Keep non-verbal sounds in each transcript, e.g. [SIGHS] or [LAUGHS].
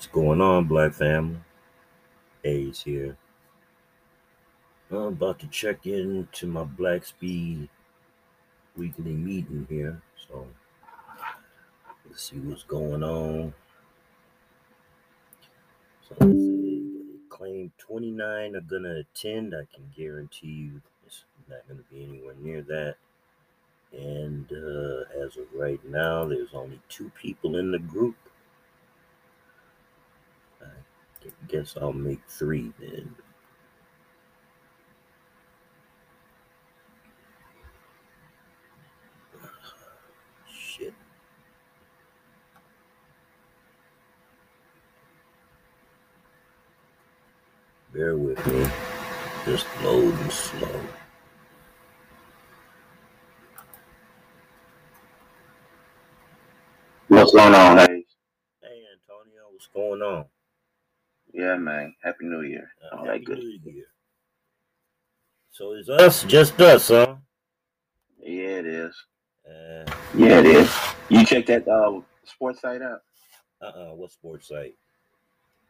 What's going on, Black family? A's here. I'm about to check into my BLAQSBI weekly meeting here. So let's see what's going on. So say claim 29 are gonna attend. I can guarantee you it's not gonna be anywhere near that. And uh, as of right now, there's only two people in the group. I guess I'll make three then. Shit. Bear with me. Just loading slow. What's going on, Hayes? Hey Antonio, what's going on? Yeah, man. Happy New Year. Uh, All right, Happy good. New Year. So it's us, just us, huh? Yeah, it is. Uh, Yeah, it is. You check that uh, sports site out? uh-uh, what sports site?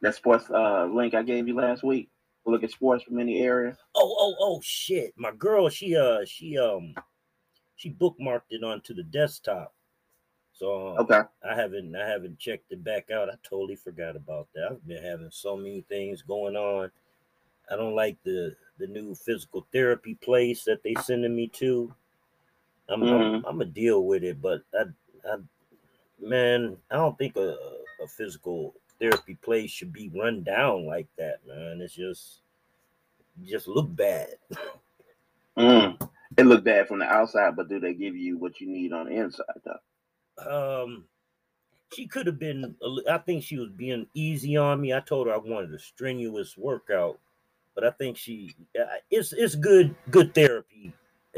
That sports uh, link I gave you last week? Look at sports from any area. Oh, oh, oh, shit! My girl, she uh, she um, she bookmarked it onto the desktop. So uh, Okay. I haven't, I haven't checked it back out. I totally forgot about that. I've been having so many things going on. I don't like the the new physical therapy place that they sending me to. I'm, I'm, I'm gonna deal with it, but I, I, man, I don't think a, a physical therapy place should be run down like that, man. It's just, just look bad. Mm. It looked bad from the outside, but do they give you what you need on the inside, though? Um, she could have been. I think she was being easy on me. I told her I wanted a strenuous workout, but I think she, it's it's good good therapy.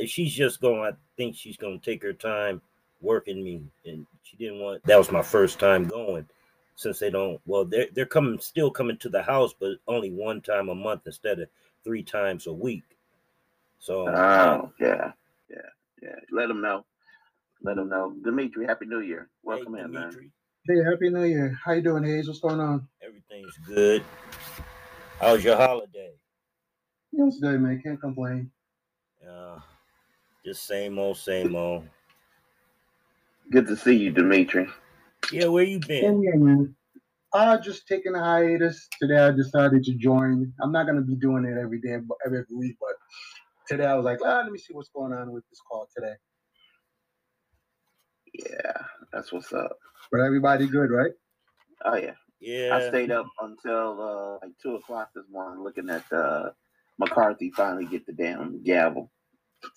She's just going. I think she's going to take her time working me, and she didn't want. That was my first time going, since they don't. Well, they're they're coming still coming to the house, but only one time a month instead of three times a week. So Oh, yeah. Yeah. Yeah. Let them know. Let them know. Dimitri, Happy New Year. Welcome hey, in, man. Hey, happy New Year. How you doing, Hayes? What's going on? everything's good. How's your holiday? Yeah, it's good, man. Can't complain. Uh, just same old, same old. Good to see you, Dimitri. Yeah, where you been? yeah, man. Uh, just taking a hiatus. Today I decided to join. I'm not gonna be doing it every day, but every week, but today I was like, ah, let me see what's going on with this call today. Yeah, that's what's up. But everybody good, right? Oh, yeah. Yeah, I stayed up until uh, like 2 o'clock this morning looking at uh, McCarthy finally get the damn gavel.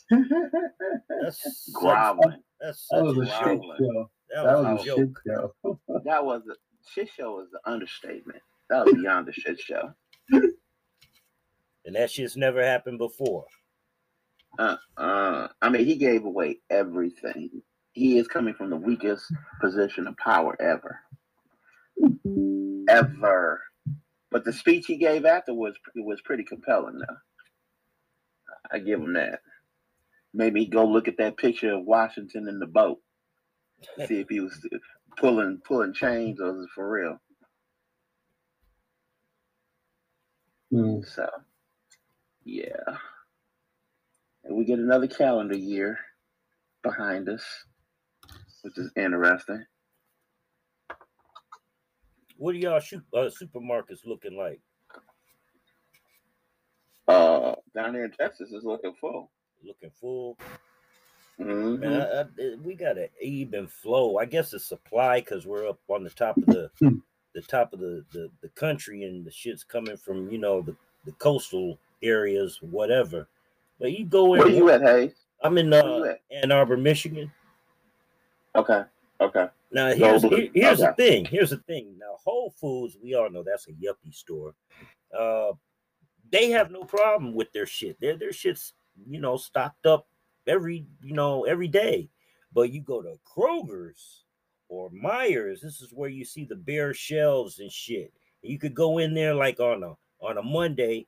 that's such, Groveling. that's That was a a shit show. That That was was a a shit joke. show. [LAUGHS] That was a shit show is the understatement. That was beyond a shit show. And that shit's never happened before. Uh, uh, I mean, he gave away everything. He is coming from the weakest position of power ever, ever. But the speech he gave afterwards was pretty compelling. Though I give him that. Maybe go look at that picture of Washington in the boat, see if he was pulling pulling chains or was it for real. Hmm. So, yeah. And we get another calendar year behind us, which is interesting. What are y'all shoot, uh, supermarkets looking like? Uh, down here in Texas is looking full. Looking full? Mhm. Man, I, I, we got an even flow. I guess it's supply because we're up on the top of the the top of the, the the country, and the shit's coming from you know the the coastal areas, whatever. But you go in. Where you at, Hayes? I'm in uh. Ann Arbor, Michigan. Okay, okay. Now here's here- here's the thing. Here's the thing. Now Whole Foods, we all know that's a yuppie store. Uh, they have no problem with their shit. Their their shit's you know stocked up every you know every day. But you go to Kroger's or Meijer's, this is where you see the bare shelves and shit. You could go in there like on a on a Monday,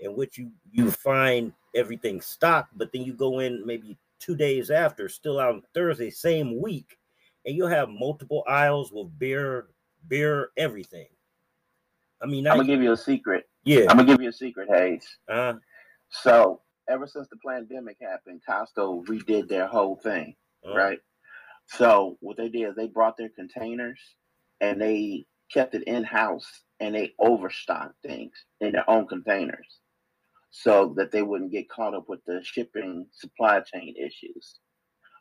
in which you you find everything stocked, but then you go in maybe two days after, still out on Thursday, same week, and you'll have multiple aisles with beer, beer, everything. I mean, I'm gonna give you a secret. yeah. I'm gonna give you a secret, Hayes. Uh, So ever since the pandemic happened, Costco redid their whole thing, uh, right? So what they did is they brought their containers and they kept it in house and they overstocked things in their own containers so that they wouldn't get caught up with the shipping supply chain issues.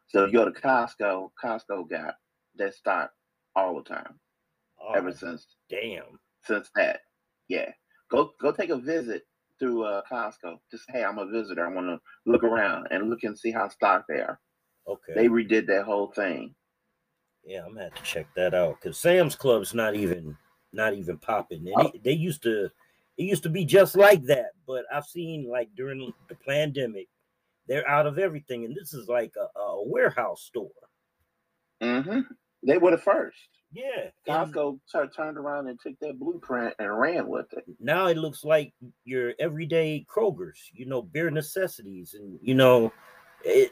So you go to Costco, Costco got that stock all the time oh, ever since damn. since that. Yeah. Go go take a visit through uh, Costco. Just hey, I'm a visitor. I want to look around and look and see how stocked they are. Okay. They redid that whole thing. Yeah, I'm gonna have to check that out because Sam's Club's not even not even popping. And Oh. they used to it used to be just like that, but I've seen like during the pandemic, they're out of everything, and this is like a, a warehouse store. hmm They were the first. Yeah, Costco tur- turned around and took that blueprint and ran with it. now it looks like your everyday Kroger's, you know, bare necessities, and you know, it.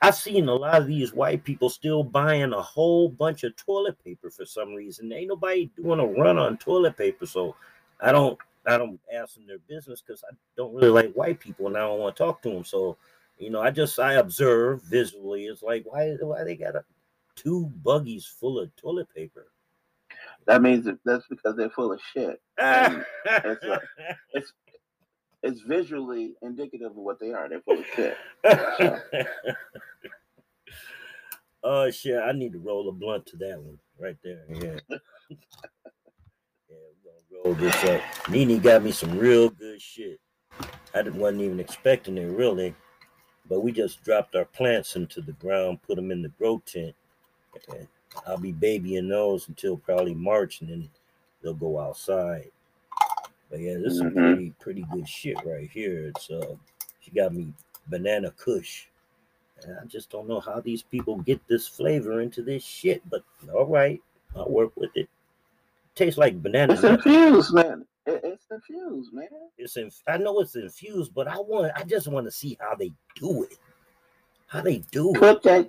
I've seen a lot of these white people still buying a whole bunch of toilet paper for some reason. Ain't nobody doing a run on toilet paper, so I don't I don't ask them their business because I don't really like white people and I don't want to talk to them. So, you know, I just I observe visually. It's like why why they got a, two buggies full of toilet paper. That means that that's because they're full of shit. It's a- [LAUGHS] It's it's visually indicative of what they are. They're full of shit. [LAUGHS] oh shit! I need to roll a blunt to that one right there. Yeah. yeah, we're gonna roll this up. Nene got me some real good shit. I didn't- wasn't even expecting it really, but we just dropped our plants into the ground, put them in the grow tent, and I'll be babying those until probably March, and then they'll go outside. But yeah, this is some Mhm. pretty pretty good shit right here. It's uh, she got me banana kush. And I just don't know how these people get this flavor into this shit, but all right, I'll work with it. Tastes like banana. It's infused, man. It, it's infused, man. It's in, I know it's infused, but I want I just want to see how they do it. How they do it. Put that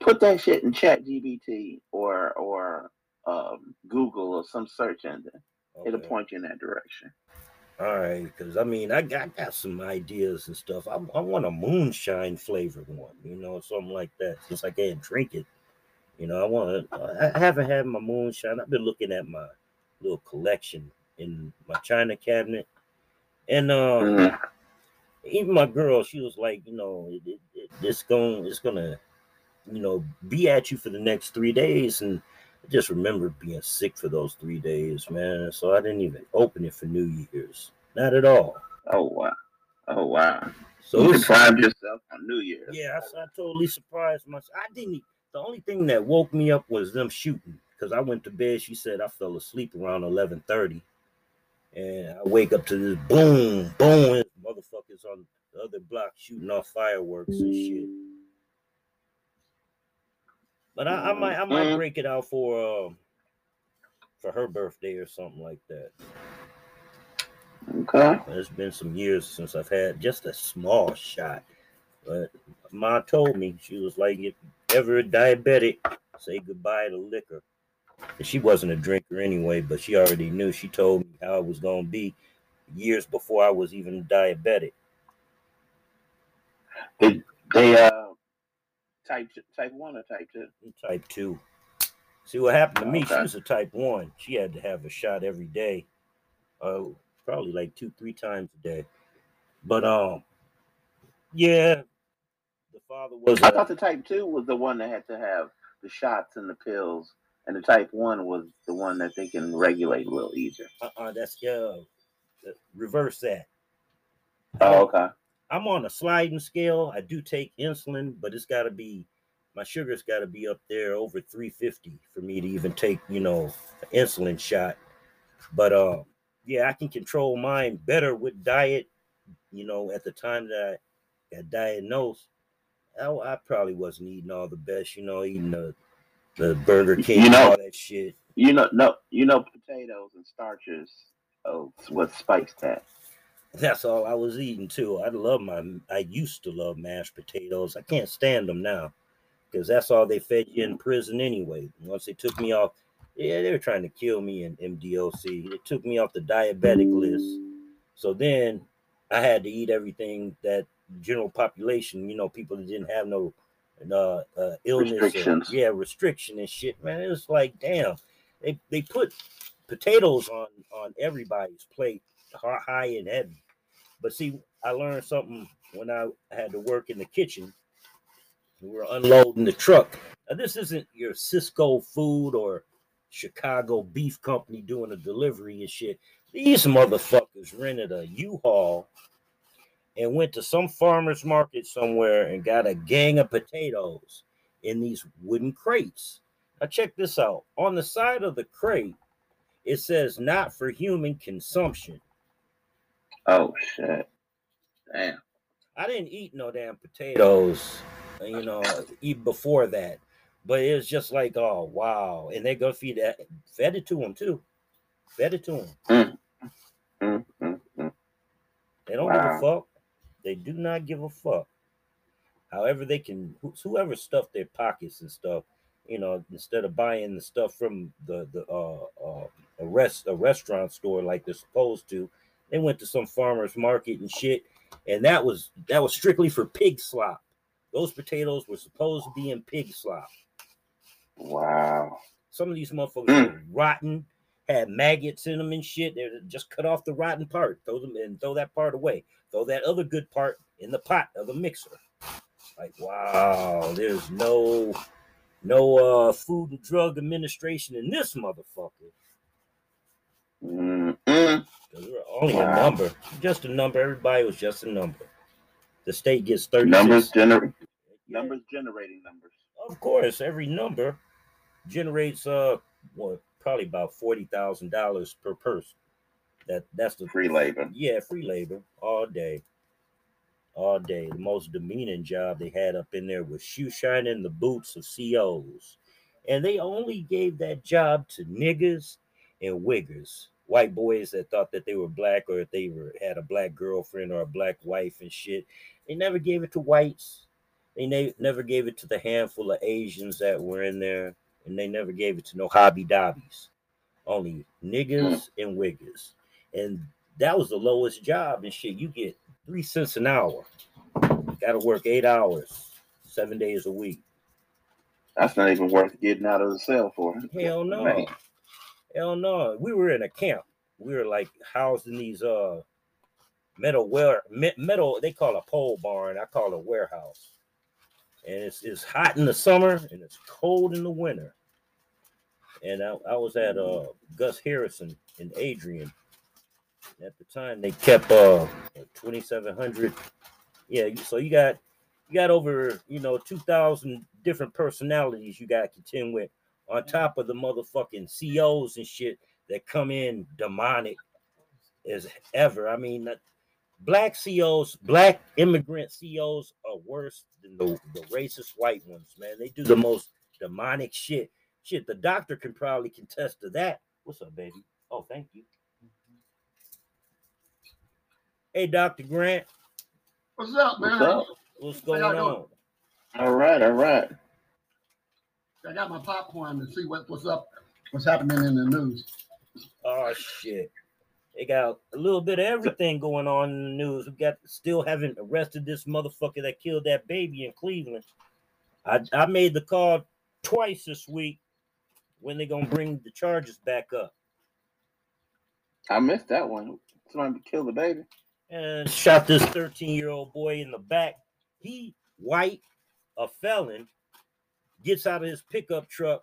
put that shit in ChatGPT or or um, Google or some search engine. It'll point you in that direction. All right, because I mean, I got, got some ideas and stuff. I, I want a moonshine flavored one, you know, something like that. Since I can't drink it, you know, I want. I I haven't had my moonshine. I've been looking at my little collection in my china cabinet, and uh, Mhm. even my girl, she was like, you know, it, it, it, it's going, it's gonna, you know, be at you for the next three days, and I just remember being sick for those three days, man. So I didn't even open it for New Year's, not at all. Oh wow. Oh wow. So you surprised yourself on New Year's. yeah, I, I totally surprised myself. I didn't. The only thing that woke me up was them shooting because I went to bed. She said I fell asleep around eleven thirty, and I wake up to this boom, boom, motherfuckers on the other block shooting off fireworks and shit. But I, I might, I might Mhm. break it out for um for her birthday or something like that. Okay. It's been some years since I've had just a small shot. But Ma told me she was like, ever a diabetic, say goodbye to liquor. And she wasn't a drinker anyway, but she already knew. She told me how it was gonna be years before I was even diabetic. They uh type type one or type two. Type two. See what happened to me? She was a type one. She had to have a shot every day. Uh, probably like two, three times a day. But um, yeah, father was. I thought the type two was the one that had to have the shots and the pills, and the type one was the one that they can regulate a little easier. Uh-uh, that's yeah. uh, Reverse that. Oh, okay. I'm on a sliding scale. I do take insulin, but it's got to be my sugar's got to be up there over 350 for me to even take, you know, an insulin shot. But uh, yeah, I can control mine better with diet. You know, at the time that I got diagnosed, I, I probably wasn't eating all the best. You know, eating the the Burger King, You know- all that shit. You know, no, you know, potatoes and starches. Oh, what spikes that? That's all I was eating too. I love my. I used to love mashed potatoes. I can't stand them now because that's all they fed you in prison anyway. Once they took me off, Yeah, they were trying to kill me in MDOC. It took me off the diabetic list. So then I had to eat everything that general population, you know, people that didn't have no uh, uh illness, or- yeah, restriction and shit. Man, it was like, damn, they they put potatoes on on everybody's plate, high and heavy. But see, I learned something when I had to work in the kitchen. We were unloading the truck. Now, this isn't your Sysco food or Chicago beef company doing a delivery and shit. These motherfuckers rented a U-Haul and went to some farmer's market somewhere and got a gang of potatoes in these wooden crates. Now check this out. On the side of the crate, it says not for human consumption. Oh shit. Damn. I didn't eat no damn potatoes, uh, you know, even before that. But it was just like, oh wow, and they go feed that, fed it to them too, fed it to them. Mm, mm, mm. They don't give a fuck. They do not give a fuck. However, they can whoever stuff their pockets and stuff, you know, instead of buying the stuff from the the uh, uh a rest a restaurant store like they're supposed to, they went to some farmer's market and shit, and that was that was strictly for pig slop. Those potatoes were supposed to be in pig slop. Wow. Some of these motherfuckers Mm. rotten, had maggots in them and shit. They just cut off the rotten part, throw them and throw that part away. Throw that other good part in the pot of the mixer. Like, wow, there's no no uh food and drug administration in this motherfucker. Mm, mm. 'Cause we're only a number, just a number. Everybody was just a number. The state gets 36. Numbers generate numbers generating numbers. Of course, every number generates uh what probably about forty thousand dollars per person. That that's the Free labor. Yeah, free labor all day. All day. The most demeaning job they had up in there was shoe shining the boots of COs. And they only gave that job to niggers and wiggers, white boys that thought that they were black or if they were had a black girlfriend or a black wife and shit. They never gave it to whites. They ne- never gave it to the handful of Asians that were in there, and they never gave it to no hobby dobbies. Only niggers and wiggers. And that was the lowest job and shit. You get three cents an hour. You Gotta work eight hours, seven days a week. That's not even worth getting out of the cell for. Hell no. Man. Hell no. We were in a camp. We were like housed in these uh metal ware metal, they call a pole barn. I call it a warehouse. And it's it's hot in the summer and it's cold in the winter. And I, I was at uh Gus Harrison in Adrian. At the time they kept uh 2700. Yeah, so you got you got over, you know, 2000 different personalities you got to contend with on top of the motherfucking COs and shit that come in demonic as ever. I mean, black COs, black immigrant COs are worse than the, the racist white ones, man. They do the most demonic shit. Shit, the doctor can probably contest to that. What's up, baby? Oh, thank you. Hey, Dr. Grant, What's up, man? What's up? what's going on? doing? All right, all right. I got my popcorn to see what, what's up, what's happening in the news. Oh shit. They got a little bit of everything going on in the news. We got still haven't arrested this motherfucker that killed that baby in Cleveland. I, I made the call twice this week when they gonna bring the charges back up. I missed that one. Somebody killed the baby. And shot this 13-year-old boy in the back. He white, a felon, gets out of his pickup truck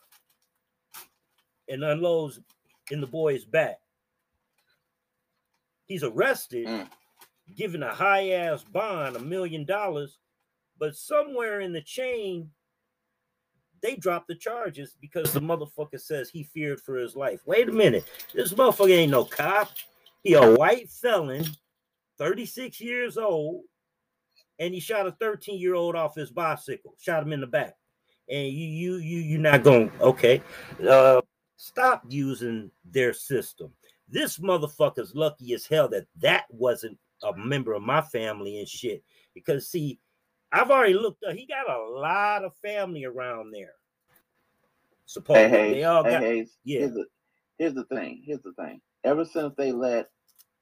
and unloads in the boy's back. He's arrested, Mm. given a high ass bond, a million dollars, but somewhere in the chain, they dropped the charges because the motherfucker says he feared for his life. Wait a minute, this motherfucker ain't no cop. He a white felon, 36 years old, and he shot a 13 year old off his bicycle, shot him in the back. And you, you, you, you're not going, okay. Uh, stop using their system. This motherfucker's lucky as hell that that wasn't a member of my family and shit. Because see, I've already looked up. He got a lot of family around there. Supposedly, Hey, they all hey, got Hayes, yeah. Here's the, here's the thing. Here's the thing. Ever since they let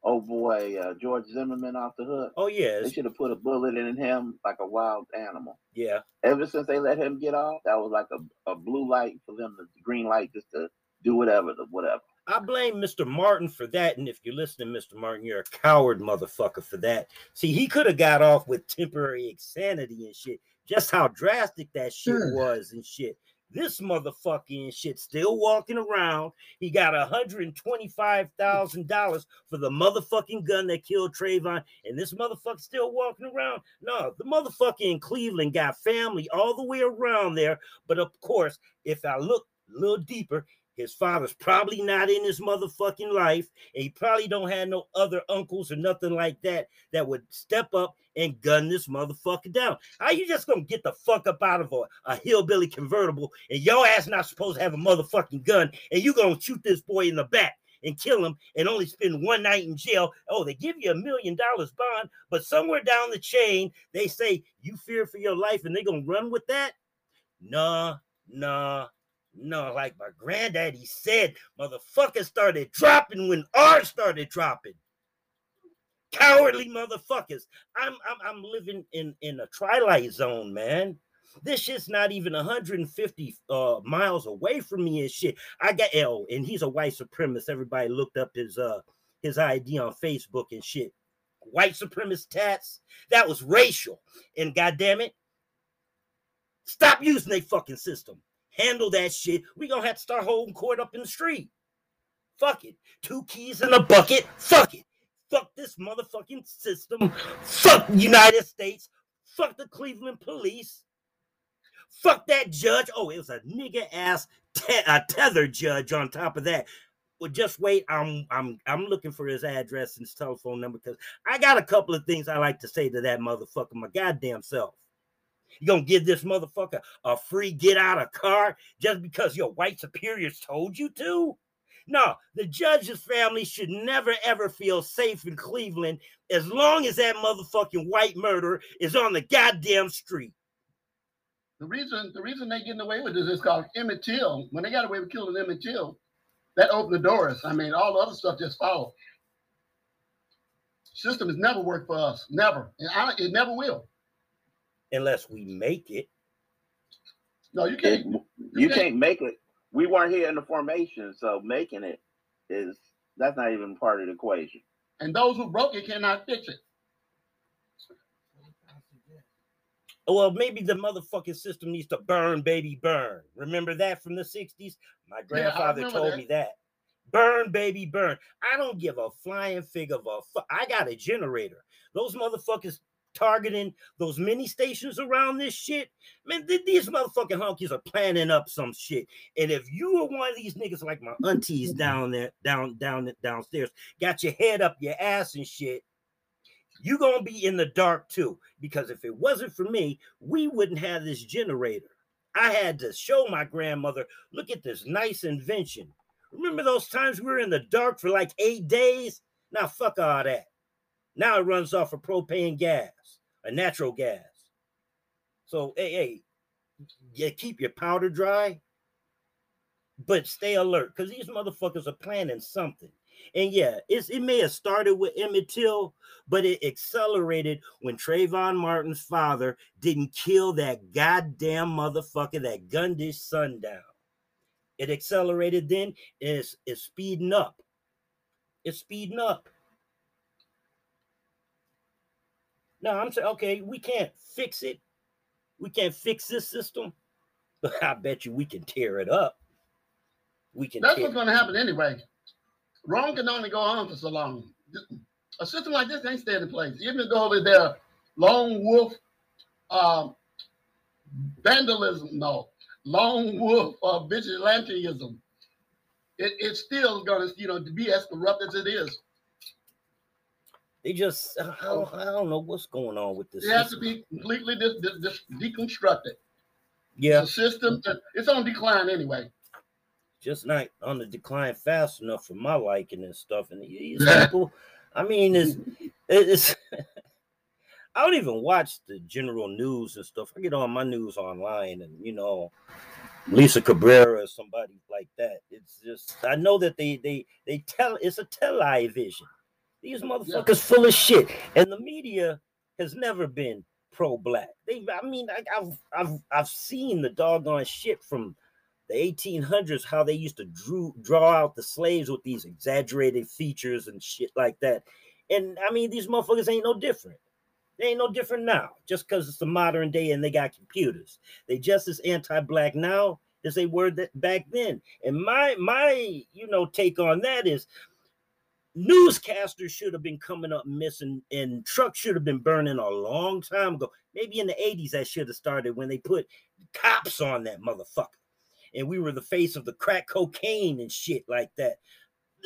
old boy uh, George Zimmerman off the hook, Oh yeah, they should have put a bullet in him like a wild animal. yeah. Ever since they let him get off, that was like a, a blue light for them, the green light just to do whatever, the whatever. I blame Mr. Martin for that. And if you're listening, Mr. Martin, you're a coward motherfucker for that. See, he could have got off with temporary insanity and shit. Just how drastic that shit Sure. was and shit. This motherfucking shit still walking around. He got $125,000 for the motherfucking gun that killed Trayvon. And this motherfucker still walking around. No, the motherfucker in Cleveland got family all the way around there. But of course, if I look a little deeper, his father's probably not in his motherfucking life, and he probably don't have no other uncles or nothing like that that would step up and gun this motherfucker down. How you just gonna get the fuck up out of a, a hillbilly convertible and your ass not supposed to have a motherfucking gun, and you gonna shoot this boy in the back and kill him and only spend one night in jail? Oh, they give you a million dollars bond, but somewhere down the chain they say you fear for your life, and they gonna run with that? Nah, nah, no, like my granddaddy said, motherfuckers started dropping when ours started dropping. Cowardly motherfuckers. I'm I'm I'm living in in a twilight zone, man. This shit's not even 150 uh miles away from me and shit. I got L, and he's a white supremacist. Everybody looked up his uh his ID on Facebook and shit. White supremacist tats. That was racial. And goddamn it, stop using their fucking system handle that shit. We gonna have to start holding court up in the street. Fuck it. Two keys in a bucket. Fuck it. Fuck this motherfucking system. Fuck United States. Fuck the Cleveland police. Fuck that judge. Oh, it was a nigga ass te- a tether judge on top of that. Well, just wait. I'm I'm I'm looking for his address and his telephone number because I got a couple of things I like to say to that motherfucker, my goddamn self. You gonna give this motherfucker a free get out of car just because your white superiors told you to? No, the judge's family should never ever feel safe in Cleveland as long as that motherfucking white murderer is on the goddamn street. The reason the reason they getting away with this is called Emmett Till. When they got away with killing Emmett Till, that opened the doors. I mean, all the other stuff just followed. System has never worked for us. Never. And I, it never will. Unless we make it. No, you can't. you can't- can't make it. We weren't here in the formation, so making it is that's not even part of the equation. And those who broke it cannot fix it. Well, maybe the motherfucking system needs to burn, baby, burn. Remember that from the 60s? My grandfather remember told that. me that. Burn, baby, burn. I don't give a flying fig of a fu- I got a generator. Those motherfuckers targeting those mini stations around this shit. Man, th- these motherfucking honkies are planning up some shit. And if you are one of these niggas like my aunties mm-hmm. down there, down, down, downstairs, got your head up your ass and shit, you're gonna be in the dark too. Because if it wasn't for me, we wouldn't have this generator. I had to show my grandmother, look at this nice invention. Remember those times we were in the dark for like eight days? Now fuck all that. Now it runs off of propane gas, a natural gas. So hey, hey, yeah, keep your powder dry, but stay alert because these motherfuckers are planning something. And yeah, it's it may have started with Emmett Till, but it accelerated when Trayvon Martin's father didn't kill that goddamn motherfucker that gunned his son down. It accelerated then, and it's, it's speeding up. It's speeding up. No, I'm saying, okay, we can't fix it. We can't fix this system, but [LAUGHS] I bet you we can tear it up. We can That's what's going to happen anyway. Wrong can only go on for so long. A system like this ain't staying in place. Even though over there, lone wolf um, vandalism, no, lone wolf uh, vigilanteism, it, it's still going to, you know, be as corrupt as it is. They just, I don't, I don't know what's going on with this. It has to be completely dis- dis- dis- deconstructed. yeah, The system, it's on decline anyway. just not on the decline fast enough for my liking and stuff. And these [LAUGHS] people, I mean, it's, it's, [LAUGHS] I don't even watch the general news and stuff. I get all my news online, and you know, Lisa Cabrera or somebody like that. It's just I know that they they they tell it's a television. These motherfuckers full of shit, and the media has never been pro-black. They, I mean, I, I've I've I've seen the doggone shit from the 1800s how they used to drew draw out the slaves with these exaggerated features and shit like that. And I mean, these motherfuckers ain't no different. They ain't no different now, just because it's the modern day and they got computers. They just as anti-black now as they were that back then. And my my you know take on that is newscasters should have been coming up missing and trucks should have been burning a long time ago. Maybe in the 80s that should have started when they put cops on that motherfucker. And we were the face of the crack cocaine and shit like that.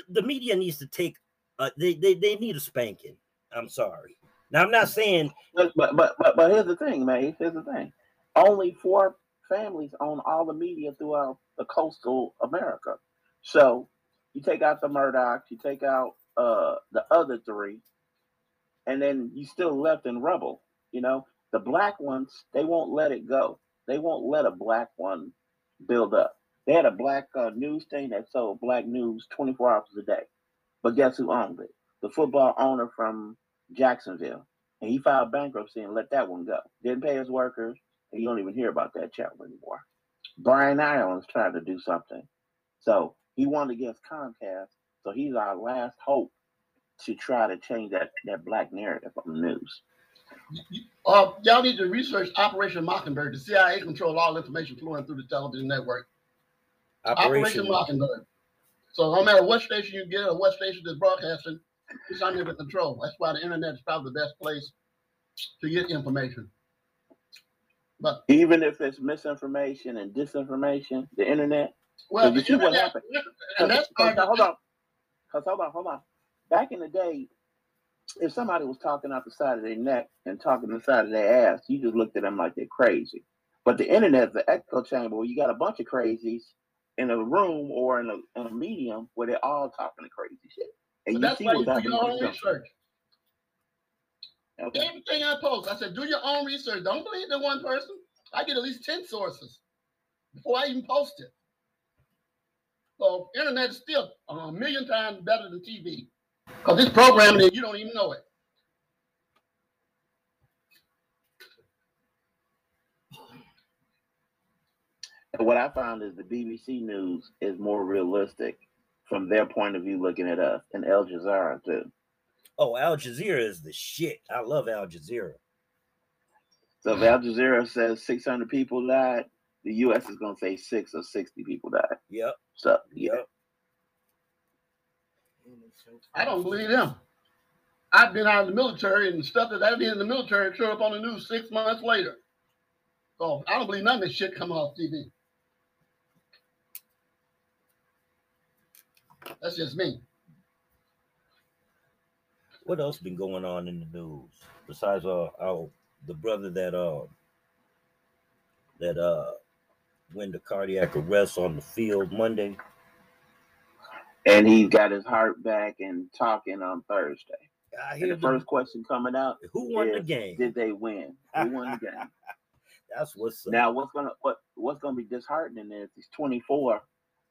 The media needs to take uh, they, they they need a spanking. I'm sorry. Now I'm not saying But but but but, here's the thing, man. Here's the thing. Only four families own all the media throughout the coastal America. So you take out the Murdochs, you take out uh the other three, and then you still left in rubble. You know, the black ones, they won't let it go. They won't let a black one build up. They had a black uh, news thing that sold black news 24 hours a day. But guess who owned it? The football owner from Jacksonville. And he filed bankruptcy and let that one go. Didn't pay his workers, and you don't even hear about that channel anymore. Byron Allen's trying to do something. So he won against Comcast. So he's our last hope to try to change that, that black narrative on the news. Uh, y'all need to research Operation Mockingbird. The CIA control all information flowing through the television network. Operation, Operation Mockingbird. So no matter what station you get or what station is broadcasting, it's under the control. That's why the internet is probably the best place to get information. But Even if it's misinformation and disinformation, the internet. well, you the see what happened? and that's part of hold on. Cause hold on, hold on. Back in the day, if somebody was talking out the side of their neck and talking the side of their ass, you just looked at them like they're crazy. But the internet is the echo chamber where you got a bunch of crazies in a room or in a, in a medium where they're all talking the crazy shit. And But you that's see why you do your own research. Okay. Everything I post, I said, do your own research. Don't believe the one person. I get at least 10 sources before I even post it. So internet is still a million times better than TV. Because it's programming and you don't even know it. And what I found is the BBC News is more realistic from their point of view looking at us and Al Jazeera too. oh Al Jazeera is the shit. I love Al Jazeera. So if Al Jazeera says 600 people died, the U.S. is going to say six or 60 people died. Yep, So yeah, yep. I don't believe them. I've been out of the military and stuff that I did in the military showed up on the news six months later. So I don't believe none of this shit come off TV. That's just me. What else been going on in the news besides uh our the brother that uh that uh went to cardiac arrest on the field Monday? and he got his heart back and talking on Thursday. I And hear the the, first question coming out: who won the game. Did they win? Who won the game? [LAUGHS] That's what's up. now, what's gonna what what's gonna be disheartening is he's 24,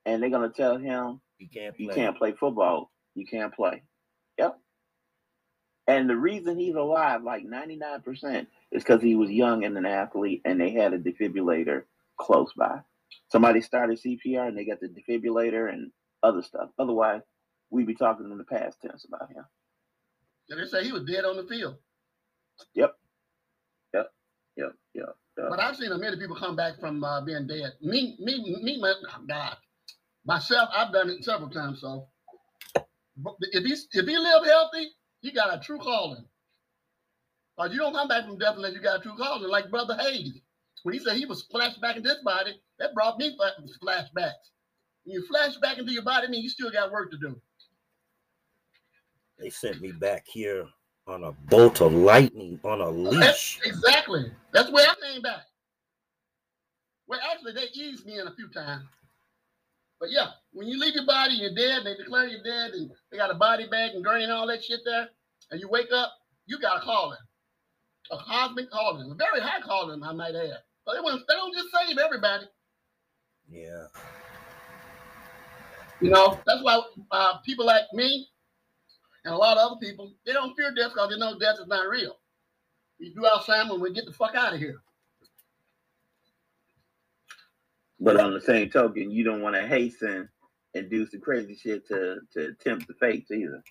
and they're gonna tell him you can't play. you can't play football. You can't play. Yep. And the reason he's alive, like 99%, is because he was young and an athlete and they had a defibrillator close by. Somebody started CPR and they got the defibrillator and other stuff. Otherwise, we'd be talking in the past tense about him. And they say he was dead on the field. Yep. Yep. Yep. Yep. But I've seen a many people come back from uh, being dead. Me, me, me, my oh God, myself, I've done it several times. So, but if he if he live healthy, he got a true calling. But you don't come back from death unless you got a true calling. Like Brother Hayes, when he said he was flashed back in this body, that brought me fla- flashbacks. When you flash back into your body, I mean you still got work to do. They sent me back here on a bolt of lightning on a leash. Exactly. That's where I came back. Well, actually, they eased me in a few times. But yeah, when you leave your body, you're dead, they declare you dead, and they got a body bag and gurney and all that shit there, and you wake up, you got a calling. A cosmic calling, a very high calling, I might add. But they, won't- they don't just save everybody. Yeah. You know, that's why uh, people like me and a lot of other people, they don't fear death because they know death is not real. We do our family we get the fuck out of here. But on the same token, you don't want to hasten and do some crazy shit to to tempt the fates either.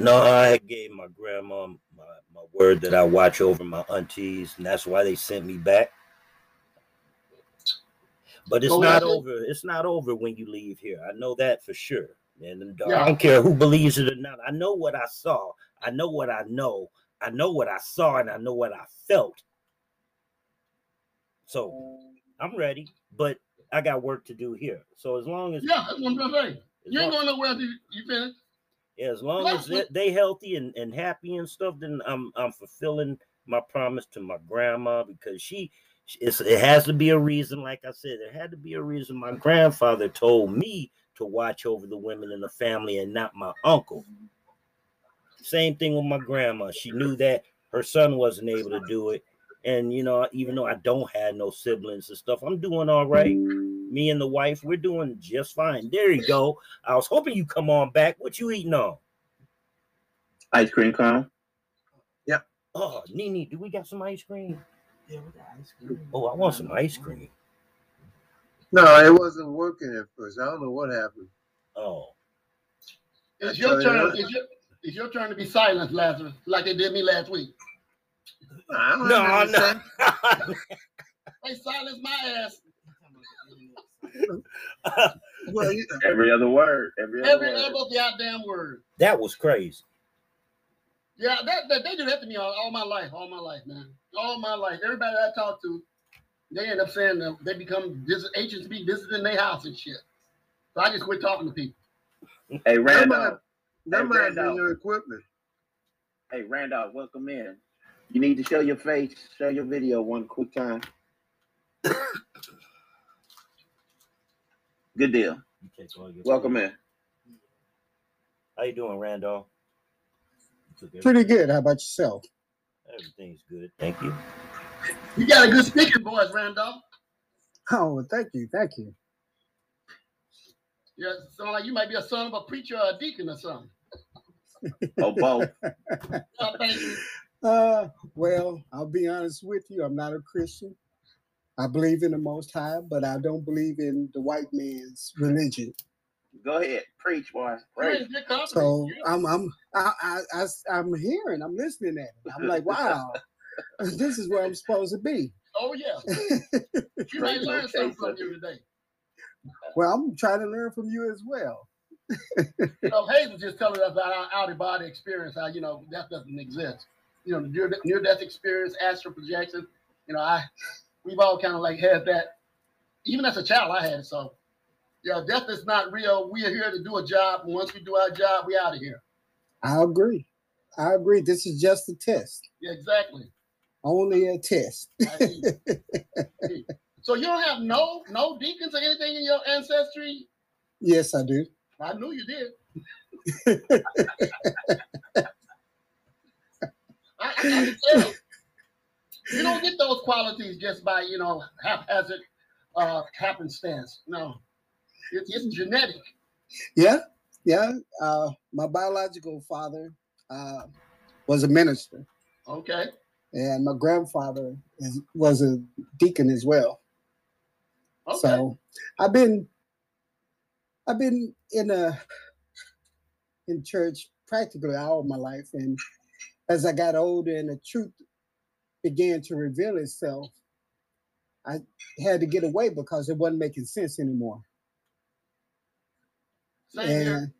No, I gave my grandma my, my word that I watch over my aunties, and that's why they sent me back. But it's Oh, not over. It's not over when you leave here. I know that for sure. And Yeah. I don't care who believes it or not. I know what I saw. I know what I know. I know what I saw, and I know what I felt. So I'm ready, but I got work to do here. So as long as Yeah, that's what I'm trying to say. as You ain't going nowhere until you, you finish. As long as they, they healthy and, and happy and stuff, then I'm I'm fulfilling my promise to my grandma because she it's, it has to be a reason. Like I said, there had to be a reason. My grandfather told me to watch over the women in the family and not my uncle. Same thing with my grandma. She knew that her son wasn't able to do it, and you know, even though I don't have no siblings and stuff, I'm doing all right. Me and the wife, we're doing just fine. There you go. I was hoping you come on back. What you eating on? Ice cream cone. Yep. Oh, Nini, do we got some ice cream? Yeah, we got ice cream. Oh, I want some ice cream. No, it wasn't working at first. I don't know what happened. Oh, It's your turn. It's your, it's your turn to be silent, Lazarus, like they did me last week. I don't no, have nothing to no. They silenced my ass [LAUGHS] Well, you, [LAUGHS] Every other word. Every other every word. other goddamn word. that was crazy. Yeah, that, that they do that to me all, all my life, all my life, man, all my life. Everybody I talk to, they end up saying that they become visit, agents be visiting their house and shit. So I just quit talking to people. Hey that might, Randolph. that Hey, might have been Randolph. your equipment. Hey Randolph, welcome in. You need to show your face, show your video one quick time. Good deal. You take all Welcome food. in. How you doing, Randolph? Pretty good. How about yourself? Everything's good. Thank you. You got a good speaking voice, Randolph. Oh, thank you. Thank you. Yeah, sound like you might be a son of a preacher or a deacon or something. Oh, both. [LAUGHS] Yeah, thank you. Uh, well, I'll be honest with you. I'm not a Christian. I believe in the Most High, but I don't believe in the white man's religion. Go ahead, preach, boy. Preach. in good company. So I'm, I'm, I, I, I, I'm hearing. I'm listening at it. I'm like, [LAUGHS] wow, this is where I'm supposed to be. Oh yeah. [LAUGHS] You might learn something from you today. Well, I'm trying to learn from you as well. You know, Hayes was just telling us about our out of body experience, how you know that doesn't exist. You know, the near, near death experience, astral projection. You know, I we've all kind of like had that. Even as a child, I had it. So, yeah, death is not real. We are here to do a job. And once we do our job, we out of here. I agree. I agree. This is just a test, Yeah, exactly. only a test. I see. See. so you don't have no no deacons or anything in your ancestry? yes, I do. I knew you did. [LAUGHS] I, I, tell. [LAUGHS] You don't get those qualities just by you know haphazard uh, happenstance. No, it, it's genetic. Yeah, yeah. Uh, my biological father uh, was a minister, Okay. and my grandfather is, was a deacon as well. Okay. So I've been, I've been in a in church practically all my life, and as I got older and the truth began to reveal itself, I had to get away because it wasn't making sense anymore. And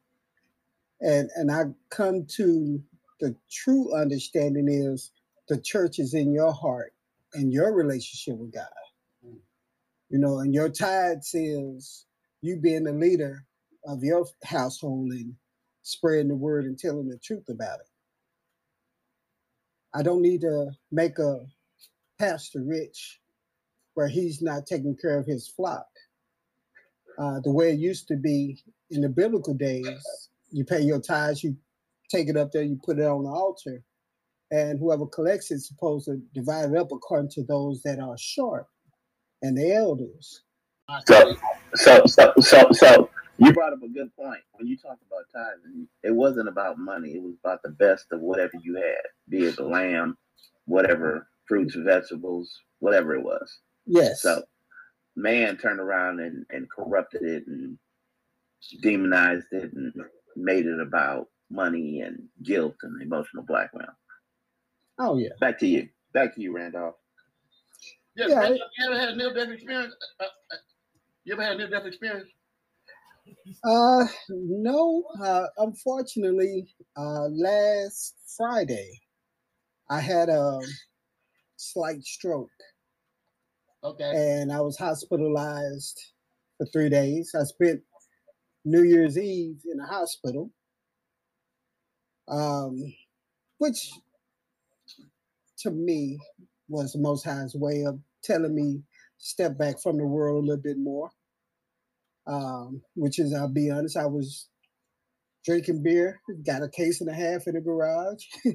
and and I come to the true understanding is the church is in your heart and your relationship with God. You know, and your tithe says you being the leader of your household and spreading the word and telling the truth about it. I don't need to make a pastor rich where he's not taking care of his flock. Uh, the way it used to be in the biblical days, you pay your tithes, you take it up there, you put it on the altar, and whoever collects it's supposed to divide it up according to those that are short and the elders. So, so, so, so, so you brought up a good point. When you talk about tithing, it wasn't about money. It was about the best of whatever you had, be it the lamb, whatever fruits, vegetables, whatever it was. Yes. So, man turned around and, and corrupted it and demonized it and made it about money and guilt and emotional blackmail. oh yeah. Back to you. Back to you, Randolph. Yeah, Yeah, you ever had a near death experience? Uh, uh, you ever had a near death experience? Uh, no. Uh, unfortunately, uh, last Friday, I had a slight stroke, Okay. and I was hospitalized for three days. I spent New Year's Eve in the hospital, um, which to me was the Most High's way of telling me step back from the world a little bit more. Um, which is, I'll be honest, I was drinking beer, got a case and a half in the garage, [LAUGHS]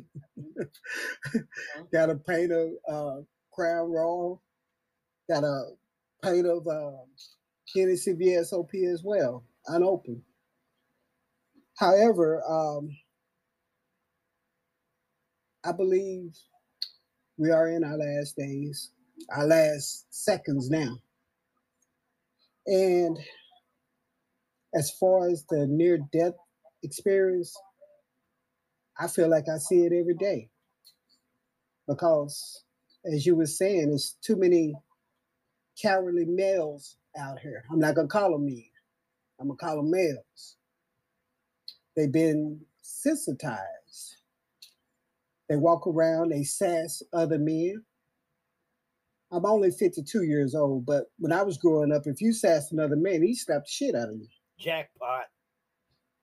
got a pint of uh, Crown Royal, got a pint of uh, Hennessy VSOP as well, unopened. However, um, I believe we are in our last days, our last seconds now. And as far as the near death experience, I feel like I see it every day. Because as you were saying, there's too many cowardly males out here. I'm not gonna call them men. I'm gonna call them males. They've been sensitized. They walk around, they sass other men. I'm only 52 years old, but when I was growing up, if you sassed another man, he slapped the shit out of you. Jackpot.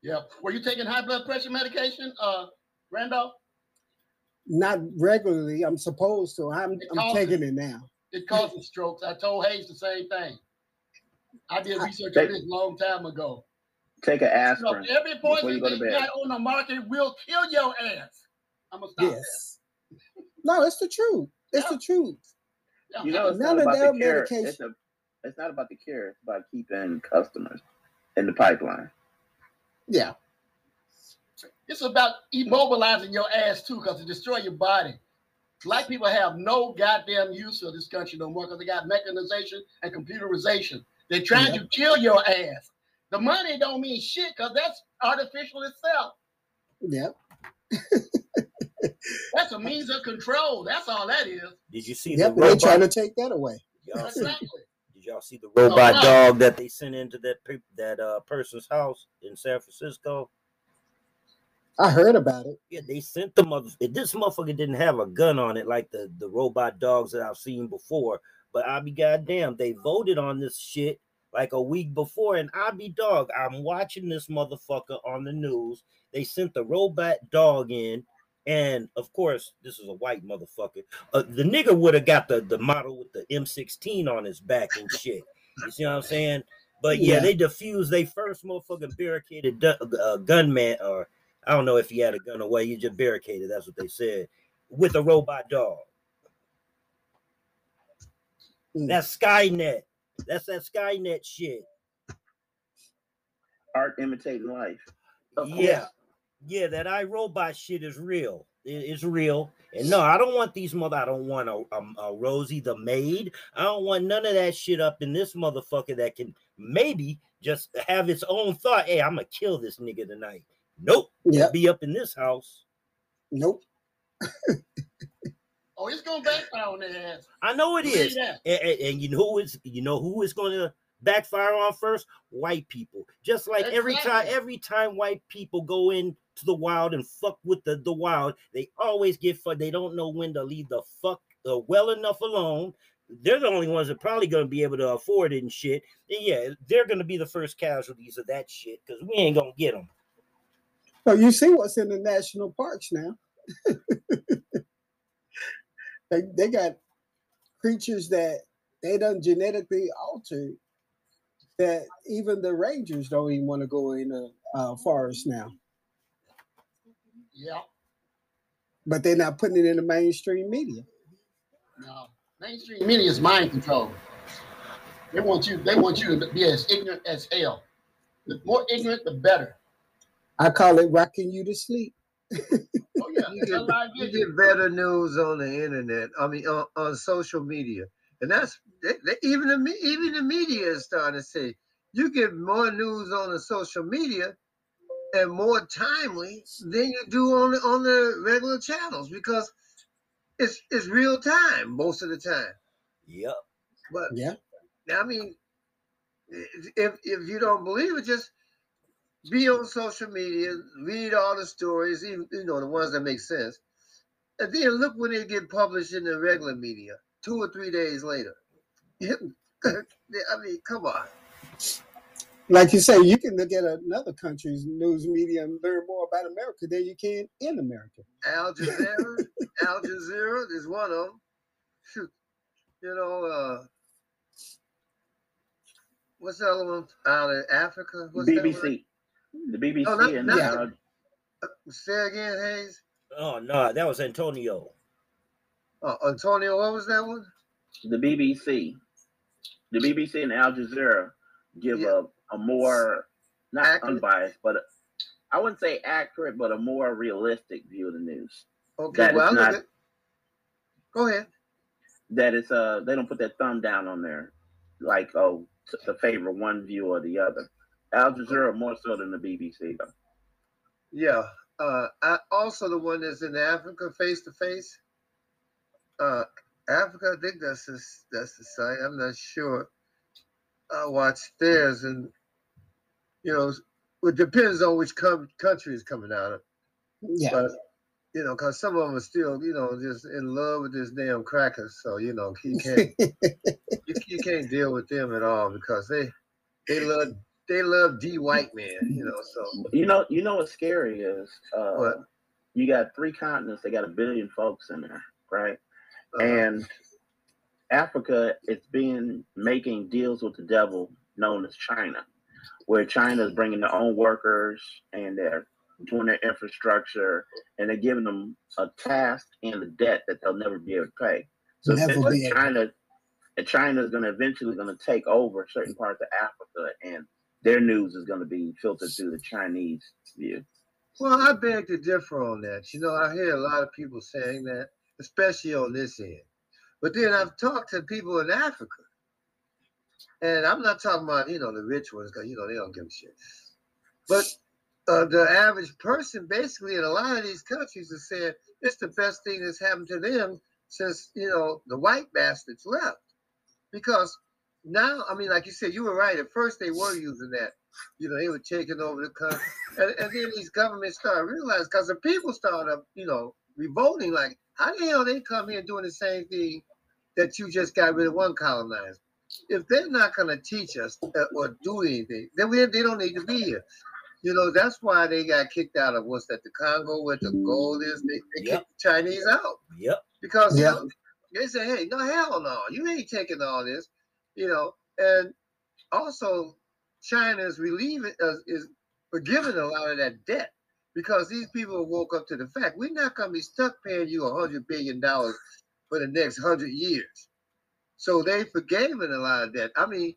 Yeah. Were you taking high blood pressure medication, uh, Randolph? Not regularly, I'm supposed to. I'm, It I'm taking it now. It causes strokes. I told Hayes the same thing. I did research They- on this a long time ago. Take an So aspirin every before poison you go to they bed. got on the market will kill your ass. I'm gonna stop Yes. No, it's the truth. It's Yeah. the truth. You know, it's None not of about their the cure. medication- It's, a, it's not about the cure. It's about keeping customers in the pipeline. Yeah. It's about immobilizing your ass too, because it destroy your body. Black people have no goddamn use for this country no more because they got mechanization and computerization. They're trying to kill your ass. The money don't mean shit because that's artificial itself. Yep. [LAUGHS] That's a means of control. That's all that is. Did you see Yep. the And they're trying to take that away. Y'all Exactly. Did y'all see the robot wow. dog that they sent into that pe- that uh, person's house in San Francisco? I heard about it. Yeah, they sent the mother. This motherfucker didn't have a gun on it like the the robot dogs that I've seen before. But I be goddamn, they voted on this shit like a week before, and I be dog. I'm watching this motherfucker on the news. They sent the robot dog in, and of course, this is a white motherfucker. Uh, the nigga would have got the the model with the M16 on his back and shit. You see what I'm saying? But yeah, Yeah. they defused they first motherfucking barricaded du- uh, gunman or I don't know if he had a gun away. He just barricaded. That's what they said with a robot dog. Mm. That's Skynet. That's that Skynet shit. Art imitating life. Of Yeah, course. Yeah. That iRobot shit is real. It's real. And no, I don't want these mother. I don't want a, um, a Rosie the maid. I don't want none of that shit up in this motherfucker that can maybe just have its own thought. Hey, I'm gonna kill this nigga tonight. Nope. Yep. Be up in this house. Nope. [LAUGHS] Oh, it's gonna backfire on their ass. I know it is. Believe And, and- and you know who is you know who is going to backfire on first? White people. Just like every time every time white people go into the wild and fuck with the, the wild, they always get fucked. They don't know when to leave the fuck uh, well enough alone. They're the only ones that probably going to be able to afford it and shit. And yeah, they're going to be the first casualties of that shit because we ain't going to get them. So you see what's in the national parks now. [LAUGHS] they they got creatures that they done genetically altered that even the rangers don't even want to go in the uh, forest now. Yeah. But they're not putting it in the mainstream media. No. Mainstream media is mind control. They want you. They want you to be as ignorant as hell. The more ignorant, the better. I call it rocking you to sleep. Oh yeah, You get, you get better news on the internet. I mean, on, on social media, and that's they, they, even the even the media is starting to say you get more news on the social media and more timely than you do on the on the regular channels because it's it's real time most of the time. Yep. But Yeah. I mean, if if you don't believe it, just be on social media, read all the stories, even you know the ones that make sense, and then look when they get published in the regular media, two or three days later. [LAUGHS] I mean, come on. Like you say, you can look at another country's news media and learn more about America than you can in America. Al Jazeera, Al Jazeera is one of them. Shoot, you know, uh, what's the other one out of Africa? What's? BBC. The BBC Oh, not- and not- uh, Say again, Hayes. Oh no, that was Antonio. Oh, Antonio, what was that one? the BBC. The BBC and Al Jazeera give Yeah. a, a more not Accurate. unbiased, but a, I wouldn't say accurate, but a more realistic view of the news. Okay, That well, I is look not- Go ahead. That is uh they don't put that thumb down on there, like oh to, to favor one view or the other. Al Jazeera more so than the BBC though. Yeah. Uh, I, also the one that's in Africa, face to face. Uh, Africa, I think that's the, that's the site. I'm not sure. I watched theirs, and you know, it depends on which com- country is coming out of. Yeah. But you know, because some of them are still, you know, just in love with this damn crackers. So you know, you can't [LAUGHS] you, you can't deal with them at all because they they love they love D white man. You know, so You know, you know what's scary is uh, What? you got three continents. They got a billion folks in there, right? uh, and Africa is being making deals with the devil known as China, where China is bringing their own workers and they're doing their infrastructure and they're giving them a task and a debt that they'll never be able to pay. So Never essentially be able. China and China is going to eventually going to take over certain parts of Africa and their news is going to be filtered through the Chinese view. Well, I beg to differ on that. You know, I hear a lot of people saying that, especially on this end. But then I've talked to people in Africa, and I'm not talking about you know the rich ones because you know they don't give a shit. But uh, the average person, basically, in a lot of these countries, is saying it's the best thing that's happened to them since you know the white bastards left. Because now, I mean, like you said, you were right. At first, they were using that. You know, they were taking over the country and, and then these governments start realizing because the people started, you know, revolting like, how the hell they come here doing the same thing that you just got rid of one colonizer? If they're not going to teach us uh, or do anything, then we, they don't need to be here. You know, that's why they got kicked out of what's that, the Congo, where the gold is. They, they Yep. kicked the Chinese out Yep. because you Yeah. know, they say, hey, no, hell no, you ain't taking all this, you know. And also, China is relieving us, is forgiving a lot of that debt because these people woke up to the fact we're not going to be stuck paying you a hundred billion dollars for the next hundred years. So they forgave it a lot of that. I mean,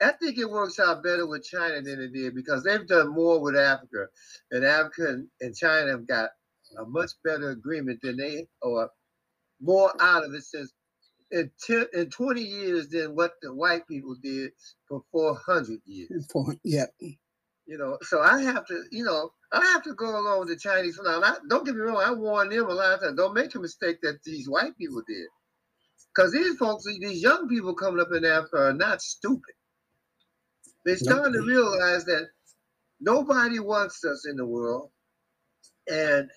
I think it works out better with China than it did because they've done more with Africa, and Africa and, China have got a much better agreement than they or more out of it since in, 10, in 20 years than what the white people did for 400 years. Yeah. You know, so I have to, you know, I have to go along with the Chinese. Now, I, don't get me wrong, I warned them a lot of times. Don't make a mistake that these white people did. Because these folks, these young people coming up in Africa are not stupid. They're starting to realize that nobody wants us in the world. And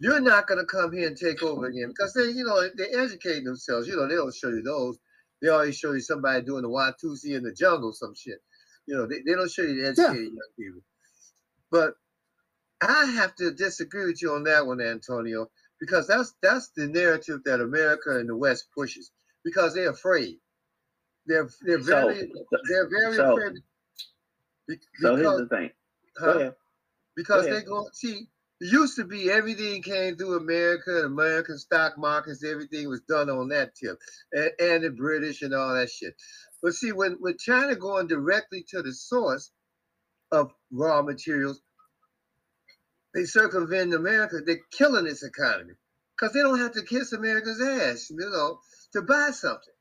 you're not going to come here and take over again because they, you know, they educate themselves. You know, they don't show you those. They always show you somebody doing the Watusi in the jungle, some shit. You know, they, they don't show you the educated young people. But I have to disagree with you on that one, Antonio, because that's that's the narrative that America and the West pushes because they're afraid. They're they're So- very they're very so- afraid. Be- So here's because- the thing. huh? Go because Go they go see it used to be everything came through America, American stock markets, everything was done on that tip, and, and the British and all that shit. But see, when with China going directly to the source of raw materials, they circumvent America. They're killing this economy because they don't have to kiss America's ass, you know, to buy something.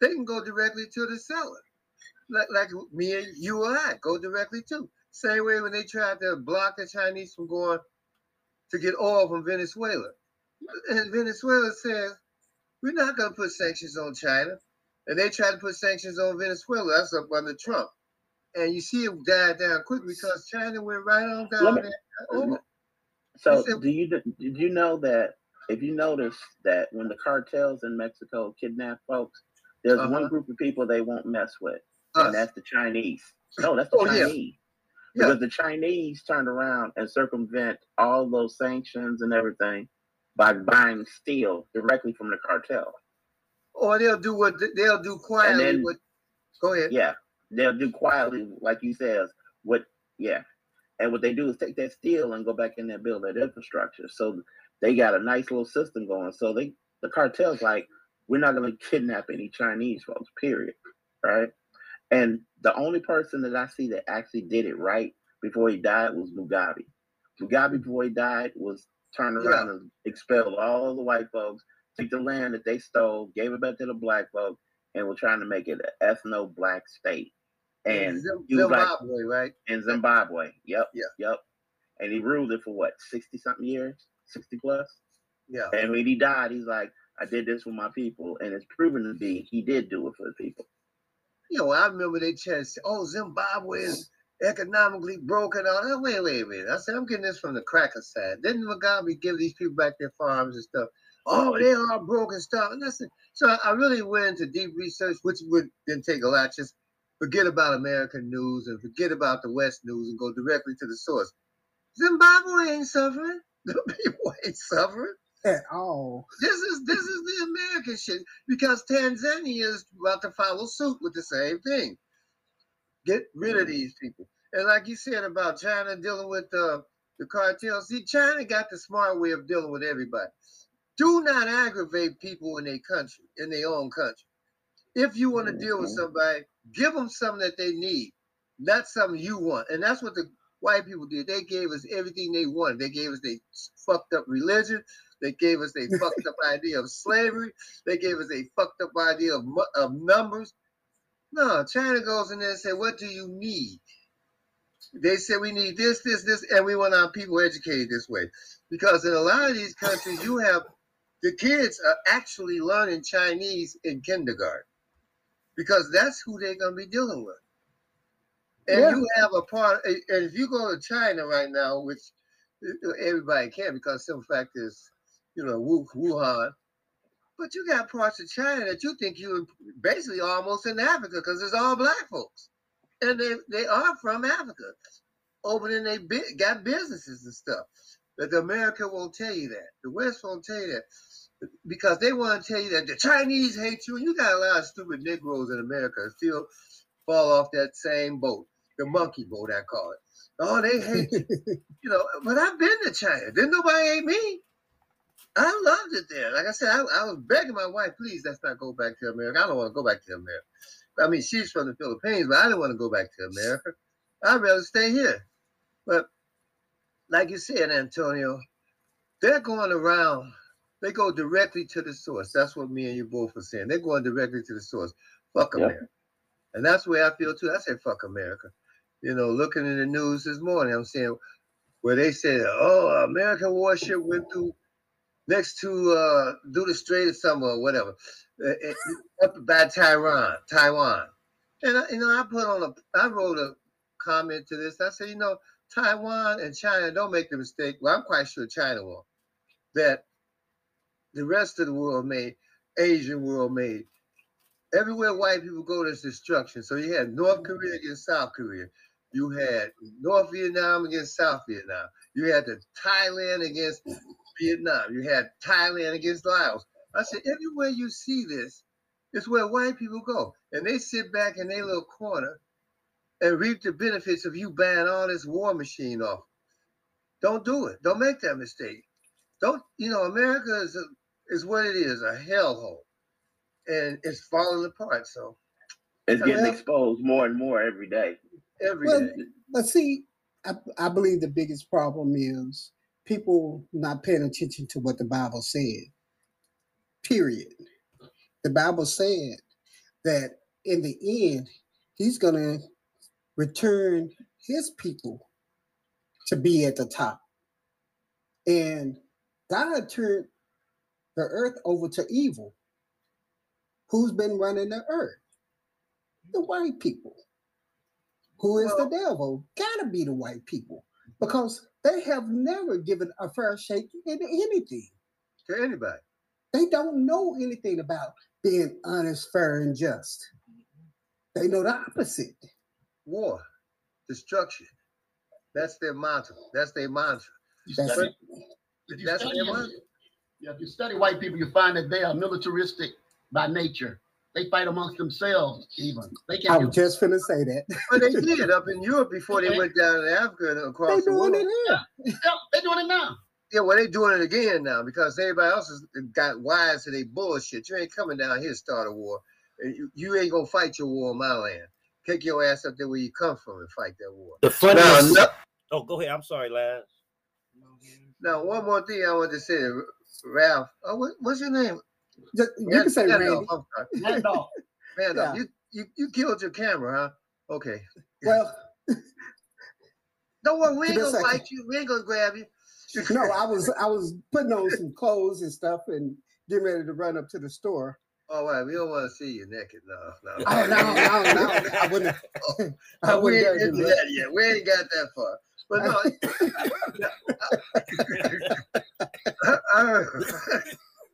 They can go directly to the seller, like like me and you or I go directly to. Same way when they tried to block the Chinese from going to get oil from Venezuela, and Venezuela says we're not going to put sanctions on China, and they tried to put sanctions on Venezuela. That's up under Trump, and you see it died down quick because China went right on down me- there. So It's do you did you know that if you notice that when the cartels in Mexico kidnap folks, there's Uh-huh. one group of people they won't mess with, Us. and that's the Chinese. No, that's the Oh. Chinese. Yeah. Because the Chinese turned around and circumvent all those sanctions and everything by buying steel directly from the cartel. Or they'll do what they'll do quietly. then- what, go ahead. Yeah, they'll do quietly, like you says. What? Yeah, and what they do is take that steel and go back in there and build that infrastructure. So they got a nice little system going. So they, the cartel's like, we're not going to kidnap any Chinese folks. Period. Right. And the only person that I see that actually did it right before he died was Mugabe. Mugabe before he died was turned Yeah. around and expelled all the white folks, took the land that they stole, gave it back to the black folks, and were trying to make it an ethno black state. And Zim- he like Zimbabwe, right? in Zimbabwe. Yep. Yeah. Yep. And he ruled it for what, 60 something years? 60 plus? Yeah. And when he died, he's like, I did this for my people. And it's proven to be he did do it for the people. You know, I remember they to oh, Zimbabwe is economically broken. All that. Wait, wait a minute. I said, I'm getting this from the cracker side. Didn't Mugabe give these people back their farms and stuff? Oh, they are broken stuff. And that's it. So I- really went into deep research, which would didn't take a lot. Just forget about American news and forget about the West news and go directly to the source. Zimbabwe ain't suffering. [LAUGHS] The people ain't suffering. At all. This is this is the American shit because Tanzania is about to follow suit with the same thing. Get rid of these people. And like you said about China dealing with uh, the cartels, see, China got the smart way of dealing with everybody. Do not aggravate people in their country, in their own country. If you want to deal with Mhm. somebody, give them something that they need, not something you want. And that's what the white people did. They gave us everything they wanted. They gave us their fucked up religion. They gave us a fucked up [LAUGHS] idea of slavery. They gave us a fucked up idea of, of numbers. No, China goes in there and say, "What do you need?" They say we need this, this, this, and we want our people educated this way. Because in a lot of these countries, you have the kids are actually learning Chinese in kindergarten because that's who they're gonna be dealing with. And Yeah. you have a part, and if you go to China right now, which uh, everybody can because some fact is, you know, Wu- Wuhan. But you got parts of China that you think you're basically almost in Africa because it's all black folks, and they they are from Africa, opening they got businesses and stuff. But the America won't tell you that. The West won't tell you that because they want to tell you that the Chinese hate you. And you got a lot of stupid Negroes in America still fall off that same boat, the monkey boat, I call it. Oh, they hate you. [LAUGHS] you know, but I've been to China. Didn't nobody hate me? I loved it there. Like I said, I, I was begging my wife, please, let's not go back to America. I don't want to go back to America. I mean, she's from the Philippines, but I didn't want to go back to America. I'd rather stay here. But like you said, Antonio, they're going around. They go directly to the source. That's what me and you both were saying. They're going directly to the source. Fuck Yep. America. And that's the way I feel too. I say fuck America. You know, looking in the news this morning, I'm saying where they said, oh, American warship went through next to uh do the Strait of somewhere or whatever, uh, uh, up by Taiwan, Taiwan. And I, you know, I put on a, I wrote a comment to this. I said, you know, Taiwan and China don't make the mistake. Well, I'm quite sure China will. That the rest of the world made, Asian world made. Everywhere white people go, there's destruction. So you had North mm-hmm. Korea against South Korea. You had North Vietnam against South Vietnam. You had the Thailand against Vietnam. You had Thailand against Laos. I said, everywhere you see this, it's where white people go. And they sit back in their little corner and reap the benefits of you buying all this war machine off. Don't do it. Don't make that mistake. Don't, you know, America is, a, is what it is, a hellhole. And it's falling apart. So It's getting Well- exposed more and more every day. every Well, day. But see, I, I believe the biggest problem is people not paying attention to what the Bible said. Period. The Bible said that in the end, he's going to return his people to be at the top. And God turned the earth over to evil. Who's been running the earth? The white people. Who is the devil? Gotta be the white people because they have never given a fair shake in anything. To anybody. They don't know anything about being honest, fair, and just. They know the opposite. War, destruction. That's their mantra. That's their mantra. You That's study- it. if you That's their mantra. Yeah, if you study white people, you find that they are militaristic by nature. They fight amongst themselves, even. They I can't. I was just finna say that. But they did up in Europe before they went down to Africa and They across the doing world. it here. Yeah, they're doing it now. Yeah, well, they're doing it again now because everybody else has got wise to their bullshit. You ain't coming down here to start a war. You, you ain't gonna fight your war in my land. Take your ass up there where you come from and fight that war. The Now, no- Oh, go ahead. I'm sorry, Laz. now, one more thing I want to say, Ralph. Oh, what, what's your name? Just- You can say Randolph, Randy. I'm. Randolph. [LAUGHS] Randolph, Yeah. you, you you killed your camera, huh? Okay. [LAUGHS] Well, Don't worry, we ain't Give me a gonna second. fight you. We ain't gonna grab you. no, I [LAUGHS] was I was putting on some clothes and stuff and getting ready to run up to the store. All right, we don't want to see you naked. No, no. Oh no, no, no! I wouldn't. I wouldn't ain't dare into that that. yet. We ain't got that far. But no. I-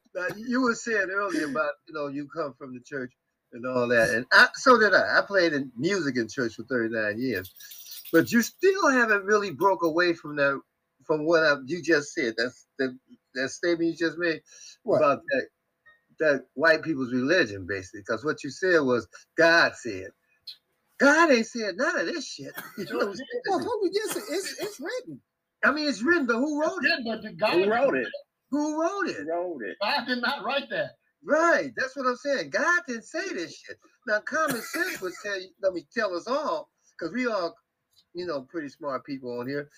[LAUGHS] now, you were saying earlier about you know you come from the church and all that, and I, so did I. I played in music in church for 39 years, but you still haven't really broke away from that from what I, you just said. That's the that statement you just made What? about that that white people's religion, basically. Because what you said was God said. God ain't said none of this shit. [LAUGHS] You know what I'm saying? Well, yes, it's it's written. I mean, it's written, but who wrote it? Yeah, but the God, Who wrote it? Who wrote it? Who wrote it? God did not write that. Right. That's what I'm saying. God didn't say this shit. Now, common sense would tell you, let me tell us all, because we all, you know, pretty smart people on here.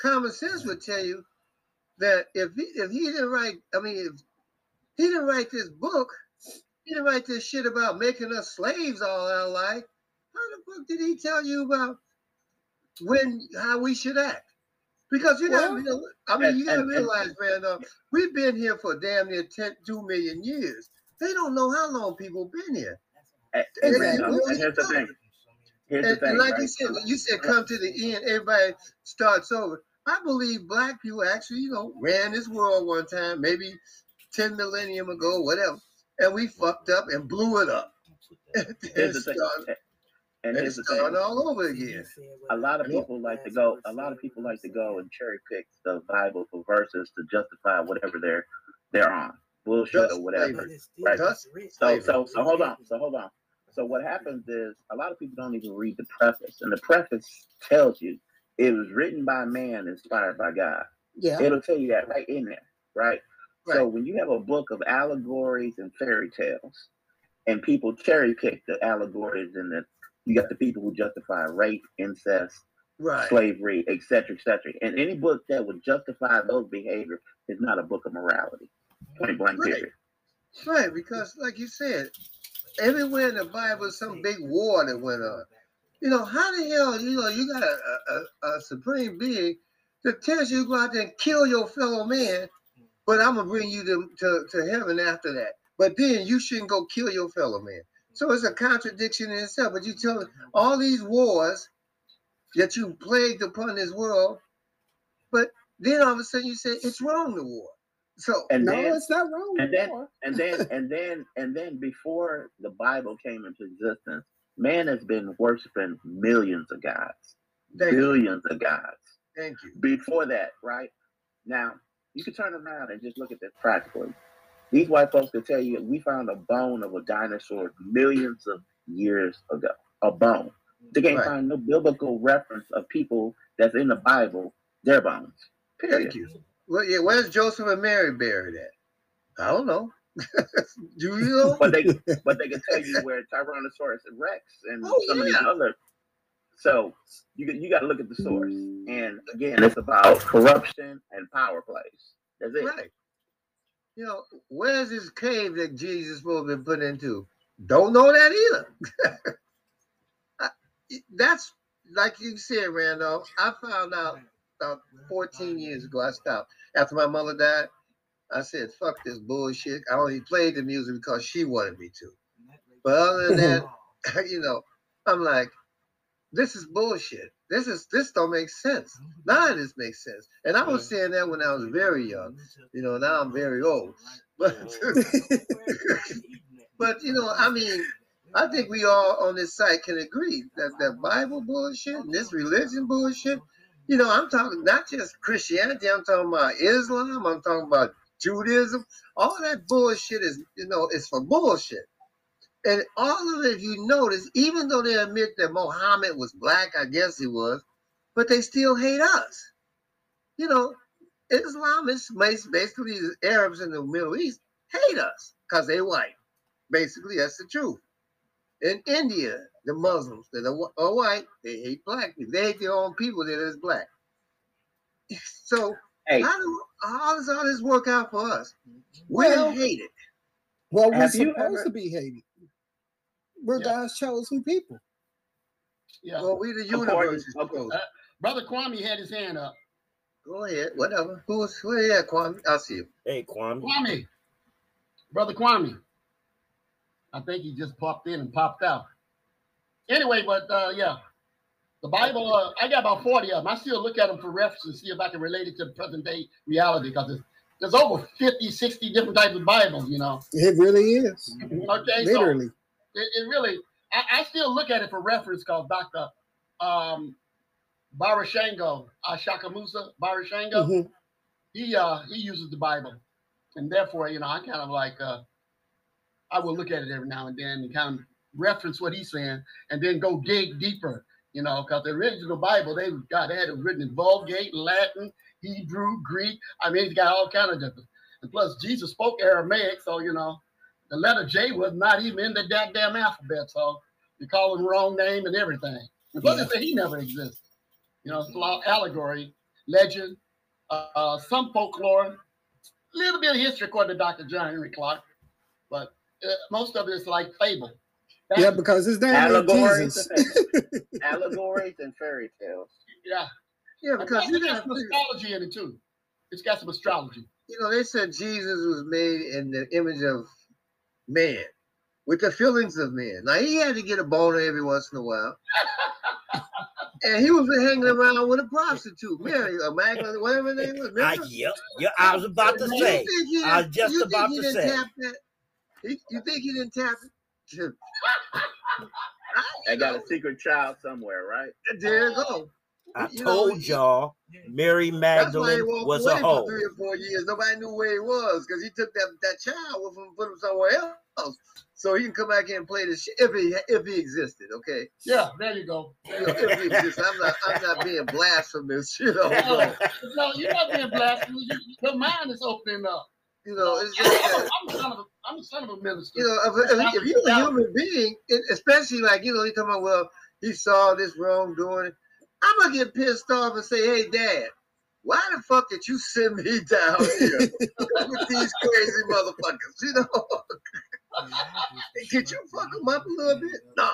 Common sense would tell you that if he, if he didn't write, I mean, if he didn't write this book, he didn't write this shit about making us slaves all our life. How the fuck did he tell you about when how we should act? Because you gotta Well, I mean, you gotta and- and- realize, man, uh, we've been here for damn near 10, 2 million years. They don't know how long people been here. And, and, and here's the thing. Here's And, the thing. and like right? you said, when you said come to the end, everybody starts over. I believe black people actually, you know, ran this world one time, maybe 10 millennium ago, whatever. And we fucked up and blew it up. Here's the thing. [LAUGHS] started, And and here's the thing. all over again. A lot of people like to go. A lot of people like to go and cherry pick the Bible for verses to justify whatever they're they're on bullshit Just or whatever. Right. Just So so so hold on. So hold on. So what happens is a lot of people don't even read the preface, and the preface tells you it was written by man, inspired by God. Yeah. It'll tell you that right in there, right? So when you have a book of allegories and fairy tales, and people cherry pick the allegories and the you got the people who justify rape, incest, Right. slavery, etc., etc. And any book that would justify those behaviors is not a book of morality. Point blank Right. period. Right, because like you said, everywhere in the Bible, some big war that went on. You know, how the hell, you know, you got a, a, a, supreme being that tells you to go out there and kill your fellow man, but I'm gonna bring you to, to, to heaven after that. But then you shouldn't go kill your fellow man. So it's a contradiction in itself. But you tell all these wars that you plagued upon this world, but then all of a sudden you say it's wrong to war. So And no, then it's not wrong. and then- Lord. and then [LAUGHS] and then and then before the Bible came into existence, man has been worshiping millions of gods, thank you. billions of gods. Thank you. Before that, right? Now you can turn around and just look at this practically. These white folks could tell you we found a bone of a dinosaur millions of years ago. A bone. They can't Right. find no biblical reference of people that's in the Bible, their bones. Period. Thank you. Well, yeah, where's Joseph and Mary buried at? I don't know. [LAUGHS] Do you know? But they but they can tell you where Tyrannosaurus Rex and Oh, some of these other. So you got- you got to look at the source, and again, it's about corruption and power plays. That's it. Right. You know, where's this cave that Jesus supposed to be put into? Don't know that either. [LAUGHS] That's like you said, Randolph. I found out about 14 years ago. I stopped after my mother died. I said, "Fuck this bullshit." I only played the music because she wanted me to. But other than that, [LAUGHS] you know, I'm like, this is bullshit. This is this don't make sense. None of this makes sense. And I was saying that when I was very young. You know, now I'm very old. [LAUGHS] But [LAUGHS] but you know, I mean, I think we all on this site can agree that that Bible bullshit and this religion bullshit. You know, I'm talking not just Christianity. I'm talking about Islam. I'm talking about Judaism. All that bullshit is, you know, it's for bullshit. And all of it, if you notice, even though they admit that Mohammed was black, I guess he was, but they still hate us. You know, Islamists, bas- basically the Arabs in the Middle East, hate us because they white. Basically, that's the truth. In India, the Muslims that are, wh- are white, they hate black people. They hate their own people that is black. [LAUGHS] So Hey, how, do, how does all this work out for us? Well- We're hated. Well, we're Have you supposed ever- to be hated. We're Yeah. God's chosen people. Yeah. Well, we the universe is okay. closed. Brother Kwame had his hand up. Go ahead, whatever. Who's where you at, Kwame? I see you. Hey, Kwame. Kwame. Brother Kwame. I think he just popped in and popped out. Anyway, but uh, yeah. The Bible, uh, I got about 40 of them. I still look at them for reference and see if I can relate it to the present day reality because there's over 50, 60 different types of Bibles, you know. It really is. Okay, so Literally. It, it really I, I still look at it for reference because Dr. Um Barashango, Ishakamusa Barashango, Mhm. he uh he uses the Bible. And therefore, you know, I kind of like uh I will look at it every now and then and kind of reference what he's saying and then go dig deeper, you know, because the original Bible, they God they had it written in Vulgate, Latin, Hebrew, Greek. I mean, he's got all kind of different. And plus Jesus spoke Aramaic, so you know, the letter J was not even in the goddamn alphabet, so you call him wrong name and everything. And plus, Yeah. they say he never existed. You know, it's a lot of allegory, legend, uh, uh, some folklore, a little bit of history according to Dr. John Henrik Clarke, but uh, most of it is like fable. Yeah, because his name is allegories, Jesus. and, [LAUGHS] allegories and fairy tales. yeah, Yeah, because because you got got some astrology in it too. It's got some astrology. you know they said Jesus was made in the image of man, with the feelings of man. Now he had to get a boner every once in a while. [LAUGHS] And he was hanging around with a prostitute, Mary, or Magdalene, whatever her name was. I, remember? yep, yeah, I was about to You say. he I was didn't- just you think about he to didn't say. Tap that? He- you think he didn't tap it? [LAUGHS] They got a secret child somewhere, right? There you go. I You know, told y'all Mary That's why he Magdalene was away a for hoe. three or four years. Nobody knew where he was because he took that, that child with him and put him somewhere else. So he can come back here and play this shit if he if he existed, okay? Yeah, there you go. You know, if he existed. I'm not I'm not being blasphemous, [LAUGHS] you know. No, no, you're not being blasphemous. Your mind is opening up. you know, it's just that, I'm a son of a, I'm a son of a minister. you know, if, if, if you're a human being, especially like you know, you talking about well, he saw this wrongdoing. I'm gonna get pissed off and say, hey, Dad, why the fuck did you send me [LAUGHS] down here with these crazy motherfuckers? You know, could you fuck them up a little bit? No,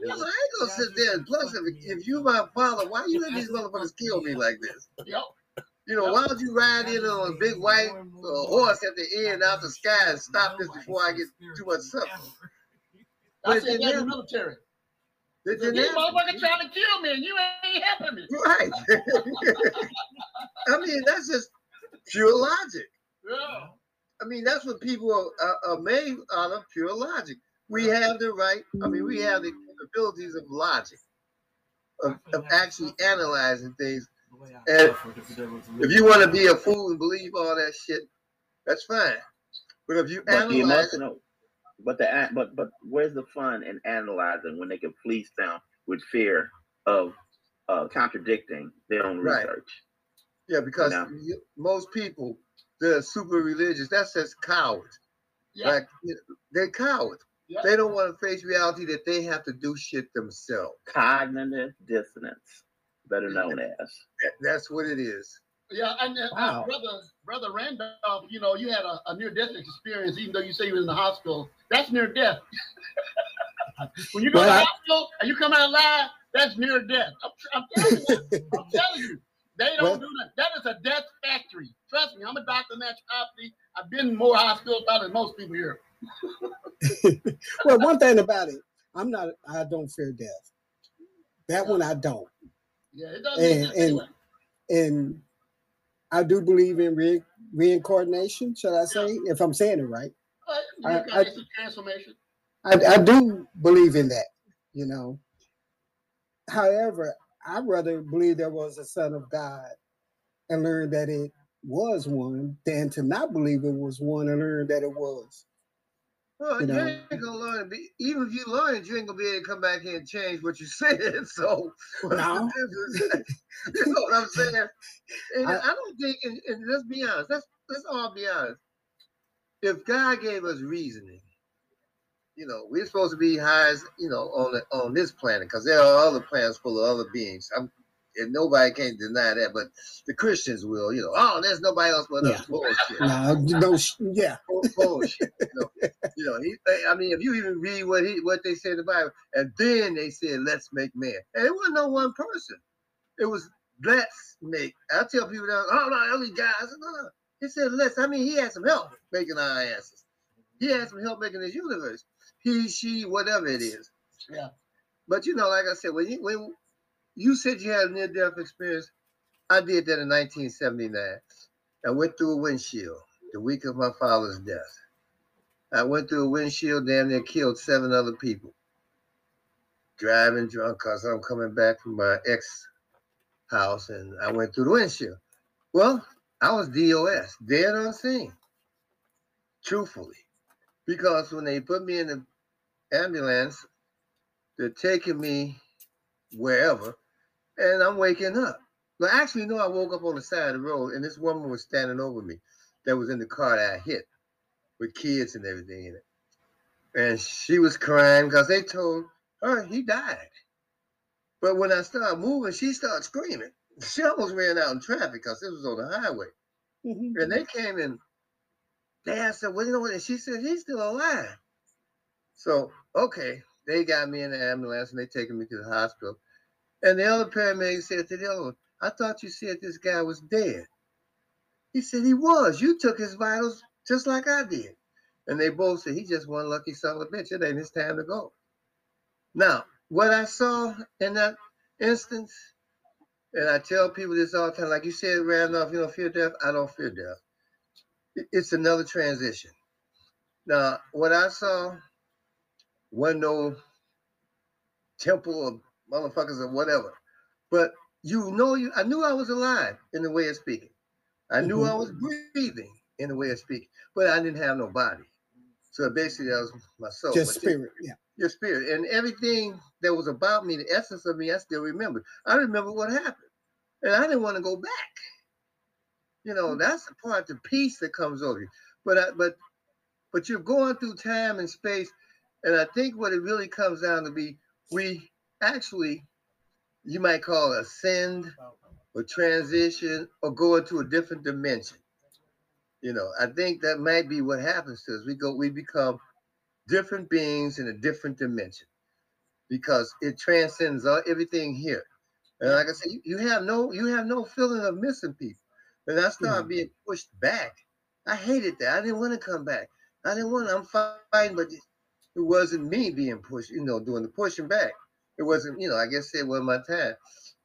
you know, I ain't gonna sit there. And plus, if, if you my father, why you let these motherfuckers kill me like this? You know, why don't you ride in on a big white uh, horse at the end out the sky and stop this before I get too much suffering? I But said then that in the military. Did you never- motherfuckers trying to kill me and you ain't helping me. Right. [LAUGHS] I mean, that's just pure logic. Yeah. I mean, that's what people are, are, are made out of pure logic. We have the right, I mean, we have the capabilities of logic, of, of actually analyzing things. And if you want to be a fool and believe all that shit, that's fine. But if you But the analyze, emotional, but the but but where's the fun in analyzing when they can fleece them with fear of uh, contradicting their own Right. research? yeah, because No. you, most people the super religious. That's just cowards. Yeah. Like they're cowards. Yeah. They don't want to face reality that they have to do shit themselves. Cognitive dissonance, better known as. That's what it is. Yeah, and uh, Wow. brother, brother Randolph, you know, you had a, a near death experience, even though you say you were in the hospital. That's near death. [LAUGHS] when you go to Well, the I- hospital and you come out alive, that's near death. I'm, I'm telling you, I'm [LAUGHS] telling you, they don't Well- do that. That is a death factory. Trust me, I'm a doctor in naturopathy. I've been more probably than most people here. [LAUGHS] well, one thing about it, I'm not. I don't fear death. That one I don't, Yeah, it doesn't. And- and- anyway. and I do believe in re- reincarnation. Shall I say, if I'm saying it right? But I- reincarnation, transformation. I, I do believe in that, you know. However, I'd rather believe there was a son of God and learn that it was one than to not believe it was one and learn that it was. Well, You you, ain't gonna learn. Be, even if you learn it, you ain't gonna be able to come back here and change what you [LAUGHS] said. So, No. [LAUGHS] you know what I'm saying? [LAUGHS] And I, I- don't think. And, and let's be honest. Let's let's all be honest. If God gave us reasoning, you know, we're supposed to be high as you know on the, on this planet because there are other planets full of other beings. I'm, and nobody can deny that, but the Christians will. You know, oh, there's nobody else but us. Yeah. Bullshit No, no, yeah, bull- bullshit. You know, you know he, I mean, if you even read what he what they say in the Bible, and then they said, "Let's make man," and it wasn't no one person. It was let's make. I tell people that, oh no, those guys. Said, no, He said, let's. I mean, he had some help making our asses. He had some help making this universe. He, she, whatever it is. Yeah. But you know, like I said, when you when you said you had a near death experience, I did that in 1979. I went through a windshield the week of my father's death. I went through a windshield, damn near killed seven other people. Driving drunk because I'm coming back from my ex house and I went through the windshield. Well, I was DOS, dead on scene. Truthfully. Because when they put me in the ambulance, they're taking me wherever, and I'm waking up. Well, actually, no, I woke up on the side of the road, and this woman was standing over me that was in the car that I hit with kids and everything in it. And she was crying because they told her he died. But when I started moving, she started screaming. She almost ran out in traffic because this was on the highway. Mhm. And they came in. They asked her, "What you know?" what?" And she said, "He's still alive." So okay, they got me in the ambulance and they taking me to the hospital. And the other paramedic said to the other one, "I thought you said this guy was dead." He said he was. You took his vitals just like I did. And they both said he just one lucky son of a bitch. It ain't his time to go. Now, what I saw in that instance, and I tell people this all the time, like you said, Randolph, you don't fear death. I don't fear death. It's another transition. Now, what I saw wasn't no temple of motherfuckers or whatever. But you know you I knew I was alive in the way of speaking. I knew mm-hmm. I was breathing in the way of speaking, but I didn't have no body. So basically that was my soul. just But spirit. Yeah. your spirit and everything that was about me, the essence of me, I still remember. I remember what happened, and I didn't want to go back. You know, mm. that's the part, the peace that comes over you. But I, but but you're going through time and space, and I think what it really comes down to be, we actually, you might call it ascend or transition or go into a different dimension. You know, I think that might be what happens to us. We go, we become different beings in a different dimension because it transcends all, everything here. And like I said, you, you have no you have no feeling of missing people. And I started Mhm. being pushed back. I hated that. I didn't want to come back. I didn't want to. I'm fine, but it wasn't me being pushed. You know, doing the pushing back. It wasn't. You know, I guess it wasn't my time.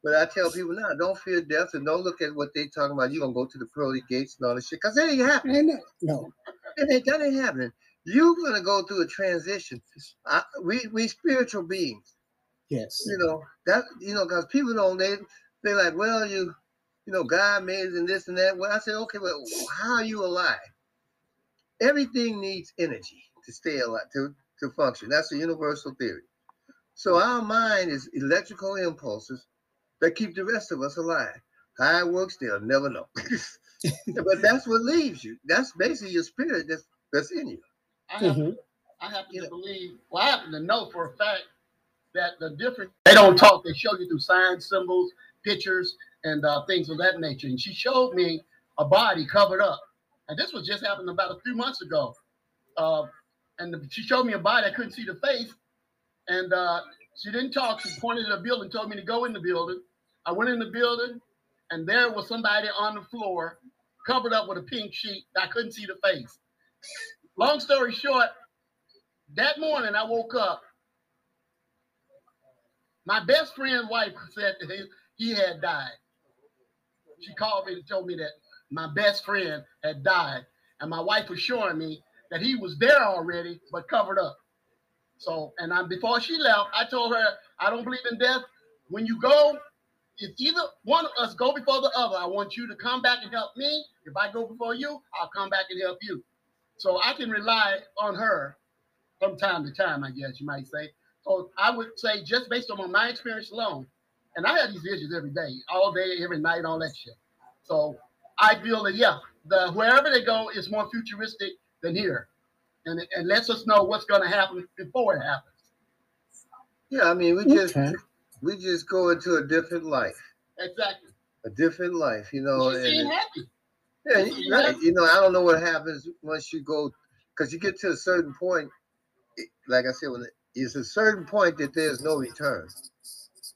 But I tell people now, don't fear death and don't look at what they talking about. You're gonna go to the pearly gates and all this shit, because that ain't happening. No, It ain't, that ain't happening. You're gonna go through a transition. I, we we spiritual beings, yes. you know that you know because people don't they they like well you you know God made it and this and that. Well, I said okay, well how are you alive? Everything needs energy to stay alive to to function. That's a universal theory. So our mind is electrical impulses that keep the rest of us alive. How it works, they'll never know. [LAUGHS] But that's what leaves you. That's basically your spirit that's that's in you. I happen, Mhm. I happen to believe, well, I happen to know for a fact that the different, they don't talk, they show you through signs, symbols, pictures, and uh, things of that nature. And she showed me a body covered up. And this was just happened about a few months ago. Uh, and the, she showed me a body, I couldn't see the face. And uh, she didn't talk, she pointed at a building, told me to go in the building. I went in the building, and there was somebody on the floor covered up with a pink sheet. I couldn't see the face. Long story short, that morning I woke up. My best friend's wife said that he, he had died. She called me and told me that my best friend had died. And my wife was showing me that he was there already, but covered up. So, and I, before she left, I told her, I don't believe in death. When you go, if either one of us go before the other, I want you to come back and help me. If I go before you, I'll come back and help you. So I can rely on her from time to time, I guess you might say. So I would say, just based on my experience alone, and I have these visions every day, all day, every night, all that shit. So I feel that yeah, the wherever they go is more futuristic than here, and it, and lets us know what's going to happen before it happens. Yeah, I mean, we just Okay. we just go into a different life, Exactly. a different life, you know. she and it- happy. Yeah, you- right. You know, I don't know what happens once you go, because you get to a certain point. Like I said, when it's a certain point that there's no return.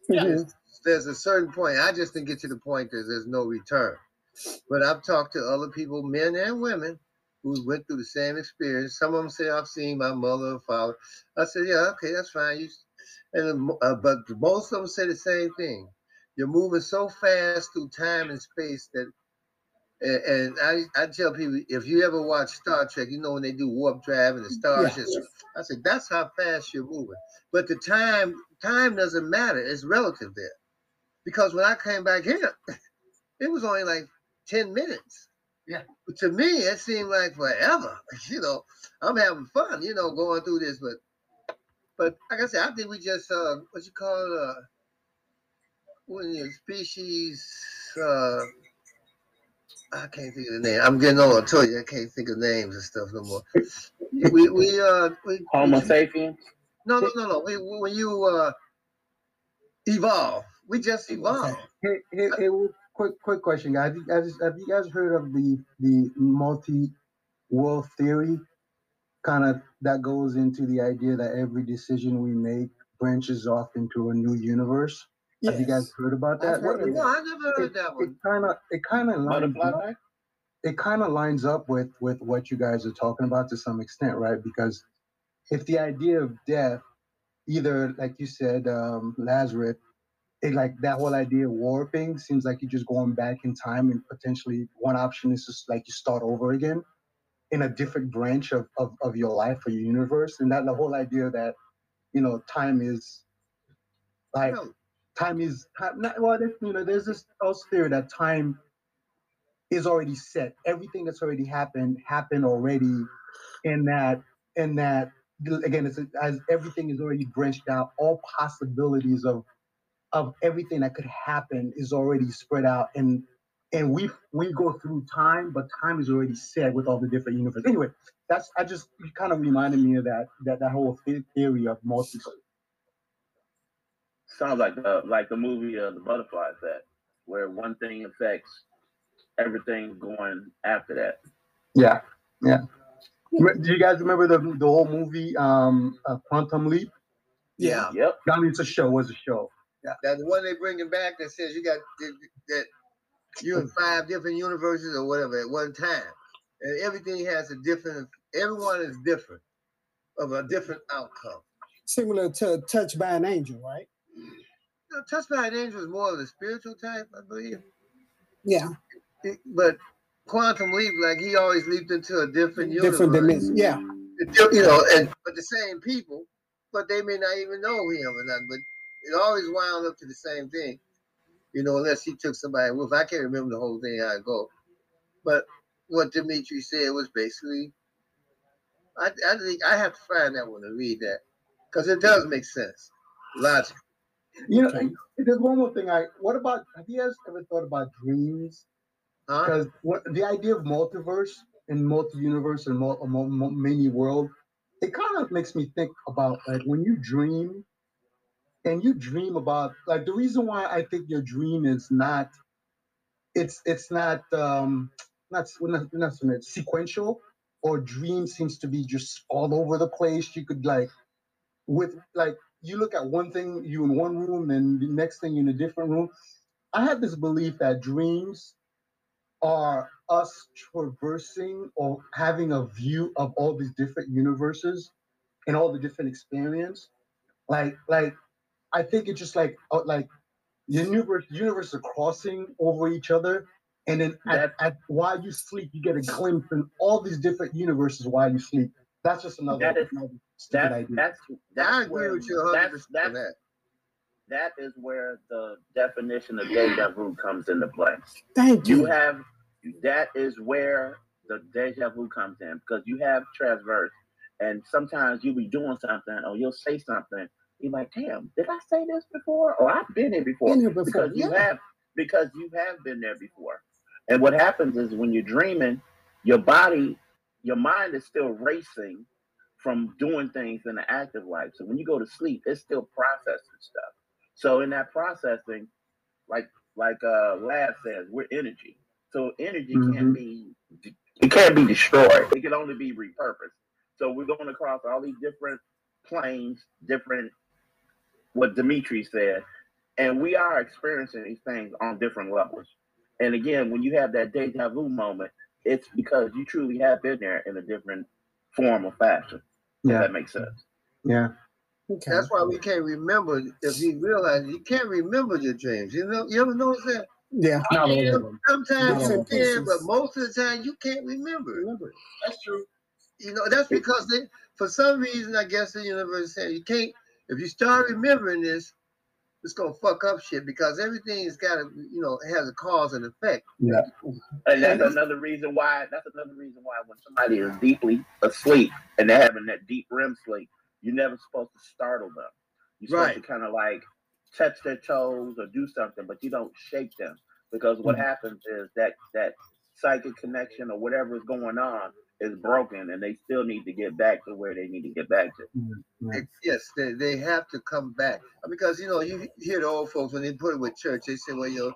Yeah. Mhm. There's a certain point. I just didn't get to the point that there's no return. But I've talked to other people, men and women, who went through the same experience. Some of them say I've seen my mother or father. I said, yeah, okay, that's fine. You, and uh, but most of them say the same thing. You're moving so fast through time and space that and, and I, I tell people if you ever watch Star Trek, you know when they do warp drive and the [LAUGHS] stars Yeah. just I said that's how fast you're moving. But the time time doesn't matter. It's relative there. Because when I came back here, [LAUGHS] it was only like 10 minutes. Yeah. But to me, it seemed like forever. [LAUGHS] You know, I'm having fun, you know, going through this, but but like I said, I think we just uh what you call it uh when your species uh I can't think of the name. I'm getting old. I told you I can't think of names and stuff no more. we we uh we, Homo sapiens. no no no no. We, when you uh evolve, we just evolve. Hey, hey, well, quick, quick question, guys. Have you guys, have you guys heard of the the multi-world theory? Kind of that goes into the idea that every decision we make branches off into a new universe. Have you guys heard about I've that? heard of No, I never heard It that one. kind of, it kind of lines up. effect? It kind of lines up with with what you guys are talking about to some extent, right? Because if the idea of death, either like you said, um, Lazarus, it like that whole idea of warping seems like you're just going back in time and potentially one option is just like you start over again in a different branch of, of, of your life or your universe. And that the whole idea that, you know, time is like No. time is time, not, well, you know, there's this also theory that time is already set. Everything that's already happened happened already in that in that again it's as everything is already branched out all possibilities of of everything that could happen is already spread out and and we we go through time but time is already set with all the different universes anyway that's i just you kind of reminded me of that that that whole theory of multi Sounds like the like the movie uh, The Butterfly Effect, where one thing affects everything going after that. yeah yeah do you guys remember the the whole movie um uh, quantum leap Yeah. Yep. i mean it's a show it was a show That the one they bringing back that says you got that, that you in five different universes or whatever at one time, and everything has a different. Everyone is different, of a different outcome. Similar to Touched by an Angel, right? Now, Touched by an Angel is more of the spiritual type, I believe. Yeah. But Quantum Leap, like he always leaped into a different universe. Different dimension. Yeah. You know, and but the same people, but they may not even know him or nothing. But it always wound up to the same thing, you know, unless he took somebody with. I can't remember the whole thing how it go, but what Dimitri said was basically, I I think I have to find that one to read that because it does make sense, logic. you know Okay. there's one more thing i what about have you guys ever thought about dreams Huh? because what the idea of multiverse and multi-universe and mul- mul- mul- many world, it kind of makes me think about like when you dream, and you dream about like the reason why I think your dream is not, it's it's not um not not, not sequential or dream seems to be just all over the place. You could like with like you look at one thing you in one room and the next thing in a different room. I have this belief that dreams are us traversing or having a view of all these different universes and all the different experience. Like, like I think it's just like uh, like the universe universe are crossing over each other, and then at, at while you sleep, you get a glimpse in all these different universes while you sleep. That's just another, That is- another stupid That, idea. that's that's I agree where, with you 100% that's, on that's, that. that is where the definition of deja vu comes into play. Thank You you. have that is where the deja vu comes in because you have transverse, and sometimes you'll be doing something or you'll say something. You're like, damn, did I say this before? Or I've been here before. Been here before, because you have because you have been there before. And what happens is when you're dreaming, your body, your mind is still racing from doing things in the active life. So when you go to sleep, it's still processing stuff. So in that processing, like like uh Lad says, we're energy. So energy can't Mhm. be it can't be destroyed. It can only be repurposed. So we're going across all these different planes, different what Dimitri said, and we are experiencing these things on different levels. And again, when you have that deja vu moment, it's because you truly have been there in a different form or fashion. If Yeah, that makes sense. yeah. Okay. That's why we can't remember. If you realize you can't remember your dreams, you know, you ever notice that? Yeah. Not all Yeah. Sometimes No. you can, but most of the time you can't remember. Remember. That's true. You know, that's because they, for some reason, I guess the universe said you can't. If you start remembering this, it's gonna fuck up shit because everything's got to, you know, has a cause and effect. Yeah. And that's another reason why. That's another reason why when somebody is deeply asleep and they're having that deep REM sleep, you're never supposed to startle them. You're supposed Right. to kind of like touch their toes or do something, but you don't shake them because what Mhm. happens is that that psychic connection or whatever is going on is broken, and they still need to get back to where they need to get back to. Mm, mm. It- yes, they, they have to come back because you know you hear the old folks when they put it with church, they say, "Well, your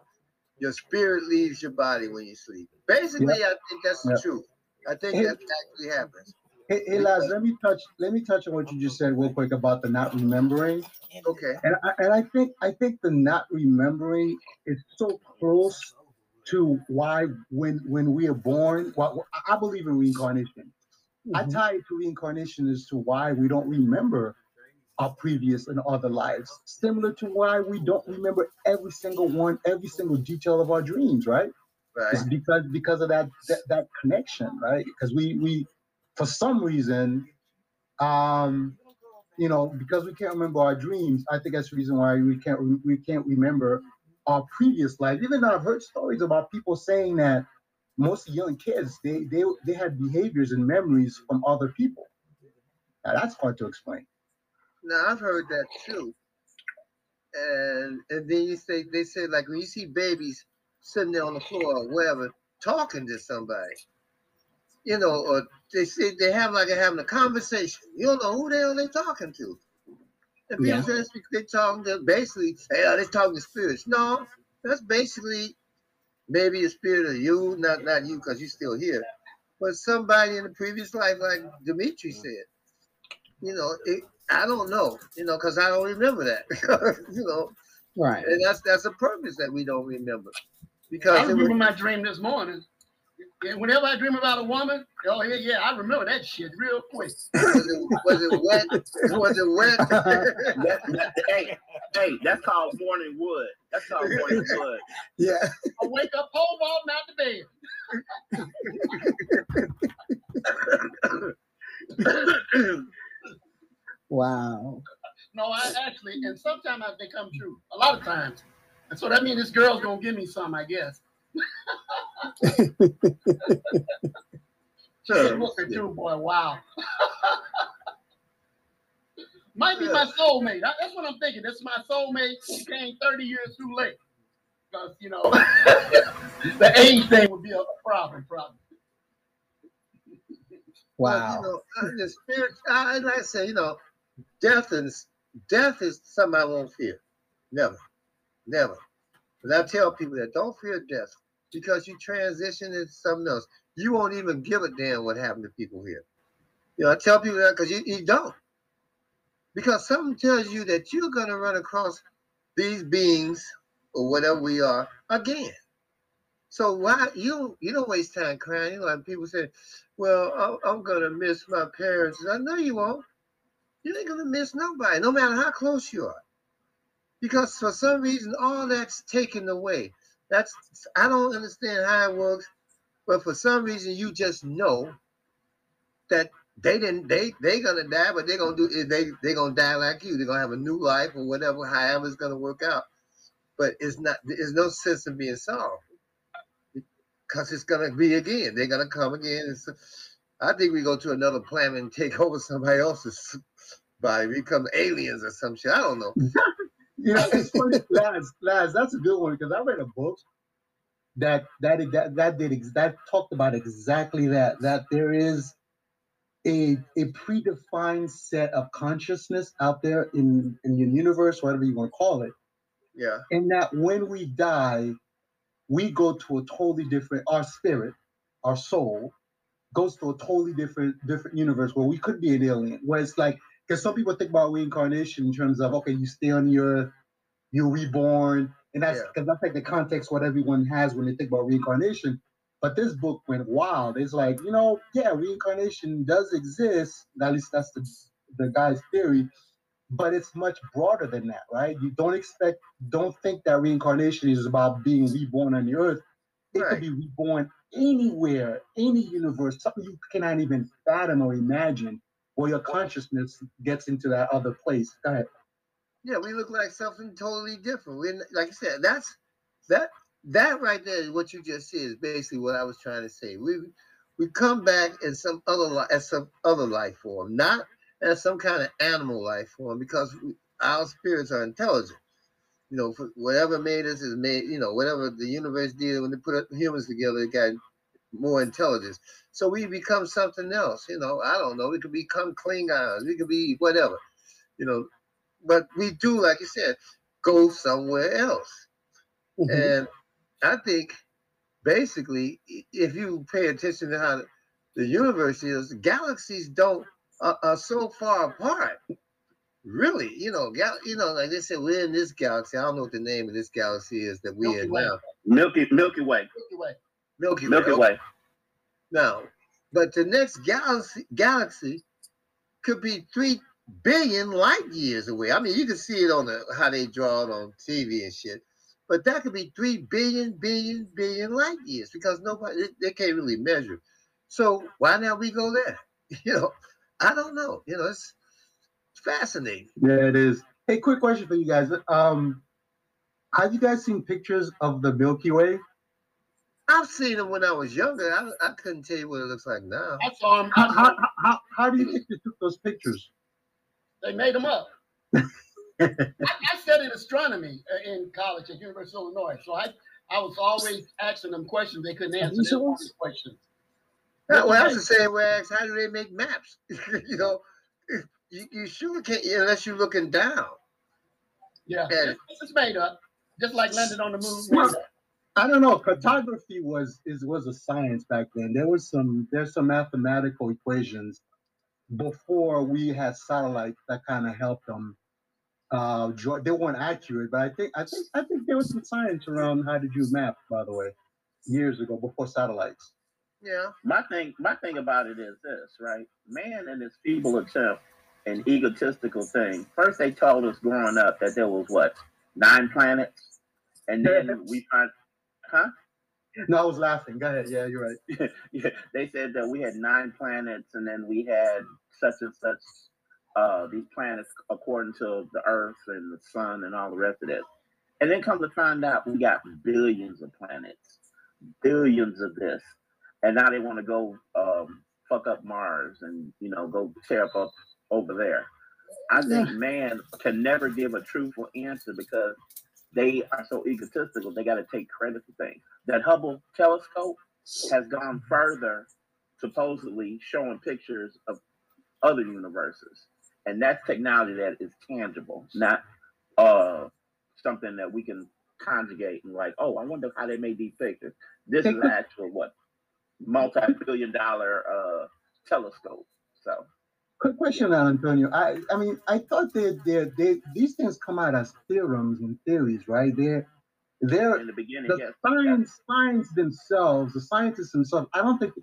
your spirit leaves your body when you sleep." Basically, I think that's the truth. I think Hey. that actually happens. Hey, hey Laz, let me touch let me touch on what you just said real quick about the not remembering. Okay. And I, and I think I think the not remembering is so close to why when when we are born. Well, I believe in reincarnation. I Mhm. tie it to reincarnation as to why we don't remember our previous and other lives. Similar to why we don't remember every single one, every single detail of our dreams, right? Right. It's because because of that that, that connection, right? Because we we for some reason, um, you know, because we can't remember our dreams, I think that's the reason why we can't we can't remember our previous life. Even though I've heard stories about people saying that most young kids they they they had behaviors and memories from other people. Now that's hard to explain. Now I've heard that too. And and then you say they say like when you see babies sitting there on the floor or wherever talking to somebody, you know, or they say they have like they're having a conversation. You don't know who the hell they talking to. And people Yeah. say that's they talking to basically, hey, are they talking to spirits? No, that's basically maybe a spirit of you, not not you because you're still here, but somebody in the previous life, like Dimitri said. You know, it, I don't know, you know, because I don't remember that. [LAUGHS] you know, Right. and that's that's a purpose that we don't remember. Because it remember was, my dream this morning. And whenever I dream about a woman, oh yeah, yeah, I remember that shit real quick. [LAUGHS] was it was it wet? Was it wet? [LAUGHS] That, that, hey, hey, that's called morning wood. That's called morning wood. Yeah. I wake up, pole vaulting out the bed. Wow. No, I actually, and sometimes they come true. A lot of times. And so that means this girl's gonna give me some, I guess. Good looking too, boy. Wow. [LAUGHS] Might be my soulmate. That- That's what I'm thinking. This is my soulmate. She came 30 years too late. because you know [LAUGHS] the age thing would be a problem, probably. Wow. But, you know, the spirit, I, like I say, you know, death is death is something I won't fear. Never, never. But I tell people that don't fear death because you transition into something else. You won't even give a damn what happened to people here. You know, I tell people that because you, you don't. Because something tells you that you're going to run across these beings or whatever we are again. So why you you don't waste time crying? Like people say, "Well, I'm, I'm gonna miss my parents." I know you won't. You ain't gonna miss nobody, no matter how close you are, because for some reason all that's taken away. That's I don't understand how it works, but for some reason you just know that they didn't they they gonna die, but they're gonna do eh, they they're gonna die like you. They're gonna have a new life or whatever, however it's gonna work out. But it's not. There's no sense in being sorrowful because it's gonna be again. They're gonna come again. I think we go to another planet and take [LAUGHS] over somebody else's body, become aliens or some shit. I don't know. [LAUGHS] You know, it's funny, Laz, Laz, that's a good one because I read a book that that that that did that talked about exactly that. That there is a a predefined set of consciousness out there in in the universe, whatever you want to call it, Yeah, and that when we die, we go to a totally different. Our spirit, our soul, goes to a totally different different universe where we could be an alien. Where it's like because some people think about reincarnation in terms of okay, you stay on the earth, you're reborn, and that's Yeah. because that's like the context what everyone has when they think about reincarnation. But this book went wild. It's like you know, yeah, reincarnation does exist. At least that's the the guy's theory. But it's much broader than that, right? You don't expect, don't think that reincarnation is about being reborn on the earth. It Right. could be reborn anywhere, any universe, something you cannot even fathom or imagine, where your consciousness gets into that other place. Go ahead. yeah. We look like something totally different. We, like I said, that's that that right there is what you just said is basically what I was trying to say. We we come back in some other as some other life form, not as some kind of animal life form, because we, our spirits are intelligent. You know, whatever made us is made. You know, whatever the universe did when they put humans together, it got more intelligence. So we become something else. You know, I don't know. We could become Klingons. We could be whatever. You know, but we do, like you said, go somewhere else. Mm-hmm. And I think basically, if you pay attention to how the- the universe is, galaxies don't are, are so far apart. Really, you know, gal, you know, like they said, we're in this galaxy. I don't know what the name of this galaxy is that we're in now. Milky Milky Way. Milky Way. Milky Way. Milky Way. Now, but the next galaxy galaxy could be three billion light years away. I mean, you can see it on the how they draw it on TV and shit. But that could be three billion, billion, billion light years because nobody they, they can't really measure. So why not we go there? [LAUGHS] You know, I don't know. You know, it's fascinating. Yeah, it is. Hey, quick question for you guys. Um, have you guys seen pictures of the Milky Way? I've seen them when I was younger. I, I couldn't tell you what it looks like now. I saw him. How, I saw how, him. how, how do you think they took those pictures? They made them up. [LAUGHS] I, I studied astronomy uh, in college at University of Illinois, so I, I was always asking them questions they couldn't answer. They wanted questions. Yeah, well, that's the same way I asked, how do they make maps? [LAUGHS] you know, you, you sure can't unless you're looking down. Yeah, Yeah. it's, it's made up, just like landing on the moon. Well, made up. I don't know. Cartography was is was a science back then. There was some there's some mathematical equations before we had satellites that kind of helped them. Uh, they weren't accurate, but I think I think I think there was some science around how to do math. By the way, years ago before satellites. Yeah. My thing, my thing about it is this, right? Man and his feeble attempt and egotistical thing. First, they told us growing up that there was what nine planets, and then [LAUGHS] we find, huh? No, I was laughing. Go ahead. Yeah, you're right. [LAUGHS] yeah, they said that we had nine planets, and then we had such and such uh, these planets according to the Earth and the Sun and all the rest of this. And then come to find out, we got billions of planets, billions of this, and now they want to go um, fuck up Mars and you know go tear up, up over there. I think man can never give a truthful answer because they are so egotistical. They got to take credit for things. That Hubble telescope has gone further, supposedly showing pictures of other universes, and that's technology that is tangible, not uh something that we can conjugate and like, oh, I wonder how they made these pictures. This is [LAUGHS] actual what multi-billion dollar uh telescope. So Quick question, Antonio. I, I mean, I thought that they, they, these things come out as theorems and theories, right? They're, they're in the beginning, the yes, science, science themselves, the scientists themselves. I don't think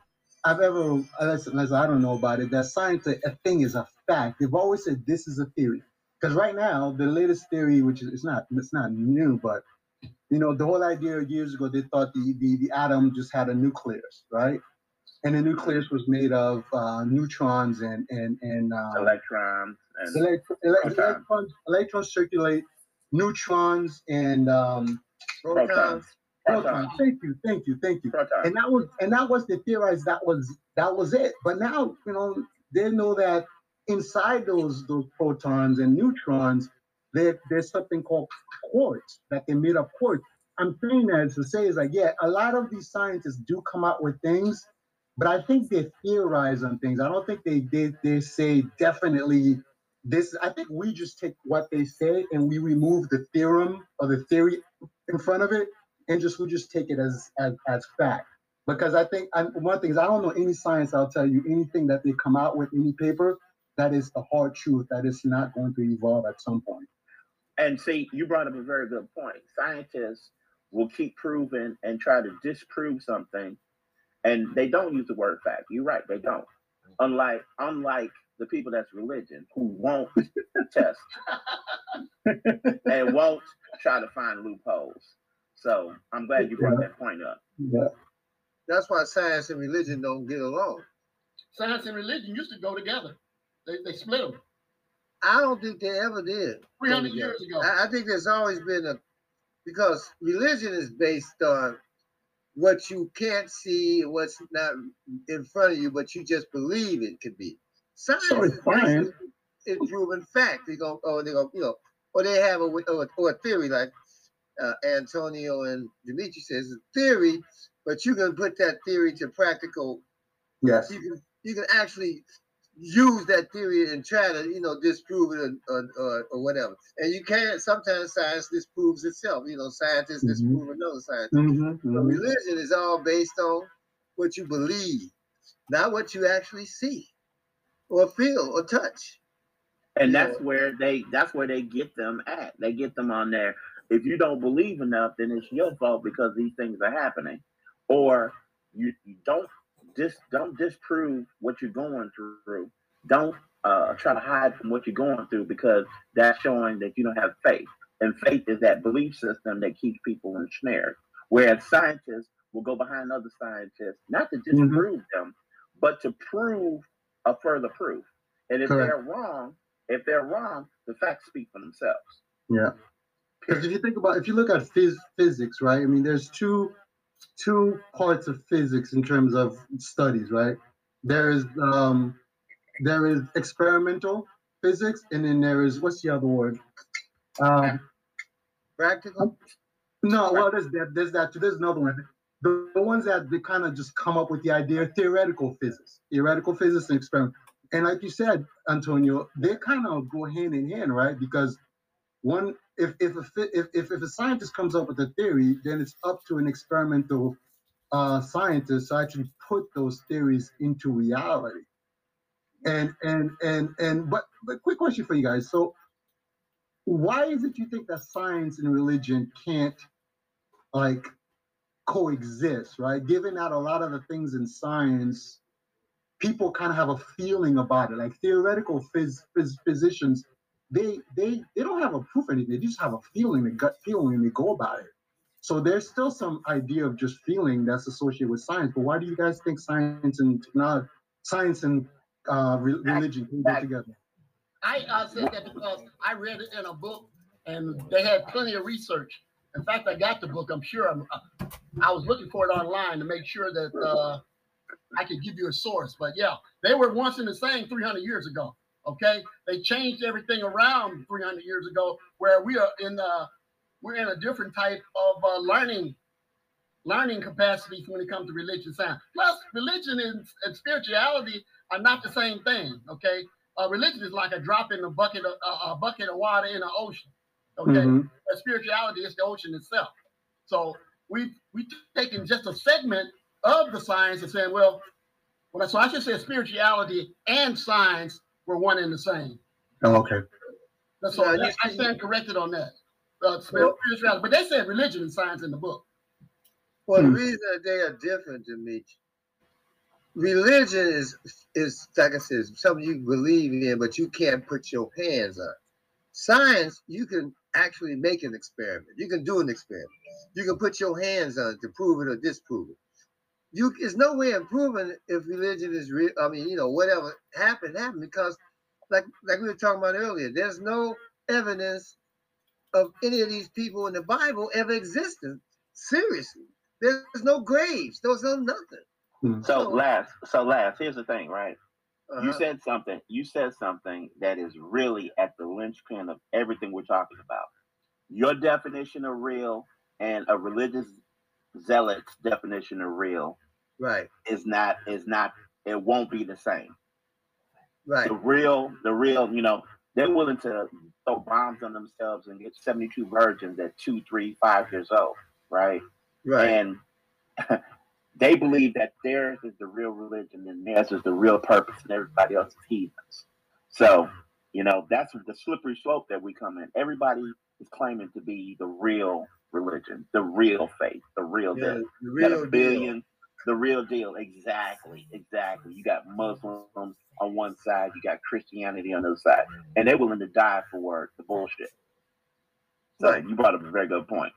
I've ever, unless, unless I don't know about it, that science a, a thing is a fact. They've always said this is a theory. Because right now, the latest theory, which is it's not it's not new, but you know, the whole idea years ago, they thought the the, the atom just had a nucleus, right? And the nucleus was made of uh, neutrons and and and uh, electrons and elect- protons. electrons, electrons circulate, neutrons and um, protons. protons. Protons. Thank you, thank you, thank you. Protons. And that was and that was the theorized that was that was it. But now you know they know that inside those those protons and neutrons, there there's something called quarks that they made of quarks. I'm saying that to say is like yeah, a lot of these scientists do come out with things, but I think they theorize on things. I don't think they they they say definitely this. I think we just take what they say and we remove the theorem or the theory in front of it and just we just take it as as, as fact. Because I think and one thing is I don't know any science. I'll tell you anything that they come out with any paper that is the hard truth that is not going to evolve at some point. And see, you brought up a very good point. Scientists will keep proving and try to disprove something, and they don't use the word fact. You're right, they don't. Unlike unlike the people that's religion who won't [LAUGHS] test [LAUGHS] and won't try to find loopholes. So I'm glad you brought that point up. Yeah. That's why science and religion don't get along. Science and religion used to go together. They, they split them I don't think they ever did. 300 years ago. I, I think there's always been a because religion is based on what you can't see, what's not in front of you, but you just believe it could be. Science So it's is in proven fact. They go, oh, they go, you know, or they have a or, or a theory like uh, Antonio and Dimitri says, a theory, but you can put that theory to practical Yes. you can you can actually use that theory and try to you know disprove it or, or, or, or whatever. And you can't. Sometimes science disproves itself. You know, scientists Mhm. disprove another scientist. Mm-hmm, But religion is all based on what you believe, not what you actually see, or feel, or touch. And Yeah. that's where they that's where they get them at. They get them on there. If you don't believe enough, then it's your fault because these things are happening. Or you, you don't dis don't disprove what you're going through. Don't uh, try to hide from what you're going through because that's showing that you don't have faith. And faith is that belief system that keeps people ensnared. Whereas scientists will go behind other scientists, not to disprove them, but to prove a further proof. And if Correct. they're wrong, if they're wrong, the facts speak for themselves. Yeah. Because if you think about, if you look at phys- physics, right? I mean, there's two two parts of physics in terms of studies, right? There is um, there is experimental physics, and then there is what's the other word? Um, Practical. no, well, there's that, there's that, there's another one. The, the ones that they kind of just come up with the idea of theoretical physics, theoretical physics and experiment. And like you said, Antonio, they kind of go hand in hand, right? Because one, if if a if, if if a scientist comes up with a theory, then it's up to an experimental uh, scientist to actually put those theories into reality. And and and and but but quick question for you guys. So why is it you think that science and religion can't like coexist, right? Given that a lot of the things in science, people kind of have a feeling about it. Like theoretical phys- phys- physicians, they they they don't have a proof of anything. They just have a feeling, a gut feeling, and they go about it. So there's still some idea of just feeling that's associated with science. But why do you guys think science and technology, science and uh, re- religion can go together? I uh, said that because I read it in a book and they had plenty of research. In fact, I got the book. I'm sure I'm, uh, I was looking for it online to make sure that uh, I could give you a source. But yeah, they were once in the same 300 years ago. Okay, they changed everything around 300 years ago, where we are in the we're in a different type of uh, learning learning capacities when it comes to religion science. Plus, religion and, and spirituality are not the same thing. Okay, uh, religion is like a drop in a bucket of uh, a bucket of water in an ocean. Okay, Mhm. but spirituality is the ocean itself. So we we taking just a segment of the science and saying, well, well, so I should say spirituality and science were one and the same. Oh, okay. That's all. Yeah, you- I stand corrected on that. Uh, Well- but they said religion and science in the book. Well, Hmm. the reason that they are different to me, religion is is like I said, something you believe in, but you can't put your hands on. Science, you can actually make an experiment. You can do an experiment. You can put your hands on it to prove it or disprove it. You, there's no way of proving if religion is real. I mean, you know, whatever happened happened because, like like we were talking about earlier, there's no evidence of any of these people in the Bible ever existed. Seriously, there's no graves. There's no nothing. So So- Laz, so Laz, here's the thing, right? You Uh-huh. said something. You said something that is really at the linchpin of everything we're talking about. Your definition of real and a religious zealot's definition of real right, is not is not. It won't be the same. right, The real, the real, you know, they're willing to throw bombs on themselves and get 72 virgins at two, three, five years old, right? right. And [LAUGHS] they believe that theirs is the real religion and theirs is the real purpose and everybody else is heathens. So, you know, that's the slippery slope that we come in. Everybody is claiming to be the real religion, the real faith, the real Yeah, deal. the You got real a deal. billion, the real deal. Exactly, exactly. You got Muslims on one side, you got Christianity on the other side, and they're willing to die for the bullshit. So you brought up a very good point.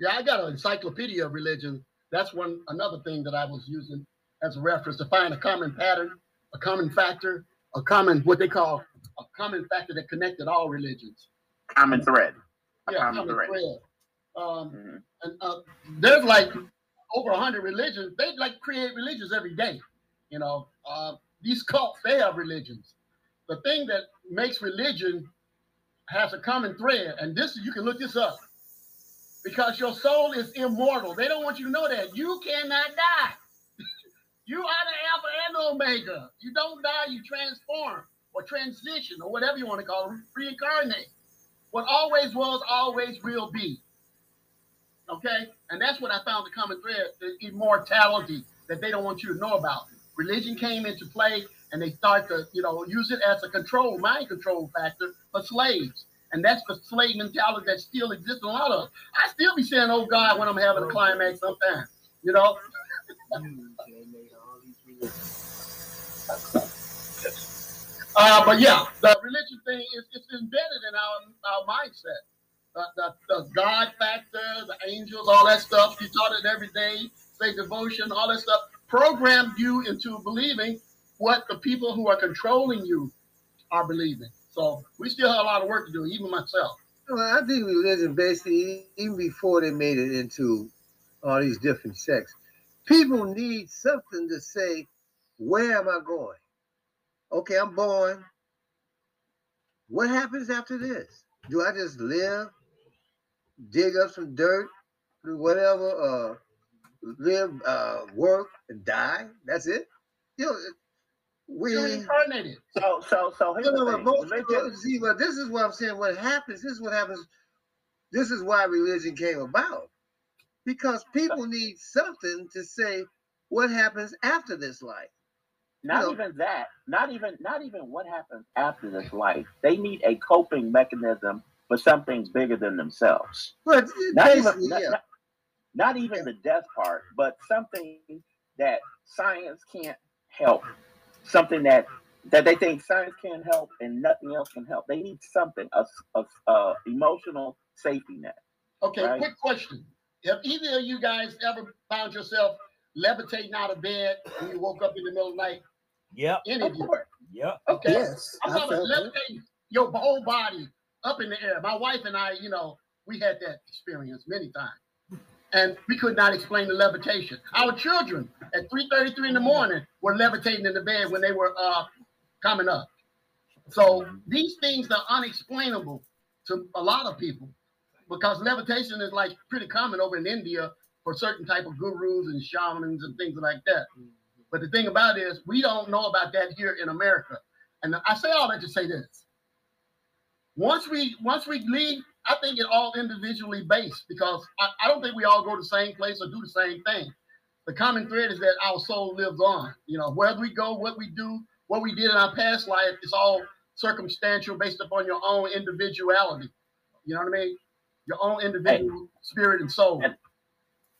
Yeah, I got an encyclopedia of religion. That's one another thing that I was using as a reference to find a common pattern, a common factor, a common what they call a common factor that connected all religions. Common thread. A Yeah, common common thread. thread. Um, Mhm. and uh, there's like over hundred religions. They like create religions every day. You know, uh, these cults they have religions. The thing that makes religion has a common thread, and this you can look this up because your soul is immortal. They don't want you to know that you cannot die. [LAUGHS] you are the Alpha and Omega. You don't die. You transform or transition or whatever you want to call it, reincarnate. What always was, always will be. Okay? And that's what I found the common thread, the immortality that they don't want you to know about. Religion came into play and they start to, you know, use it as a control, mind control factor for slaves. And that's the slave mentality that still exists in a lot of us. I still be saying, oh God, when I'm having a climax sometimes, you know? [LAUGHS] Uh, but yeah, the religion thing is it's embedded in our, our mindset. The, the, God factor, the angels, all that stuff. You taught it every day, say devotion, all that stuff, programmed you into believing what the people who are controlling you are believing. So we still have a lot of work to do, even myself. Well, I think religion basically, even before they made it into all these different sects, people need something to say, where am I going? Okay, I'm born. What happens after this? Do I just live, dig up some dirt, do whatever, uh, live, uh, work, and die? That's it? You know, we. You're incarnated. So, so, so here's No, no, the thing. most see, but this is what I'm saying. What happens? This is what happens. This is why religion came about, because people need something to say what happens after this life. not know- even that. Not even, not even what happens after this life. They need a coping mechanism for something's bigger than themselves. But Not even, yeah, not- not even the death part, but something that science can't help. Something that that they think science can't help and nothing else can help. They need something, a, a, a emotional safety net. Okay, Right. quick question. Have either of you guys ever found yourself levitating out of bed when you woke up in the middle of the night? Yep. Any of you? Yep. Okay. Yes, I'm talking about levitating your whole body up in the air. My wife and I, you know, we had that experience many times. And we could not explain the levitation. Our children at 3:33 in the morning were levitating in the bed when they were uh, coming up. So these things are unexplainable to a lot of people. because levitation is like pretty common over in India for certain type of gurus and shamans and things like that. But the thing about it is, we don't know about that here in America. And I say all that to say this: once we once we leave, I think it all individually based because I, I don't think we all go to the same place or do the same thing. The common thread is that our soul lives on. You know, wherever we go, what we do, what we did in our past life, it's all circumstantial based upon your own individuality. You know what I mean? Your own individual spirit and soul. And-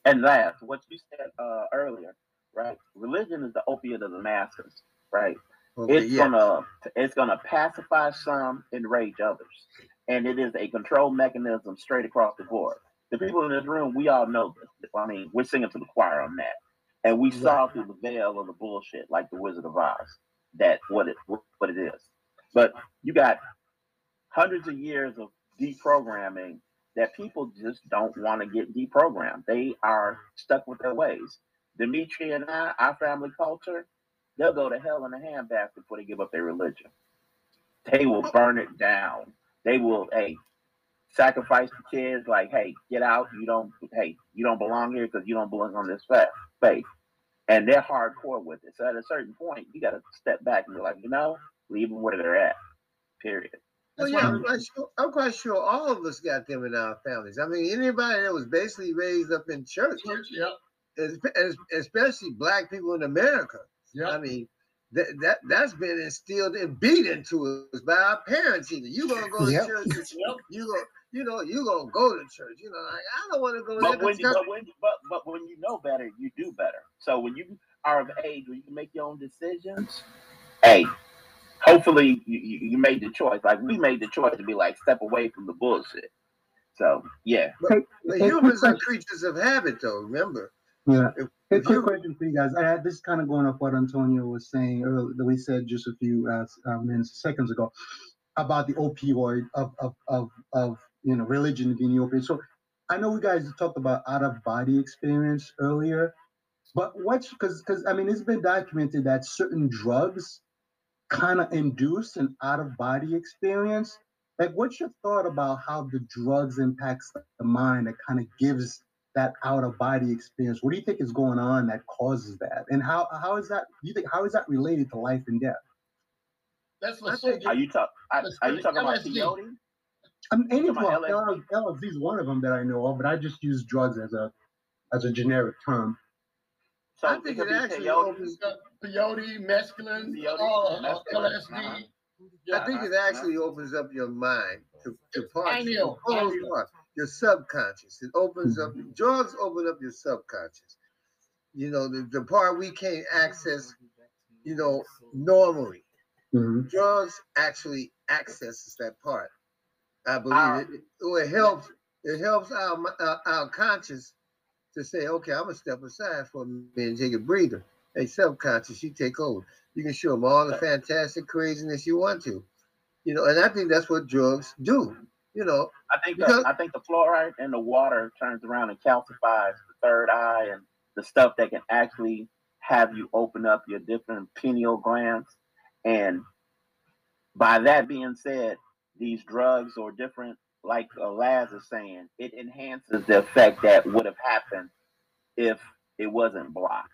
And last, what you said uh, earlier, right? Religion is the opiate of the masses, right? Okay, it's yeah. gonna it's gonna pacify some, enrage others, and it is a control mechanism straight across the board. The people in this room, we all know this. I mean, we're singing to the choir on that, and we saw through the veil of the bullshit, like the Wizard of Oz, that what it what it is. But you got hundreds of years of deprogramming that people just don't want to get deprogrammed. They are stuck with their ways. Dimitri and I, our family culture, they'll go to hell in a handbasket before they give up their religion. They will burn it down. They will, hey, sacrifice the kids. Like, hey, get out. You don't, hey, you don't belong here because you don't belong on this fa- faith. And they're hardcore with it. So at a certain point, you got to step back and be like, you know, leave them where they're at. Period. Well, yeah, I'm quite, sure, I'm quite sure all of us got them in our families. I mean, anybody that was basically raised up in church, Church, yep, es- es- especially black people in America. I mean, that that that's been instilled and beat into us by our parents. Either you gonna go to Yep. church, Yep. you go, you know, you gonna go to church. You know, like I don't want to go But there. when, you, but when but but when you know better, you do better. So when you are of age when you can make your own decisions, hey, hopefully you, you, you made the choice. Like we made the choice to be like step away from the bullshit. So yeah, But Hey, humans are creatures of habit, though. Remember, Yeah. If- Hey, if quick question for you guys. I had this kind of going off what Antonio was saying earlier, that we said just a few uh, uh, minutes, seconds ago, about the opioid of of of of you know religion being the opioid. So I know we guys talked about out of body experience earlier, but what's because because I mean it's been documented that certain drugs kind of induce an out of body experience. Like, what's your thought about how the drugs impacts the mind that kind of gives that out of body experience? What do you think is going on that causes that? And how how is that you think how is that related to life and death? That's I what think are you talk are, are you talking about LSD. peyote? I mean, any Talking well, about LSD? LSD is one of them that I know of, but I just use drugs as a as a generic term. So I think could it actually peyote. opens. uh, peyote, mescaline, Peyote, uh, mescaline, LSD. uh-huh. Yeah, I think it actually opens up your mind to, to parts. pineal, to parts, Your subconscious. It opens up. Mm-hmm. Drugs open up your subconscious. You know, the, the part we can't access. You know, normally. Mhm. drugs actually accesses that part. I believe Ah. it, it, it helps. It helps our, our our conscious to say, okay, I'm gonna step aside for a minute and take a breather. Hey, subconscious, you take over. You can show them all the fantastic craziness you want to, you know. And I think that's what drugs do. You know, I think the, I think the fluoride in the water turns around and calcifies the third eye and the stuff that can actually have you open up your different pineal glands. And by that being said, these drugs or different, like uh, Laz is saying, it enhances the effect that would have happened if it wasn't blocked.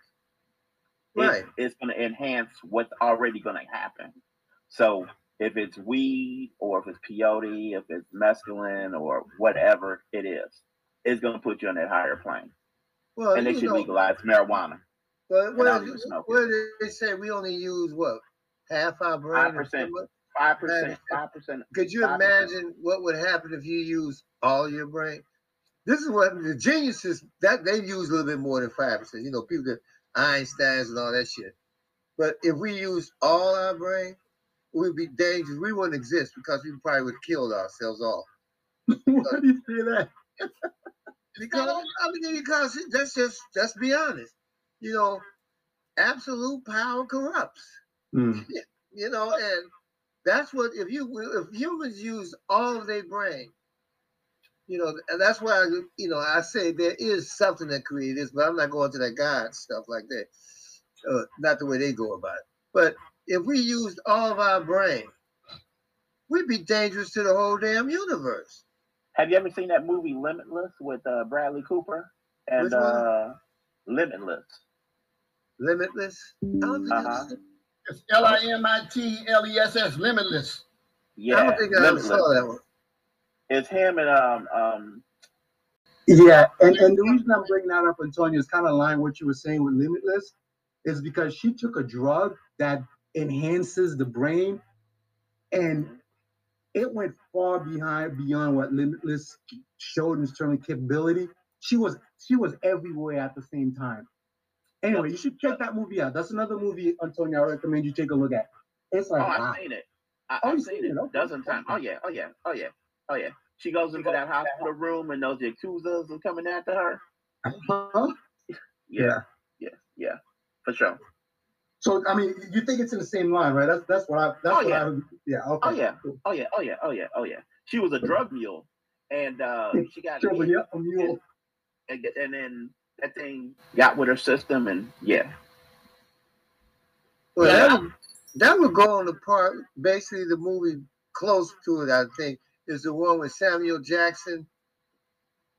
It- Right. it's going to enhance what's already going to happen. So if it's weed or if it's peyote, if it's mescaline or whatever it is, it's going to put you on that higher plane. well, and they should know, legalize marijuana. well, what, don't is- what did they say? We only use what half our brain. 5%. something? Five percent, five percent. Could you 5%. imagine what would happen if you use all your brain? This is what the geniuses that they use a little bit more than five percent. You know, people that Einsteins and all that shit. But if we use all our brain, we'd be dangerous. We wouldn't exist because we probably would have killed ourselves off. [LAUGHS] Why do you say that? [LAUGHS] Because I mean, because that's just let's be honest. You know, absolute power corrupts. Mm. [LAUGHS] you know, and that's what if you if humans use all of their brain, you know, and that's why you know I say there is something that created this, but I'm not going to that God stuff like that. Uh, not the way they go about it. But if we used all of our brain, we'd be dangerous to the whole damn universe. Have you ever seen that movie Limitless with uh, Bradley Cooper and Which one? uh, Limitless? Limitless. I don't think I've Uh-huh. It's L I M I T L E S S, limitless. Yeah, I don't think I ever saw that one. It's him and um um Yeah, and, and the reason I'm bringing that up, Antonio, is kind of line what you were saying with Limitless, is because she took a drug that enhances the brain, and it went far behind beyond what Limitless showed in terms of capability. She was she was everywhere at the same time. Anyway, you should check that movie out. That's another movie, Antonio. I recommend you take a look at. It's oh I've wow. seen it. I, Oh, I've you've seen seen it okay. dozen times. Oh yeah, oh yeah, oh yeah, oh yeah. She goes into that hospital room and those accusers are coming after her. Huh? Yeah, yeah, yeah, for sure. So I mean, you think it's in the same line, right? That's that's what I. That's Oh, what yeah. I. Yeah. Okay. Oh yeah, cool. oh yeah, oh yeah, oh yeah, oh yeah. She was a drug mule, and uh, [LAUGHS] she got Sure, but yeah, a mule. and, and then that thing got with her system, and yeah, Well, Yeah. that, would, that would go on the part. Basically, the movie close to it, I think, is the one with Samuel Jackson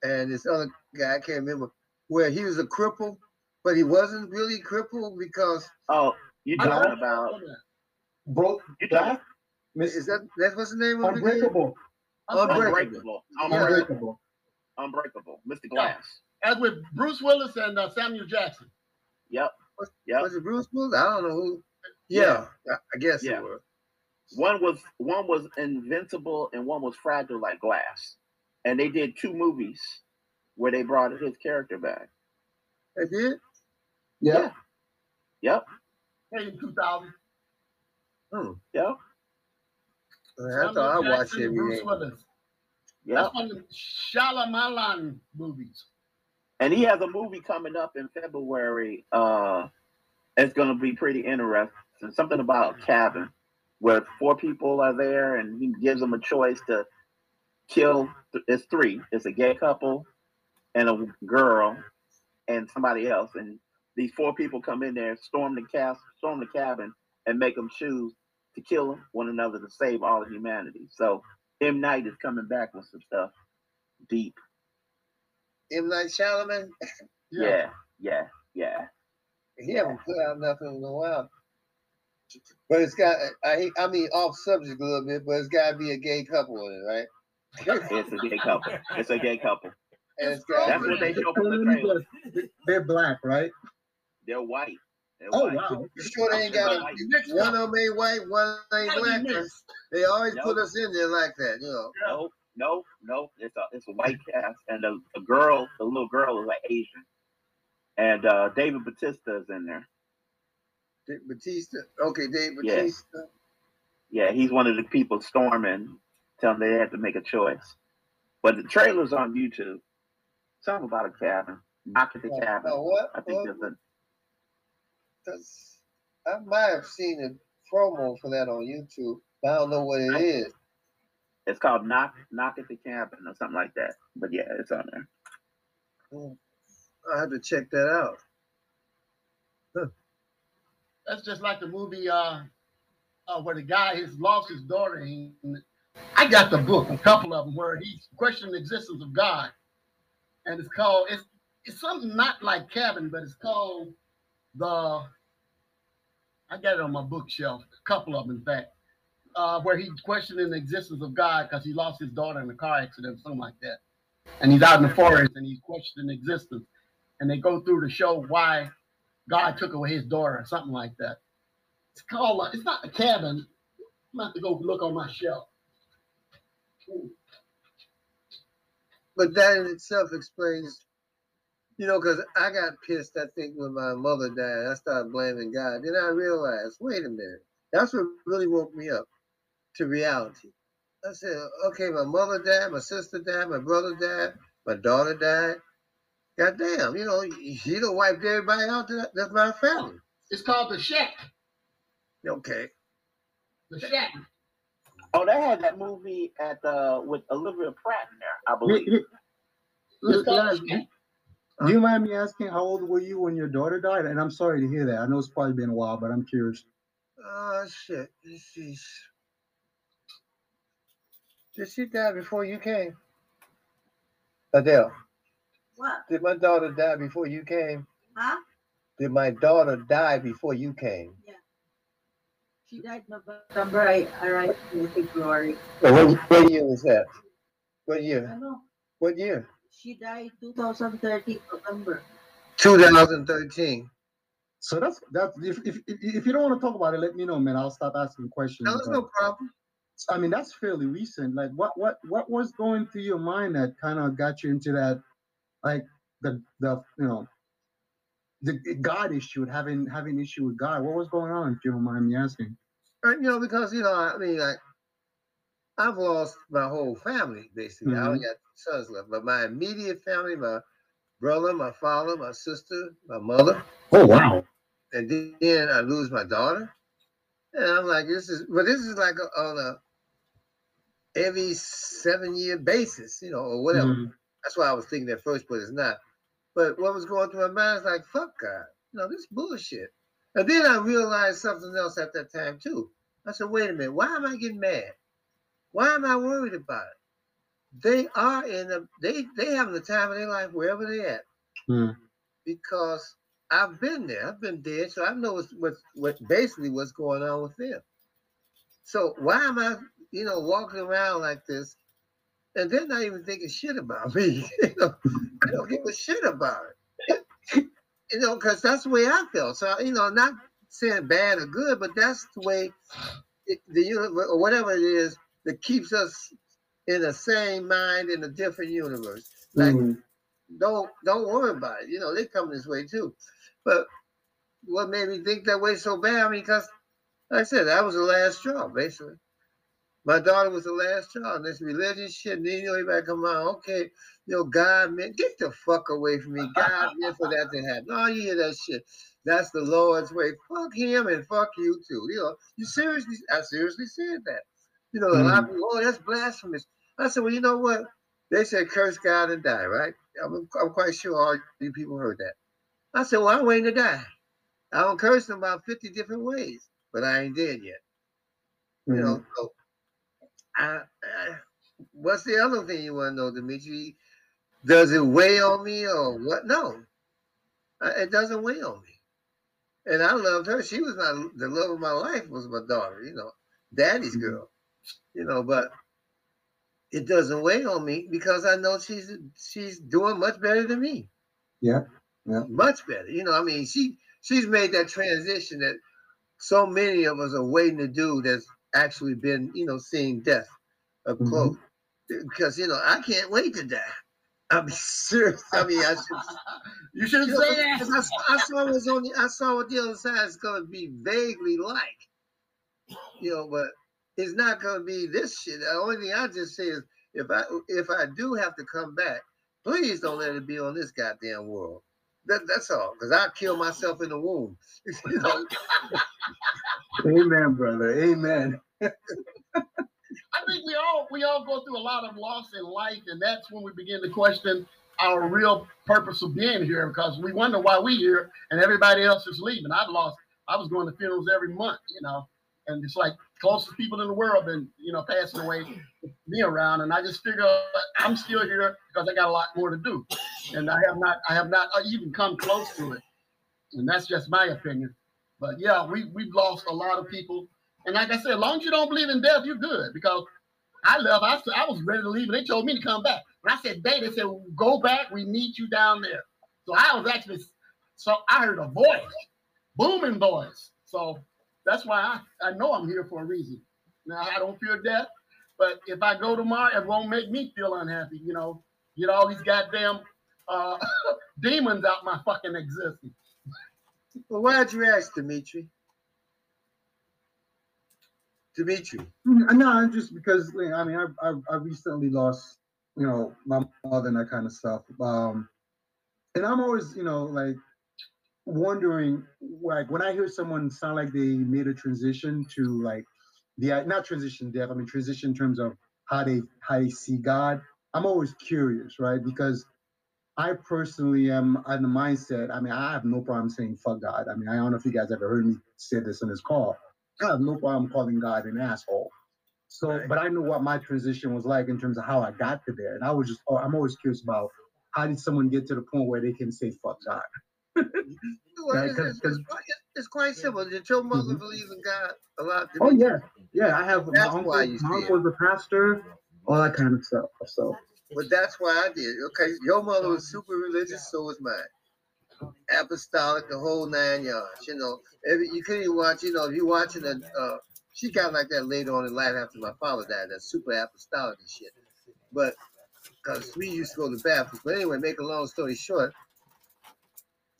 and this other guy. I can't remember where he was a cripple, but he wasn't really crippled because Oh, you I talking know. about? Broke You talking black. Is that that's what's the name of it? again? unbreakable. Unbreakable. Unbreakable, unbreakable, Unbreakable. unbreakable. Mr. Yeah. Glass. As with Bruce Willis and uh, Samuel Jackson. Yep, yep. Was it Bruce Willis? I don't know who. Yeah, I I guess Yeah. One was one was invincible and one was fragile like glass, and they did two movies where they brought his character back. They did. Yeah. Yep, Hey, 2000. Hmm. yep, I thought I watched Jackson and Bruce yep. That's one of the Shyamalan movies. And he has a movie coming up in February. Uh, it's going to be pretty interesting. Something about a cabin where four people are there, and he gives them a choice to kill. It's three. It's a gay couple, and a girl, and somebody else. And these four people come in there, storm the cast, storm the cabin, and make them choose to kill one another to save all of humanity. So M Night is coming back with some stuff deep. M Night Shyamalan. [LAUGHS] Yeah, yeah, yeah. He haven't put out nothing in a while. But it's got. I I mean off subject a little bit, but it's got to be a gay couple in it, right? [LAUGHS] It's a gay couple. It's a gay couple. And it's. That's what they show from the trailer. They're black, right? They're white. They're Oh white. wow. You sure they ain't got a, one of them ain't white, one ain't Gotta black. They always No. put us in there like that, you know. No, no, no. It's a it's a white cast, and the, the girl, the little girl, is like Asian, and uh, David Batista is in there. Dave Batista. Okay, Dave Yeah. Batista. Yeah, he's one of the people storming, telling them they had to make a choice. But the trailer's on YouTube. Something about a cabin. Knock at the cabin. Oh, what? I think What? there's a That's- I might have seen a promo for that on YouTube. but I don't know what it is. it's called Knock Knock at the Cabin or something like that. But yeah, it's on there. Hmm. I have to check that out. That's just like the movie uh, uh where the guy has lost his daughter. He, I got the book, a couple of them, where he's questioning the existence of God, and it's called it's it's something not like Cabin, but it's called the. I got it on my bookshelf, a couple of them, in fact, uh, where he's questioning the existence of God because he lost his daughter in a car accident, something like that, and he's out in the forest and he's questioning existence, and they go through to show why God took away his daughter or something like that. It's called, it's not the cabin. I'm going to to go look on my shelf. But that in itself explains, you know, because I got pissed, I think, when my mother died. I started blaming God. Then I realized, wait a minute. That's what really woke me up to reality. I said, okay, my mother died, my sister died, my brother died, my daughter died. God damn, you know, you don't wipe everybody out. That's my family. It's called The Shack. Okay. The Shack. Oh, they had that movie at uh with Olivia Pratt in there, I believe. hey, It's called The Shack. Do you mind me asking how old were you when your daughter died? And I'm sorry to hear that. I know it's probably been a while, but I'm curious. Oh, shit. She's... Did she die before you came? Adele, What? did my daughter die before you came? Huh? Did my daughter die before you came? Yeah. She died November. I arrived in February. What, what year was that? What year? Ano? What year? She died 2013 November. 2013. So that's that's if, if if if you don't want to talk about it, let me know, man. I'll stop asking questions. No, there's but- no problem. I mean, that's fairly recent. Like, what what what was going through your mind that kind of got you into that, like the the you know, the God issue, having having issue with God. What was going on? If you don't mind me asking. Uh, You know, because you know, I mean, like, I've lost my whole family basically. I only got sons left, but my immediate family, my brother, my father, my sister, my mother, Oh wow. and then I lose my daughter. And I'm like, this is, but this is like a, on a every seven year basis, you know, or whatever. Mhm. That's why I was thinking at first, but it's not. But what was going through my mind is like, fuck God, you know, this bullshit. And then I realized something else at that time too. I said, wait a minute, why am I getting mad? Why am I worried about it? They are in a they they having the time of their life wherever they at. Hmm. Because I've been there, I've been dead, so I know what's, what's what basically what's going on with them. So why am I, you know, walking around like this and they're not even thinking shit about me. [LAUGHS] you know, I don't give a shit about it. you know, because that's the way I felt. So you know, not saying bad or good, but that's the way it, the universe or whatever it is that keeps us in the same mind in a different universe. Like, Mhm. don't don't worry about it. You know, they come this way too. But what made me think that way so bad? I mean, because like I said, that was the last straw, basically. My daughter was the last. And this religious shit, and then you know, everybody come on, okay, you know, God meant get the fuck away from me. God meant for that to happen. Oh, you hear that shit. That's the Lord's way. Fuck him and fuck you too. You know, you seriously, I seriously said that. You know, a lot of people, oh, that's blasphemous. I said, well, you know what? They said curse God and die, right? I'm, I'm quite sure all you people heard that. I said, well, I'm waiting to die. I don't curse him about 50 different ways, but I ain't dead yet. You know, so I, I, what's the other thing you want to know, Dimitri? Does it weigh on me or what? No, Uh, it doesn't weigh on me. And I loved her. She was my the love of my life was my daughter. You know, daddy's Mhm. girl. You know, but it doesn't weigh on me because I know she's she's doing much better than me. Yeah, yeah. much better. You know, I mean, she she's made that transition that so many of us are waiting to do. That's actually been, you know, seeing death up Mhm. close. Because you know, I can't wait to die. I'm [LAUGHS] serious. I mean, I should. You shouldn't You know, say that. 'cause I, saw- I saw what's on the, I saw what the other side is going to be vaguely like. You know, but it's not going to be this shit. The only thing I just say is, if I if I do have to come back, please don't let it be on this goddamn world. That, that's all, because I kill myself in the womb. [LAUGHS] you know, Amen, brother. Amen. [LAUGHS] I think we all we all go through a lot of loss in life, and that's when we begin to question our real purpose of being here because we wonder why we here and everybody else is leaving. I've lost. I was going to funerals every month, you know, and it's like closest people in the world been you know passing away, me around, and I just figure I'm still here because I got a lot more to do, and I have not I have not uh, even come close to it, and that's just my opinion. But yeah, we we've lost a lot of people. And like I said, as long as you don't believe in death, you're good. Because I love I, I was ready to leave, and they told me to come back. When I said they, they said, go back, we need you down there. So I was actually, so I heard a voice, booming voice. So that's why I, I know I'm here for a reason. Now, I don't fear death, but if I go tomorrow, it won't make me feel unhappy, you know, get all these goddamn uh, [LAUGHS] demons out my fucking existence. well, why'd you ask, Dimitri? Dimitri, Mm, No, just because I mean, I, I I recently lost, you know, my mother and that kind of stuff. Um, and I'm always, you know, like wondering, like when I hear someone sound like they made a transition to like the not transition death. I mean, transition in terms of how they how they see God. I'm always curious, right? Because I personally am in the mindset. I mean, I have no problem saying fuck God. I mean, I don't know if you guys ever heard me say this in this call. I have no problem calling God an asshole. So, but I knew what my transition was like in terms of how I got to there, and I was just, I'm always curious about how did someone get to the point where they can say fuck God? It's, 'cause- it's, 'cause- it's quite, simple. Did your mother Mhm. believe in God a lot? Oh yeah, yeah. I have my uncle. why My uncle was a pastor, all that kind of stuff. So But that's why I did. Okay, your mother was super religious, so was mine. Apostolic, the whole nine yards. You know, every, you couldn't even watch. You know, if you watching a, uh, she got like that later on in life after my father died. That super apostolic and shit. But because we used to go to Baptist. But anyway, make a long story short,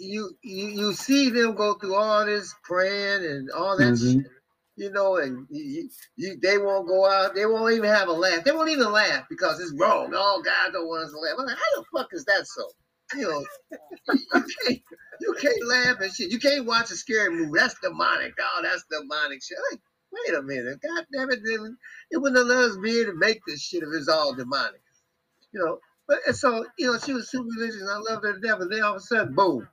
you you you see them go through all this praying and all that Mhm. shit. You know, and you, you, they won't go out. They won't even have a laugh. They won't even laugh because it's wrong. Oh, God don't want us to laugh. I'm like, how the fuck is that so? You know, you can't, you can't laugh and shit. You can't watch a scary movie. That's demonic. Oh, that's demonic shit. Like, wait a minute. God damn it. It wouldn't have let us be to make this shit if it's all demonic. You know, but and so, you know, she was super religious and I loved her to death. And then all of a sudden, boom.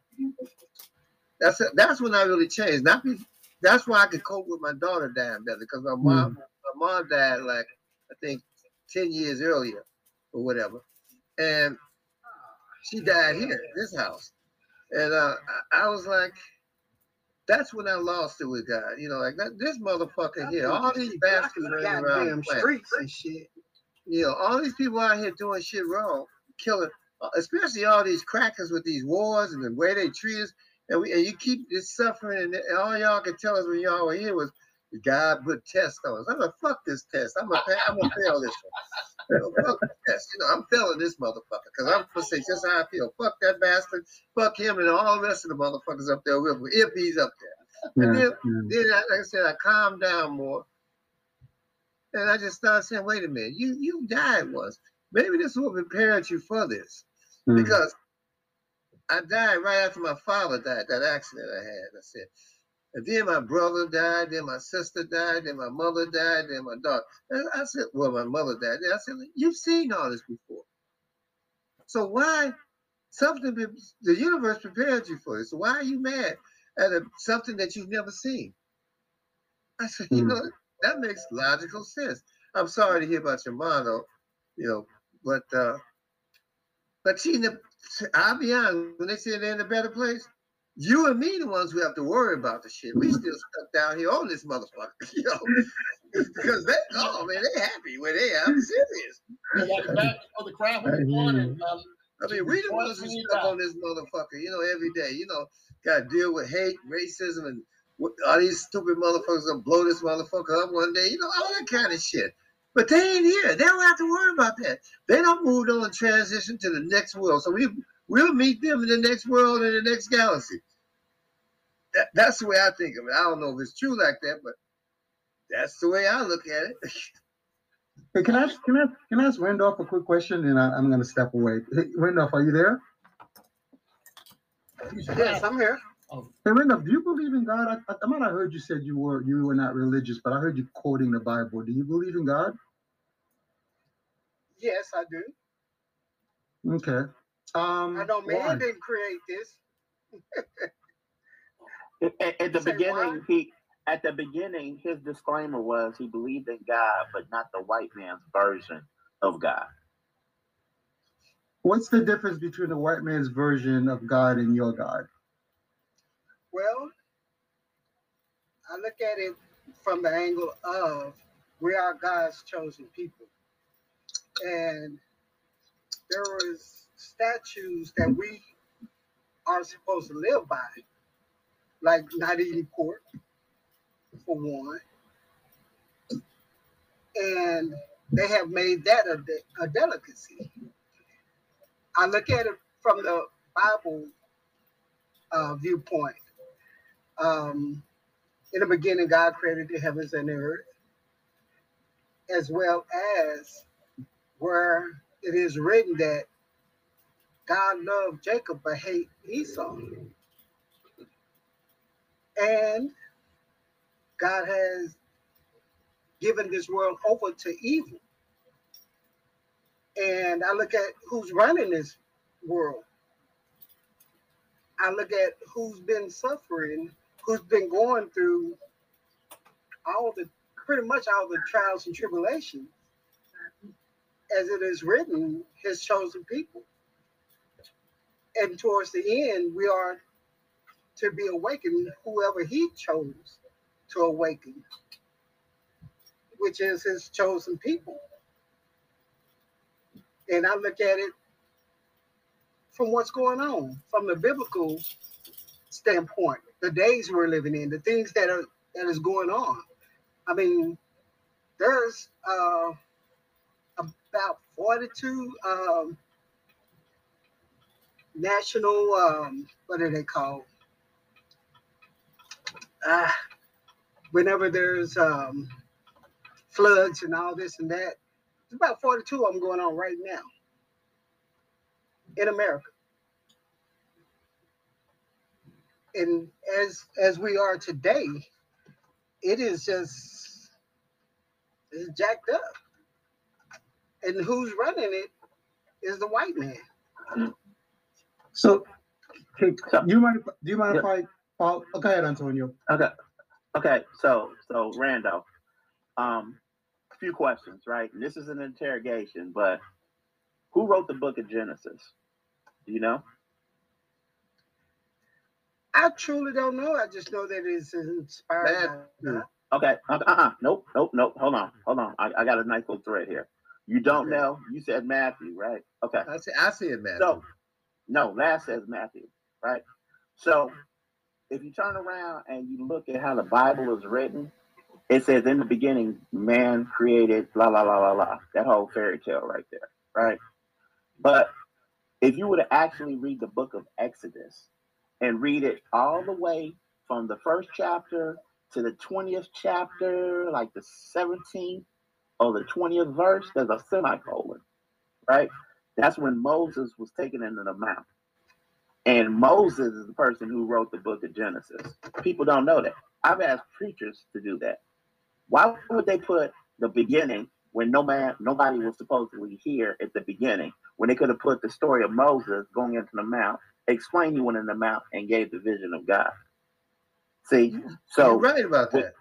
That's that's when I really changed. Not be, that's why I could cope with my daughter dying better because my mom my mom died like I think ten years earlier or whatever, and she died here this house, and uh, I, I was like, that's when I lost it with God. You know, like that, this motherfucker here, all these bastards running around the streets and shit. You know, all these people out here doing shit wrong, killing, Uh, especially all these crackers with these wars and the way they treat us. And, we, and you keep this suffering, and, and all y'all could tell us when y'all were here was God put tests on us. I'm gonna fuck this test. I'm gonna, I'm gonna fail this one. You know, fuck the test. You know, I'm failing this motherfucker because I'm gonna say just how I feel. Fuck that bastard. Fuck him and all the rest of the motherfuckers up there with if he's up there. And yeah, then, yeah. then I, like I said, I calmed down more, and I just started saying, "Wait a minute, you you died once. Maybe this will prepare you for this." Mm. Because I died right after my father died, that accident I had. I said, and then my brother died, then my sister died, then my mother died, then my daughter. And I said, well, my mother died. Then I said, you've seen all this before. So why something be- the universe prepared you for this? So why are you mad at a, something that you've never seen? I said, you Hmm. know, that makes logical sense. I'm sorry to hear about your mom, though, you know, but uh, but she, in the, I'll be honest, when they say they're in a better place, you and me the ones who have to worry about the shit. We still stuck down here on this motherfucker, [LAUGHS] you know, because they, oh man, they happy where they are. I'm serious. They got the back of the crowd was on and um, I mean, we the ones who stuck on this motherfucker, you know, every day. You know, got to deal with hate, racism, and all these stupid motherfuckers gonna blow this motherfucker up one day. You know, all that kind of shit. But they ain't here. They don't have to worry about that. They don't move on and transition to the next world. So we we'll meet them in the next world in the next galaxy. That, that's the way I think of it. I don't know if it's true like that, but that's the way I look at it. [LAUGHS] Hey, can I ask, can I can I ask Randolph a quick question, and I, I'm gonna step away. Hey, Randolph, are you there? Yes, I'm here. Hey, Randolph, do you believe in God? I, I, I might have heard you said you were you were not religious, but I heard you quoting the Bible. Do you believe in God? Yes, I do. Okay. Um, I know man why? didn't create this. At, at the Say beginning, why? he at the beginning, his disclaimer was he believed in God, but not the white man's version of God. What's the difference between the white man's version of God and your God? Well, I look at it from the angle of we are God's chosen people. And there was statues that we are supposed to live by, like not eating pork, for one. And they have made that a, de- a delicacy. I look at it from the Bible uh, viewpoint. Um, in the beginning, God created the heavens and the earth, as well as where it is written that God loved Jacob but hate Esau. And God has given this world over to evil. And I look at who's running this world. I look at who's been suffering, who's been going through all the pretty much all the trials and tribulations, as it is written, his chosen people. And towards the end, we are to be awakened, whoever he chose to awaken, which is his chosen people. And I look at it from what's going on, from the biblical standpoint, the days we're living in, the things that are that is going on. I mean, there's uh, about 42 um, national, um, what are they called? Ah, whenever there's um, floods and all this and that, there's about 42 of them going on right now in America. And as as we are today, it is just it's jacked up. And who's running it is the white man. So, do you mind? If, do you mind if I? Follow? Oh, go ahead, Antonio. Okay. Okay. So, so Randolph, um, a few questions, right? And this is an interrogation, but who wrote the book of Genesis? Do you know? I truly don't know. I just know that it's inspired. by Okay. Uh uh. Nope. Nope. Nope. Hold on. Hold on. I, I got a nice little thread here. You don't Okay. know. You said Matthew, right? Okay. I see. I see it, man. So, no, last says Matthew, right? So, if you turn around and you look at how the Bible is written, it says in the beginning, man created, la la la la la. That whole fairy tale right there, right? But if you were to actually read the book of Exodus and read it all the way from the first chapter to the 20th chapter, like the 17th or the 20th verse, there's a semicolon, right? That's when Moses was taken into the mount. And Moses is the person who wrote the book of Genesis. People don't know that. I've asked preachers to do that. Why would they put the beginning when no man, nobody was supposedly here at the beginning, when they could have put the story of Moses going into the mount, explain he went in the mount and gave the vision of God. See, so You're right about that.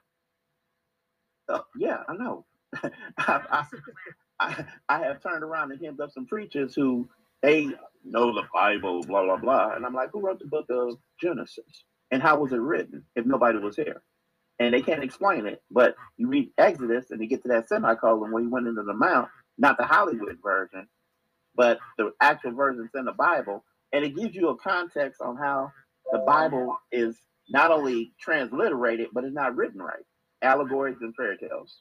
uh, yeah, I know. [LAUGHS] I, I, I, I have turned around and hemmed up some preachers who they know the Bible, blah blah blah, and I'm like, who wrote the book of Genesis and how was it written if nobody was here? And they can't explain it. But you read Exodus and you get to that semicolon where he went into the mount, not the Hollywood version, but the actual versions in the Bible, and it gives you a context on how the Bible is not only transliterated, but it's not written right. Allegories and fairy tales.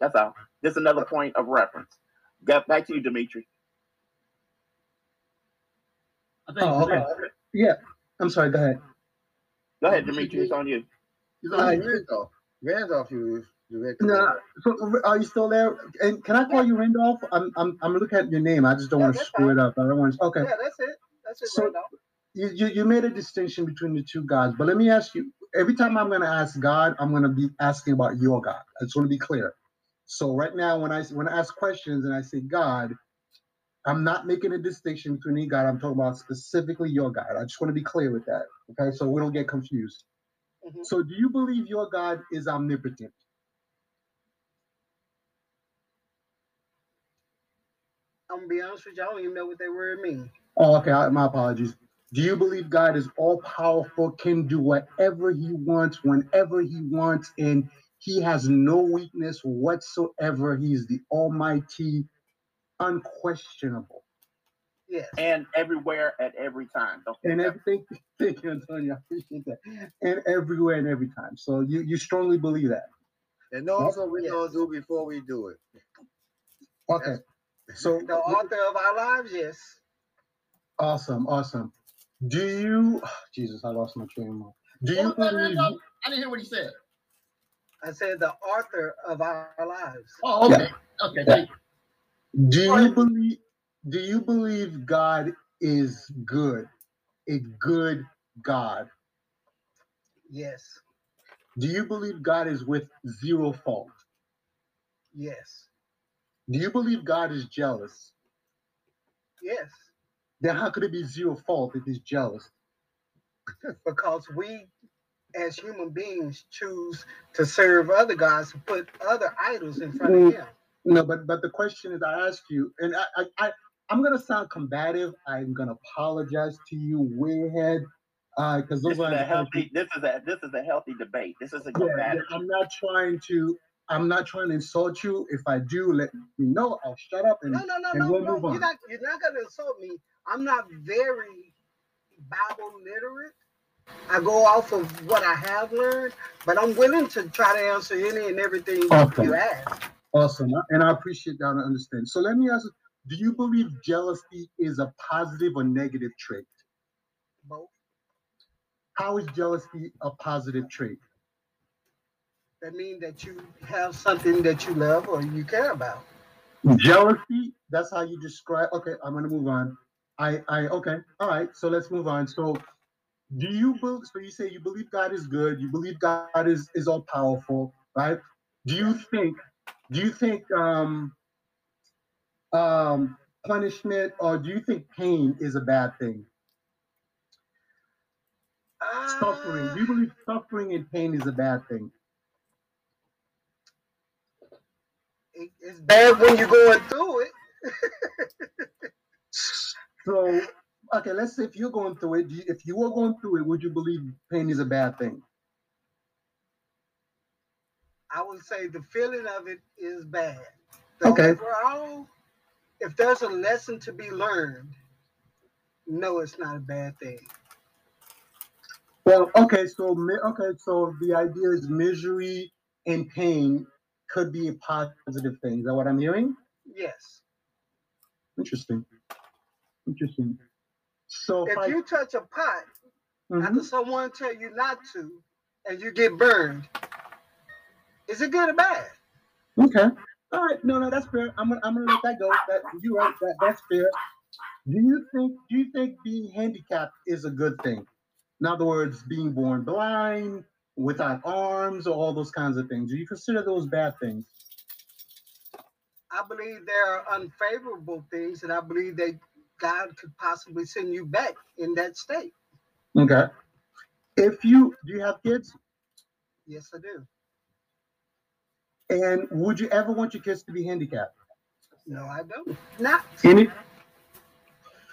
That's all. Just another point of reference. Got back to you, Dimitri. I think Oh, okay. Yeah, I'm sorry. Go ahead. Go ahead, Dimitri. It's on you. he's Uh, on Randolph. Randolph, you direct. No, so are you still there? And can I call you Randolph? I'm I'm I'm looking at your name. I just don't Yeah, want to that's screw it up. I don't want to. Okay. Yeah, that's it. That's it, So- Randolph. you, you, you made a distinction between the two gods, but let me ask you every time I'm going to ask God, I'm going to be asking about your God. I just want to be clear. So right now, when I when I ask questions and I say God, I'm not making a distinction between any God. I'm talking about specifically your God. I just want to be clear with that. Okay, so we don't get confused. Mhm. So, do you believe your God is omnipotent? I'm gonna be honest with you. I don't even know what that word means. Oh, okay. I- My apologies. Do you believe God is all powerful, can do whatever he wants, whenever he wants, and he has no weakness whatsoever? He's the Almighty, unquestionable. Yes. And everywhere at every time. Don't And forget. everything, [LAUGHS] thank you, Antonio. I appreciate that. And everywhere and every time. So you, you strongly believe that. And knows what we're Yes. gonna do before we do it. Okay. So The author of our lives, yes. Awesome, awesome. Do you [SIGHS] Jesus, I lost my train of thought. Do you What was that, believe I didn't hear what he said. I said the author of our lives. Oh, okay. Okay, thank you. Do you believe do you believe God is good? A good God. Yes. Do you believe God is with zero fault? Yes. Do you believe God is jealous? Yes. Then how could it be zero fault if he's jealous? [LAUGHS] Because we as human beings, choose to serve other gods and put other idols in front Mm. of him. No, but but the question is, I ask you, and I, I, I I'm gonna sound combative. I'm gonna apologize to you way ahead, uh, because This those is are a healthy. This is a this is a healthy debate. This is a Yeah, yeah. I'm not trying to. I'm not trying to insult you. If I do, let me know. I'll shut up and No, no, no, and no, we'll no. move on. You're not you're not gonna insult me. I'm not very Bible literate. I go off of what I have learned, but I'm willing to try to answer any and everything Okay. you ask. Awesome, and I appreciate that. and I understand. So let me ask: Do you believe jealousy is a positive or negative trait? Both. How is jealousy a positive trait? That means that you have something that you love or you care about. Jealousy. That's how you describe. Okay, I'm gonna move on. I, I, okay, all right. So let's move on. So, do you believe? So you say you believe God is good. You believe God is is all powerful, right? Do you think? Do you think um um punishment or do you think pain is a bad thing? Suffering. Do you believe suffering and pain is a bad thing? It- it's bad when you're going through it. [LAUGHS] So, okay, let's say if you're going through it, if you were going through it, would you believe pain is a bad thing? I would say the feeling of it is bad. The Okay. overall, if there's a lesson to be learned, no, it's not a bad thing. Well, okay, so okay, so the idea is misery and pain could be a positive thing. Is that what I'm hearing? Yes. Interesting. Interesting. So If I- you touch a pot Mhm. after someone tell you not to, and you get burned, is it good or bad? Okay. All right. No, no, that's fair. I'm gonna, I'm gonna let that go. That you right. That that's fair. Do you think Do you think being handicapped is a good thing? In other words, being born blind, without arms, or all those kinds of things. Do you consider those bad things? I believe there are unfavorable things, and I believe that God could possibly send you back in that state. Okay. If you do you have kids? Yes, I do. And would you ever want your kids to be handicapped? No, I don't. Not. any. if,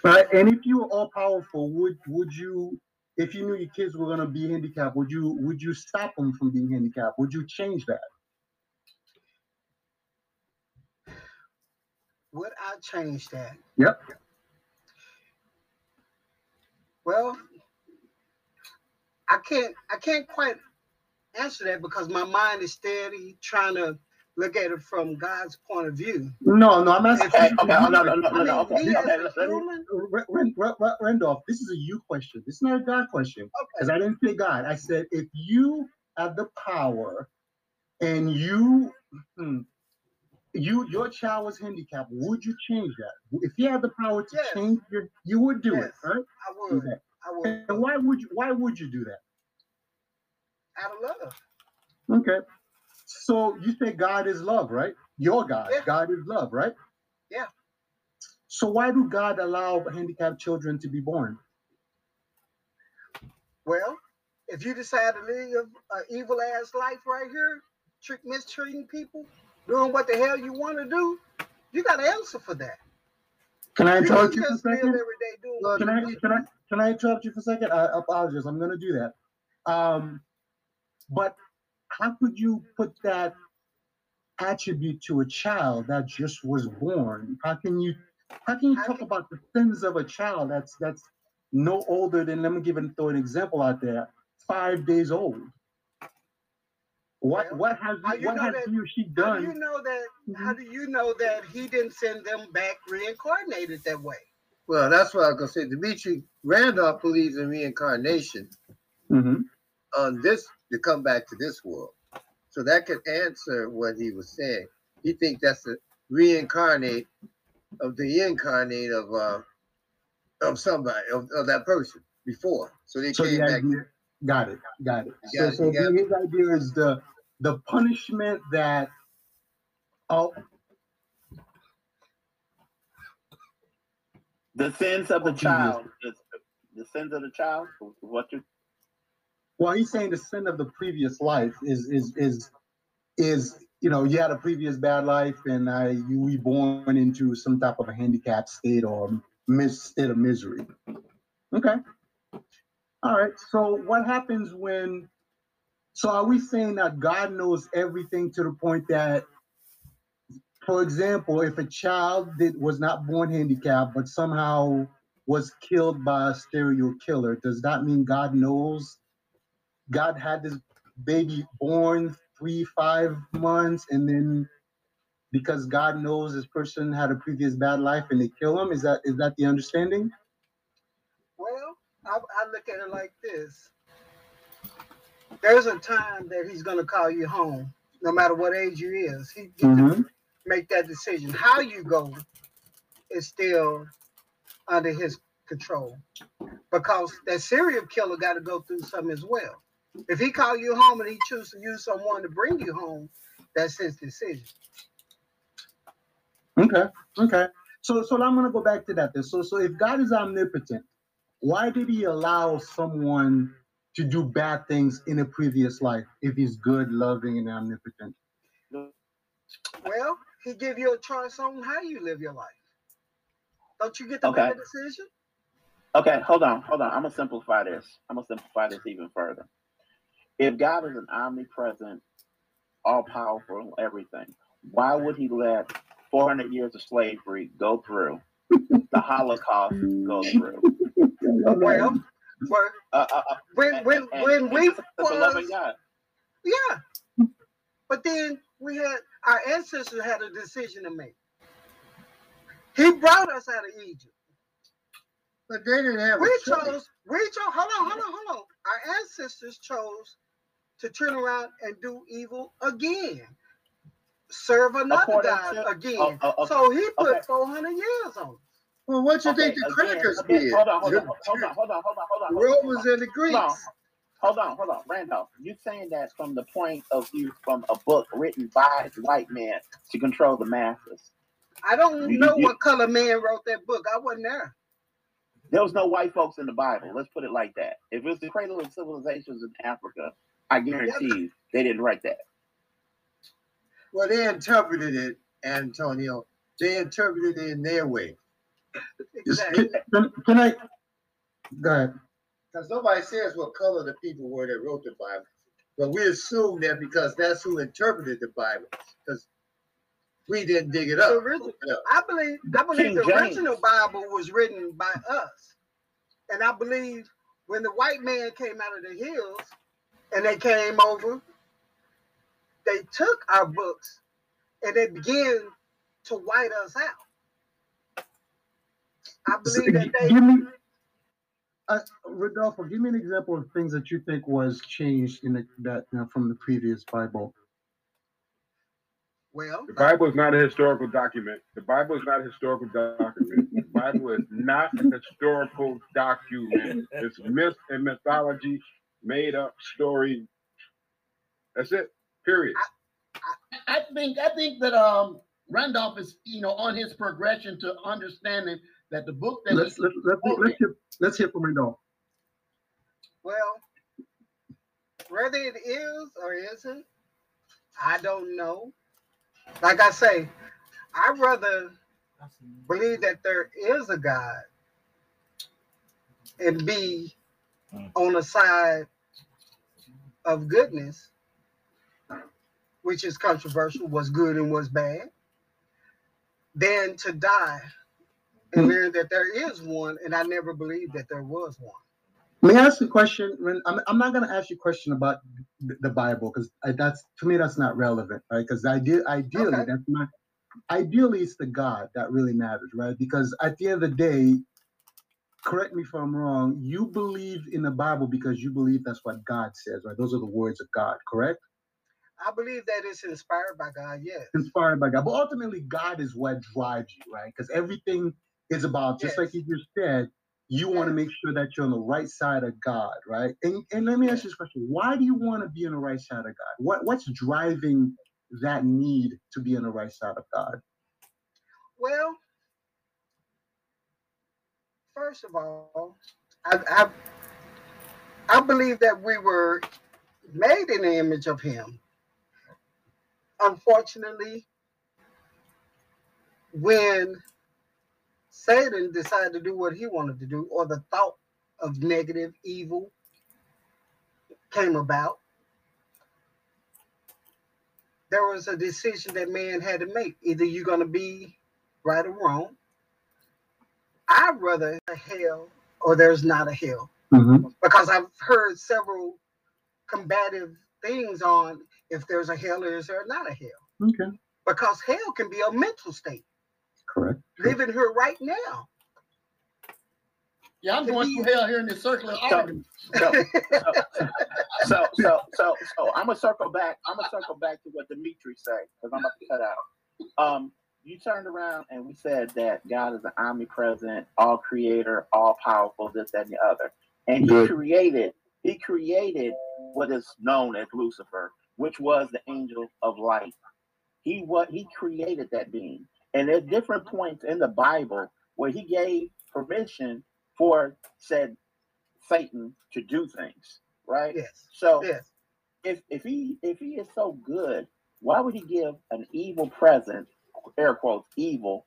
right, and if you were all powerful, would would you, if you knew your kids were gonna be handicapped, would you would you stop them from being handicapped? Would you change that? Would I change that? Yep. Well, I can't I can't quite answer that because my mind is steady trying to look at it from God's point of view. No, no, I'm asking. Okay, okay, no, no, no, no, I mean, no. Okay, let, me. Randolph, this is a you question. This is not a God question. Because okay, I didn't say God. I said if you had the power and you hmm, you your child was handicapped, would you change that? If you had the power to Yes. change your you would do it, Yes. right? I would. Okay. I would. And why would you why would you do that? Out of love. Okay. So you say God is love, right? Your God. Yeah. God is love, right? Yeah. So why do God allow handicapped children to be born? Well, if you decide to live an evil ass life right here, trick mistreating people, doing what the hell you want to do, you got to answer for that. Can I You interrupt don't you for a second? every day doing Can I can I to can I interrupt you for a second? I apologize. I'm gonna do that. Um, but how could you put that attribute to a child that just was born? How can you how can you talk about the sins of a child that's that's no older than let me give it throw an example out there, five days old? What what has how what has that- he or she How do you know that? How do you know that he didn't send them back reincarnated that way? Well, that's what I was gonna say. Dimitri Randolph believes in reincarnation Mhm. on this to come back to this world. So that could answer what he was saying. He think that's the reincarnate of the incarnate of uh of somebody of, of that person before. So they So came the back. idea, got it, got it. You So, it, so you got the- his idea is the the punishment that oh The sins of the Oh, child. The, the sins of the child. What you? Well, he's saying the sin of the previous life is is is is you know you had a previous bad life and I you were born into some type of a handicapped state or mis- state of misery. Okay. All right. So what happens when? So are we saying that God knows everything to the point that, for example, if a child that was not born handicapped but somehow was killed by a stereo killer, does that mean God knows? God had this baby born three, five months, and then because God knows this person had a previous bad life and they kill him. Is that is that the understanding? Well, I, I look at it like this. There's a time that he's gonna call you home, no matter what age you is. He Mhm. make that decision. How you go is still under his control. Because that serial killer got to go through something as well. If he call you home and he choose to use someone to bring you home, that's his decision. Okay. Okay. So so I'm gonna go back to that. Then. So so if God is omnipotent, why did he allow someone to do bad things in a previous life if he's good, loving, and omnipotent? Well, he give you a choice on how you live your life. Don't you get to Okay. make a decision? Okay, hold on, hold on. I'm gonna simplify this. I'm gonna simplify this even further. If God is an omnipresent, all powerful, everything, why would He let 400 years of slavery go through, the Holocaust go through? Well, well Uh, uh, uh, when when and- when and we it's was yeah, but then we had our ancestors had a decision to make. He brought us out of Egypt. But they didn't have We a choice. chose. We chose. Hold on, hold on, hold on. Our ancestors chose to turn around and do evil again, serve another According god to- again. oh, oh, okay, So he put okay. 400 years on. Well, what you Okay, think the again, crackers again, did? Hold on, hold on, hold on, hold on, hold on, hold on. The hold on, hold Romans on. and the Greeks. Hold on, hold on, hold on, Randolph. You saying that from the point of view from a book written by white man to control the masses? I don't You- know you- what color man wrote that book. I wasn't there. There was no white folks in the Bible. Let's put it like that. If it was the cradle of civilizations in Africa, I guarantee you they didn't write that. Well, they interpreted it, Antonio. They interpreted it in their way. Exactly. Can, can I? Go ahead. Because nobody says what color the people were that wrote the Bible. But we assume that because that's who interpreted the Bible. Because we didn't dig it up. original- I believe I believe King the James. original Bible was written by us. And I believe when the white man came out of the hills and they came over, they took our books and they began to white us out. I So, believe that they give me, uh, Rodolfo, give me an example of things that you think was changed in the, that you know, from the previous Bible. well The Bible is not a historical document. The Bible is not a historical document. The Bible is not a historical document. It's myth and mythology, made up story. That's it. Period. I think I think that um Randolph is you know on his progression to understanding that the book that Let's he, let's let's let's hear, let's hear from Randolph. Well, whether it is or isn't, I don't know. Like I say, I'd rather believe that there is a God and be. On the side of goodness, which is controversial, what's good and what's bad, than to die and learn that there is one, and I never believed that there was one. May I ask a question? I'm, I'm not going to ask you a question about the, Bible because that's to me that's not relevant, right? Because ide- ideally, Okay. that's not. Ideally, it's the God that really matters, right? Because at the end of the day, correct me if I'm wrong. You believe in the Bible because you believe that's what God says, right? Those are the words of God, correct? I believe that it's inspired by God, yes. Inspired by God, but ultimately, God is what drives you, right? Because everything is about, just like you just said, you want to make sure that you're on the right side of God, right? And and let me ask you this question: Why do you want to be on the right side of God? What what's driving that need to be on the right side of God? Well, first of all, I, I, I believe that we were made in the image of him. Unfortunately, when Satan decided to do what he wanted to do, or the thought of negative evil came about, there was a decision that man had to make. Either you're going to be right or wrong. I'd rather a hell or there's not a hell because I've heard several combative things on if there's a hell or is there not a hell. Okay, Because hell can be a mental state, correct. living here right now. Yeah, I'm going through hell here in this circular [LAUGHS] argument. So, so, so, so, so I'm gonna circle back. I'm gonna circle back to what Dimitri said because I'm about to cut out. Um, you turned around and we said that God is an omnipresent, all creator, all powerful, this, that, and the other. And he created, he created what is known as Lucifer, which was the angel of light. He what he created that being. And there's different points in the Bible where he gave permission for said Satan to do things, right? Yes, So yes. if if he if he is so good, why would he give an evil presence, air quotes, evil,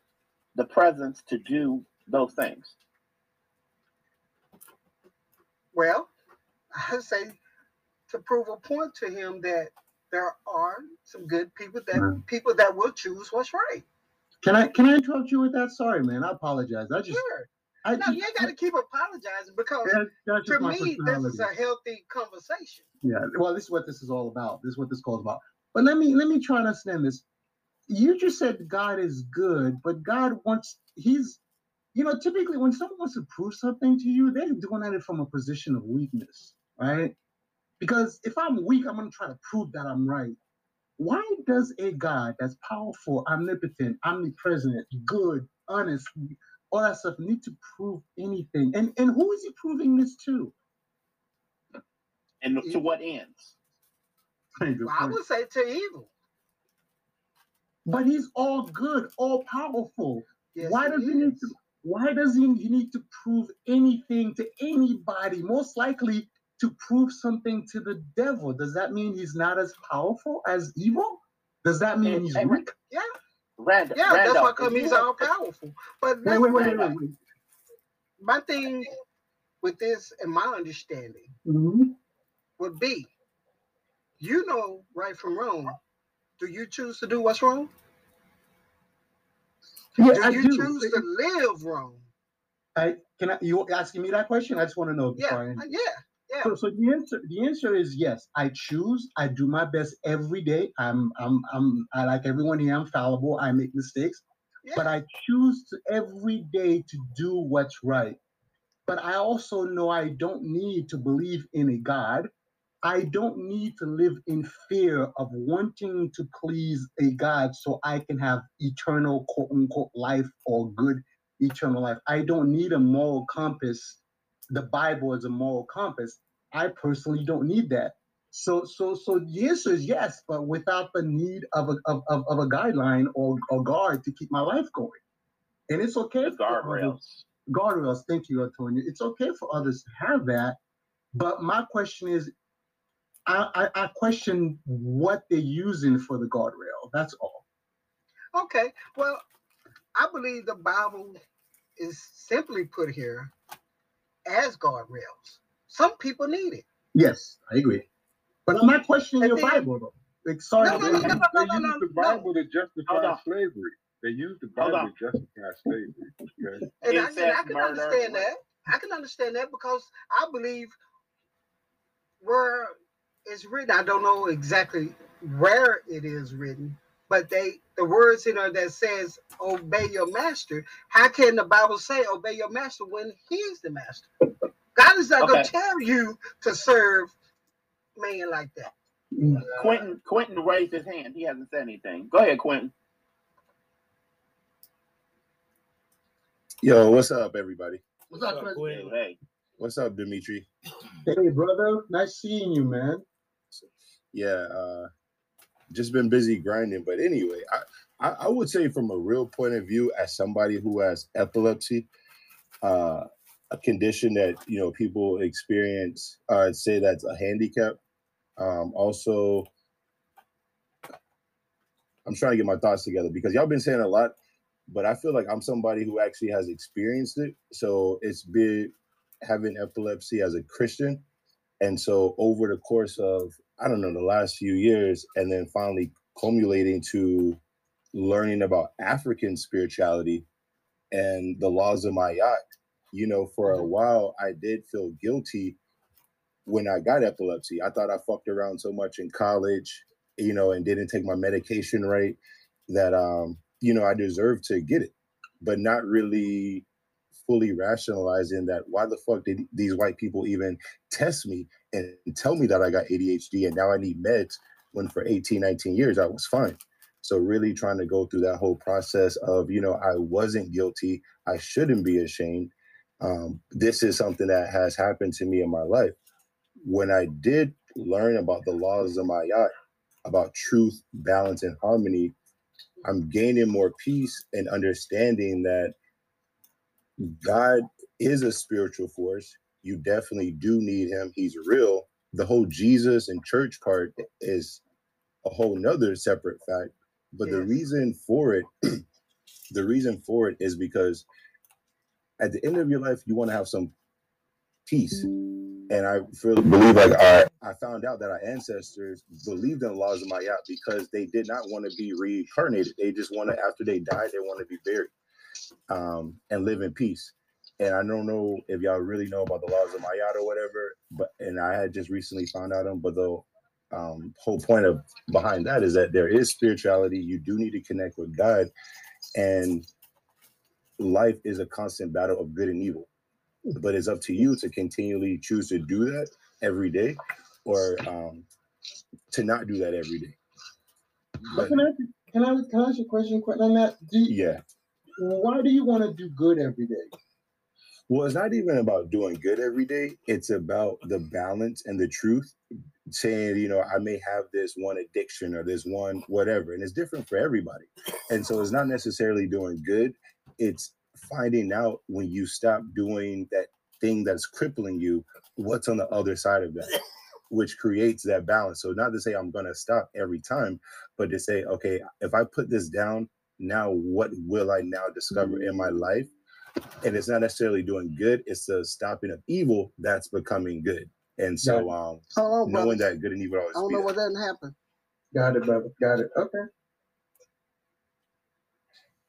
the presence to do those things? Well, I say to prove a point to him that there are some good people that Mhm. people that will choose what's right. Can I can I interrupt you with that? Sorry, man. I apologize. I just Sure. I No, you ain't got to keep apologizing because that- to me, this is a healthy conversation. Yeah, well, this is what this is all about. This is what this call is about. But let me let me try and understand this. You just said God is good, but God wants He's you know, typically when someone wants to prove something to you, they're doing it from a position of weakness, right? Because if I'm weak, I'm gonna try to prove that I'm right. Why does a God that's powerful, omnipotent, omnipresent, good, honest, all that stuff need to prove anything? And and who is he proving this to? And to what ends? Well, I would say to evil. But he's all good, all powerful. Yes, why does he need to? Why does he, he need to prove anything to anybody? Most likely to prove something to the devil. Does that mean he's not as powerful as evil? Does that mean Hey, he's hey, weak? Randall, Yeah, that's why Randall, come he's all powerful. But Wait, wait, wait, wait, wait. wait. my thing with this and my understanding Mhm. would be you know right from wrong. Do you choose to do what's wrong? Yeah, Do I you do. choose to live wrong? I can I you asking me that question? I just want to know Yeah, I uh, yeah, yeah. So, so the answer the answer is yes. I choose. I do my best every day. I'm I'm I'm I like everyone here. I'm fallible. I make mistakes, yeah. but I choose to every day to do what's right. But I also know I don't need to believe in a God. I don't need to live in fear of wanting to please a God so I can have eternal quote unquote life or good eternal life. I don't need a moral compass. The Bible is a moral compass. I personally don't need that. So so so the answer is yes, but without the need of a of, of, of a guideline or, or guard to keep my life going. And it's okay The for others- guardrails. guardrails. Thank you, Antonio. It's okay for others to have that, but my question is, I, I, I question what they're using for the guardrail. That's all. Okay. Well, I believe the Bible is simply put here as guardrails. Some people need it. Yes, I agree. But I'm not questioning And your then- Bible though. Like, sorry, No, no, They no, use, no, no, they no, use no, the no. Bible to justify slavery. They use the Bible to justify slavery. Okay? And, I, and I can understand that. I can understand that because I believe where it's written, I don't know exactly where it is written, but they the words in there that says obey your master. How can the Bible say obey your master when he is the master? God is not gonna tell you to serve man like that. Mm. Quentin Quentin raised his hand. He hasn't said anything. Go ahead, Quentin. Yo, what's up, everybody? What's up, What's up, Chris? Quentin? Hey, What's up, Dimitri? Hey, brother, nice seeing you, man. Yeah, uh, just been busy grinding. But anyway, I, I, I would say from a real point of view, as somebody who has epilepsy, uh, a condition that you know people experience. Uh, I'd say that's a handicap. Um, also, I'm trying to get my thoughts together because y'all been saying a lot, but I feel like I'm somebody who actually has experienced it. So it's been having epilepsy as a Christian, and so over the course of I don't know the last few years, and then finally culminating to learning about African spirituality and the laws of Ma'at, you know, for a while I did feel guilty when I got epilepsy. I thought I fucked around so much in college, you know, and didn't take my medication right that um, you know, I deserved to get it, but not really fully rationalizing that why the fuck did these white people even test me and tell me that I got ADHD and now I need meds when for 18, 19 years I was fine. So really trying to go through that whole process of, you know, I wasn't guilty. I shouldn't be ashamed. Um, this is something that has happened to me in my life. When I did learn about the laws of Ma'at, about truth, balance, and harmony, I'm gaining more peace and understanding that God is a spiritual force. You definitely do need him. He's real. The whole Jesus and church part is a whole nother separate fact. But the reason for it, [CLEARS THROAT] the reason for it is because at the end of your life, you want to have some peace. And I really believe like our I found out that our ancestors believed in the laws of Ma'at because they did not want to be reincarnated. They just want to, after they died, they want to be buried um, and live in peace. And I don't know if y'all really know about the laws of Ma'at or whatever, but and I had just recently found out them. But the um, whole point of behind that is that there is spirituality. You do need to connect with God, and life is a constant battle of good and evil. But it's up to you to continually choose to do that every day, or um, to not do that every day. But can I can I can I ask you a question quick on that? You, Yeah. why do you want to do good every day? Well, it's not even about doing good every day. It's about the balance and the truth. Saying, you know, I may have this one addiction or this one whatever, and it's different for everybody. And so it's not necessarily doing good. It's finding out when you stop doing that thing that's crippling you, what's on the other side of that, which creates that balance. So not to say I'm gonna stop every time, but to say, okay, if I put this down, now what will I now discover in my mm. life? And it's not necessarily doing good it's the stopping of evil that's becoming good and so um Oh, knowing brother. that good and evil I always I don't be know there. what that happened. Got it, brother. Got it. Okay.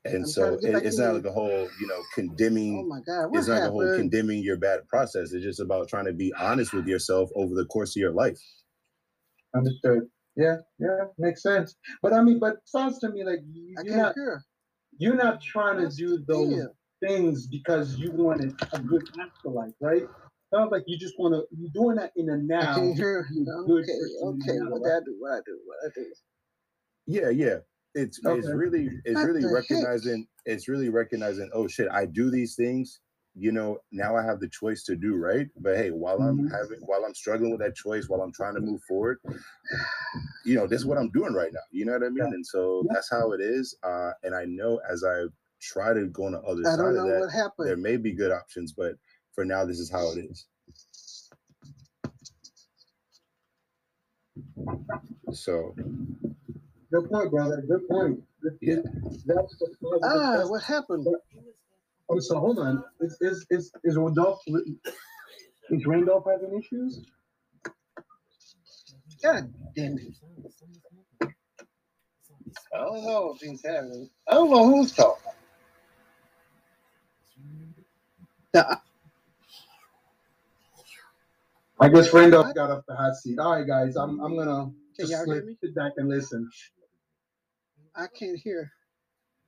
and I'm so trying to get it- it's not like a whole you know condemning. Oh condemning my God, what it's not like a whole condemning your bad process it's just about trying to be honest with yourself over the course of your life Understood. Yeah, yeah, makes sense. But I mean, but it sounds to me like you, I you're can't not hear. you're not trying to do those Yeah. Things because you wanted a good afterlife, right? Sounds like you just want to. You're doing that in the I now. can't good Okay, for you okay. now, What right? I do? What I do? What I do? yeah yeah it's it's really it's What really the heck? recognizing it's really recognizing oh shit i do these things you know now i have the choice to do right but hey while i'm Mhm. having while i'm struggling with that choice while i'm trying to move forward you know this is what i'm doing right now you know what i mean Yeah. and so Yeah. that's how it is uh and i know as i try to go on the other I side don't of know that what happened. there may be good options but for now this is how it is so Good point, brother. Good point. Yeah. That's the positive. Ah, that's- what happened? Oh, so hold on. Is is is is Randolph is Randolph having issues? God damn it. I don't know if he's having. I don't know who's talking. I guess Randolph got off the hot seat. All right, guys. I'm I'm gonna Can just y'all sit, hear me? sit back and listen. I can't hear.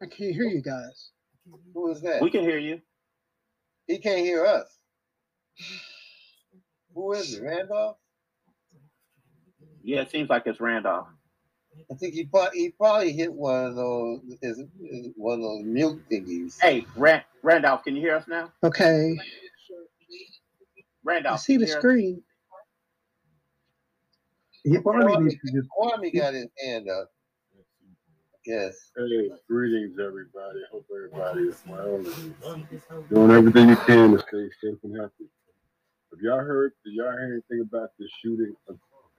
I can't hear you guys. Who is that? We can hear you. He can't hear us. Who is it? Randolph? Yeah, it seems like it's Randolph. I think he probably he probably hit one of those is, is one of those mute thingies. Hey, Rand- Randolph, can you hear us now? Okay. I Randolph, see the you hear us? screen. He probably Kwame, needs to just Kwame got his hand up. Yes. Hey, greetings, everybody. Hope everybody is well and doing everything you can to stay safe and healthy. Have y'all heard? Did y'all hear anything about the shooting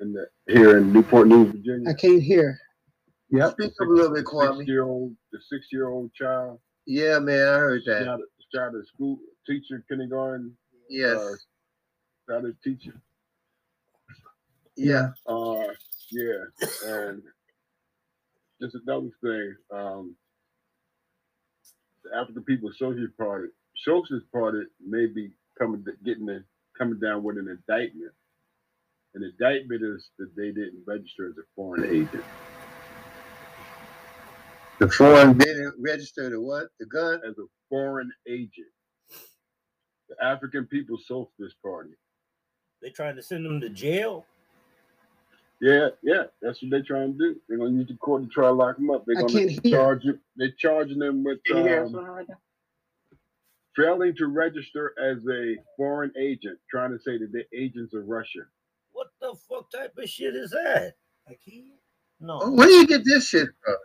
in the here in Newport News, Virginia? I can't hear. Yeah, Speak up a little bit, Kwame. Six-year-old, the six-year-old child Yeah, man, I heard that. Started, a school teacher, kindergarten, Yes. uh, a teacher. Yeah. Uh, yeah, and just another thing, um, the African People's Socialist Party, Socialist Party may be coming, getting the, coming down with an indictment. An indictment is that they didn't register as a foreign agent. The foreign didn't register the what? The gun? As a foreign agent. The African People's Socialist Party. They trying to send them to jail. Yeah, yeah, that's what they're trying to do. They're gonna use the court to try to lock them up. They're I gonna can't hear. charge you. They're charging them with Can you hear us um, failing to register as a foreign agent, trying to say that they're agents of Russia. What the fuck type of shit is that? I can't. No. Where do you get this shit from?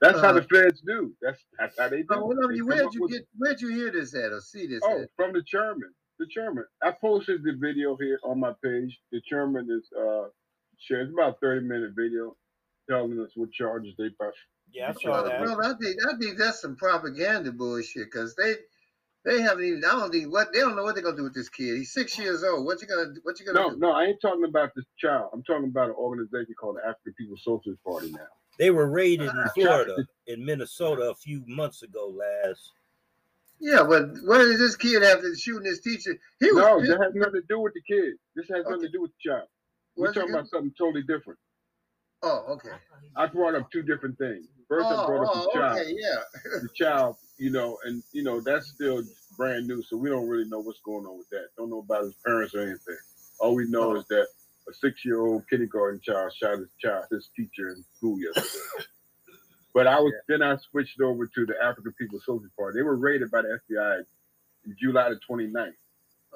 That's how Uh, the feds do. That's that's how they do. Oh, well, They come where'd you with- get? Where'd you hear this at or see this Oh, at? from the chairman. The chairman. I posted the video here on my page. The chairman is uh shared it's about a 30 minute video telling us what charges they press. Yeah, I saw Well, that. well, I think I think that's some propaganda bullshit because they they haven't even. I don't think what they don't know what they're gonna do with this kid. He's six years old. What you gonna what you gonna No, do? no, I ain't talking about this child. I'm talking about an organization called the African People's Socialist Party now. They were raided in Ah, Florida, in Minnesota a few months ago, last. Yeah, but what does this kid have to shooting his teacher? He was No, pissed. that has nothing to do with the kid. This has nothing to do with the child. We're What's talking about something totally different. Oh, okay. I brought up two different things. First, I Oh, brought up oh, the child. okay, yeah. The child, you know, and you know that's still brand new, so we don't really know what's going on with that. Don't know about his parents or anything. All we know Oh. is that a six-year-old kindergarten child shot his child, his teacher in school yesterday. but I was then I switched over to the African People's Socialist Party. They were raided by the FBI in July the 29th.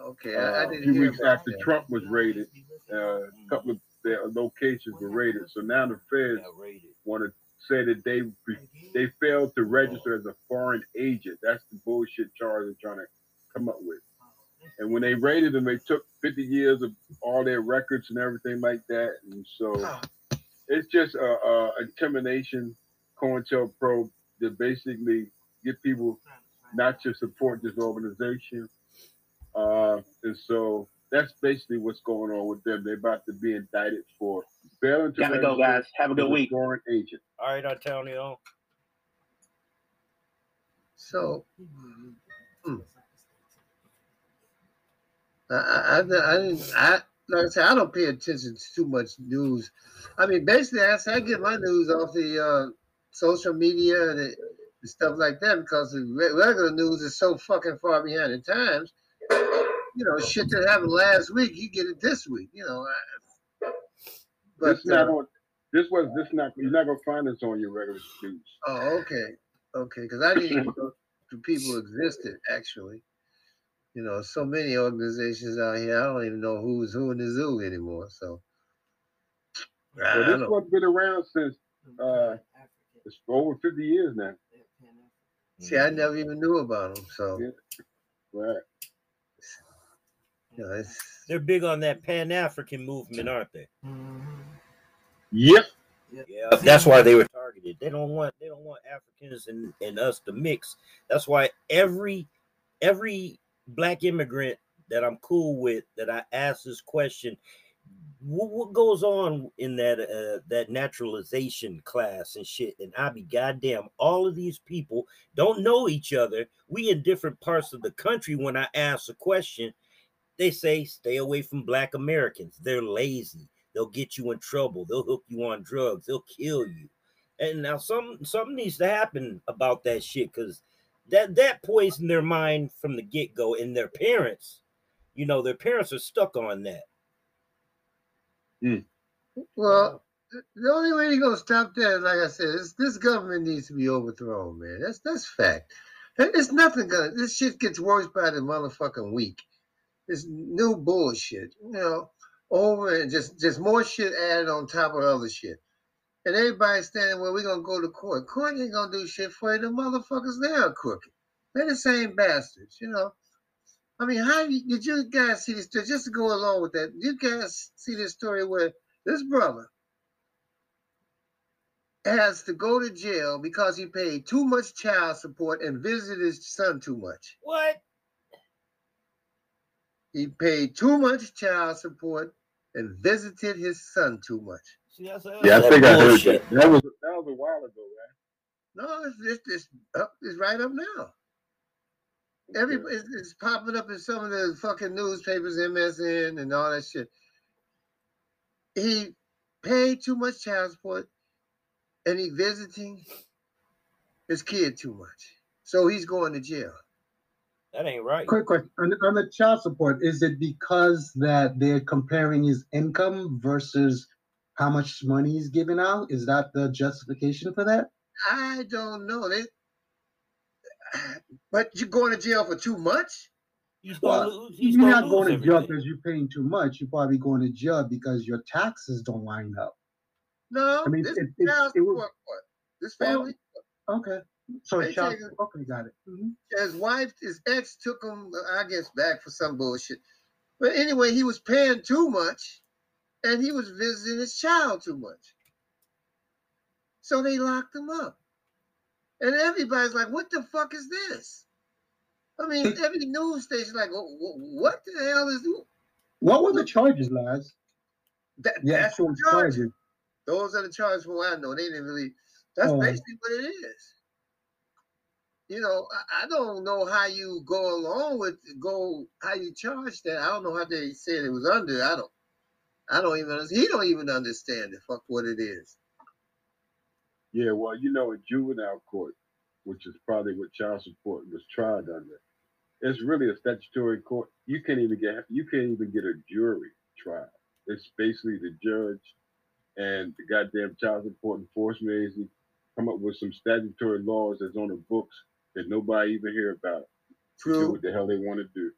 Okay, I, I Uh, a didn't few hear weeks about after that. Trump was raided, uh, a couple of their locations were raided. So now the feds Got want to say that they they failed to register as a foreign agent. That's the bullshit charge they're trying to come up with. And when they raided them, they took 50 years of all their records and everything like that. And so it's just a, a intimidation, COINTELPRO, to basically get people not to support this organization. Uh, and so that's basically what's going on with them. They're about to be indicted for failing to Gotta go, guys. Have a good as week. foreign agent. All right, Antonio. So, hmm. I, I, I, I didn't, I, like I said, I don't pay attention to too much news. I mean, basically, I, say I get my news off the uh, social media and, it, and stuff like that because the regular news is so fucking far behind the times. You know, shit that happened last week, you get it this week. You know, I- but this not uh, on. This was this not. You're not gonna find this on your regular news. Oh, okay, okay. Because I didn't even know the people existed. Actually, you know, so many organizations out here. I don't even know who's who in the zoo anymore. So, Well, don't this know. one's been around since uh, it's over 50 years now. See, I never even knew about them. So, Yeah. Right. you know, They're big on that Pan African movement, aren't they? Yep. Yeah, that's why they were targeted. They don't want they don't want Africans and, and us to mix. That's why every every black immigrant that I'm cool with that I ask this question, what, what goes on in that uh, that naturalization class and shit? And I be goddamn, all of these people don't know each other. We in different parts of the country. When I ask a question, they say stay away from black Americans. They're lazy. They'll get you in trouble. They'll hook you on drugs. They'll kill you. And now some something needs to happen about that shit because that that poisoned their mind from the get go. And their parents, you know, their parents are stuck on that. Hmm. well. The only way you're gonna stop that, like I said, is this government needs to be overthrown, man. That's that's fact. It's nothing gonna. This shit gets worse by the motherfucking week. It's new bullshit, you know, over and just just more shit added on top of other shit. And everybody's standing where we're gonna go to court. Court ain't gonna do shit for you. The motherfuckers they are crooked. They're the same bastards, you know. I mean, how did you guys see this? story? Just to go along with that, you guys see this story where this brother has to go to jail because he paid too much child support and visited his son too much. What? He paid too much child support and visited his son too much. See, that's, Yeah, I that's think I heard that. That was that was a while ago, No, it's it's, it's up. It's right up now. man. Every it's, it's popping up in some of the fucking newspapers, MSN, and all that shit. He paid too much child support, and he visiting his kid too much, so he's going to jail. That ain't right. Quick question on, on the child support: Is it because that they're comparing his income versus how much money he's giving out? Is that the justification for that? I don't know. They, but you're going to jail for too much? He's gonna Well, lose. He's you're gonna not going lose to jail because you're paying too much. You're probably going to jail because your taxes don't line up. No, I mean, this it- it- child it was- support. what? This Well, family, Okay. So They child, take okay, got it. Mhm. his wife, his ex took him, I guess, back for some bullshit. But anyway, he was paying too much, and he was visiting his child too much. So they locked him up, and everybody's like, "What the fuck is this?" I mean, [LAUGHS] every news station like, "Wh- wh- "What the hell is this? What were the charges, Laz? that?" The that's the charge. charges. Those are the charges from what I know. They didn't really. That's Oh. basically what it is. You know, I, I don't know how you go along with go how you charge that. I don't know how they said it was under. I don't. I don't even. He don't even understand the fuck what it is. Yeah, well, you know, in juvenile court, which is probably what child support was tried under, it's really a statutory court. You can't even get you can't even get a jury trial. It's basically the judge and the goddamn child support enforcement agency come up with some statutory laws that's on the books that nobody even hear about. Do what the hell they want to do.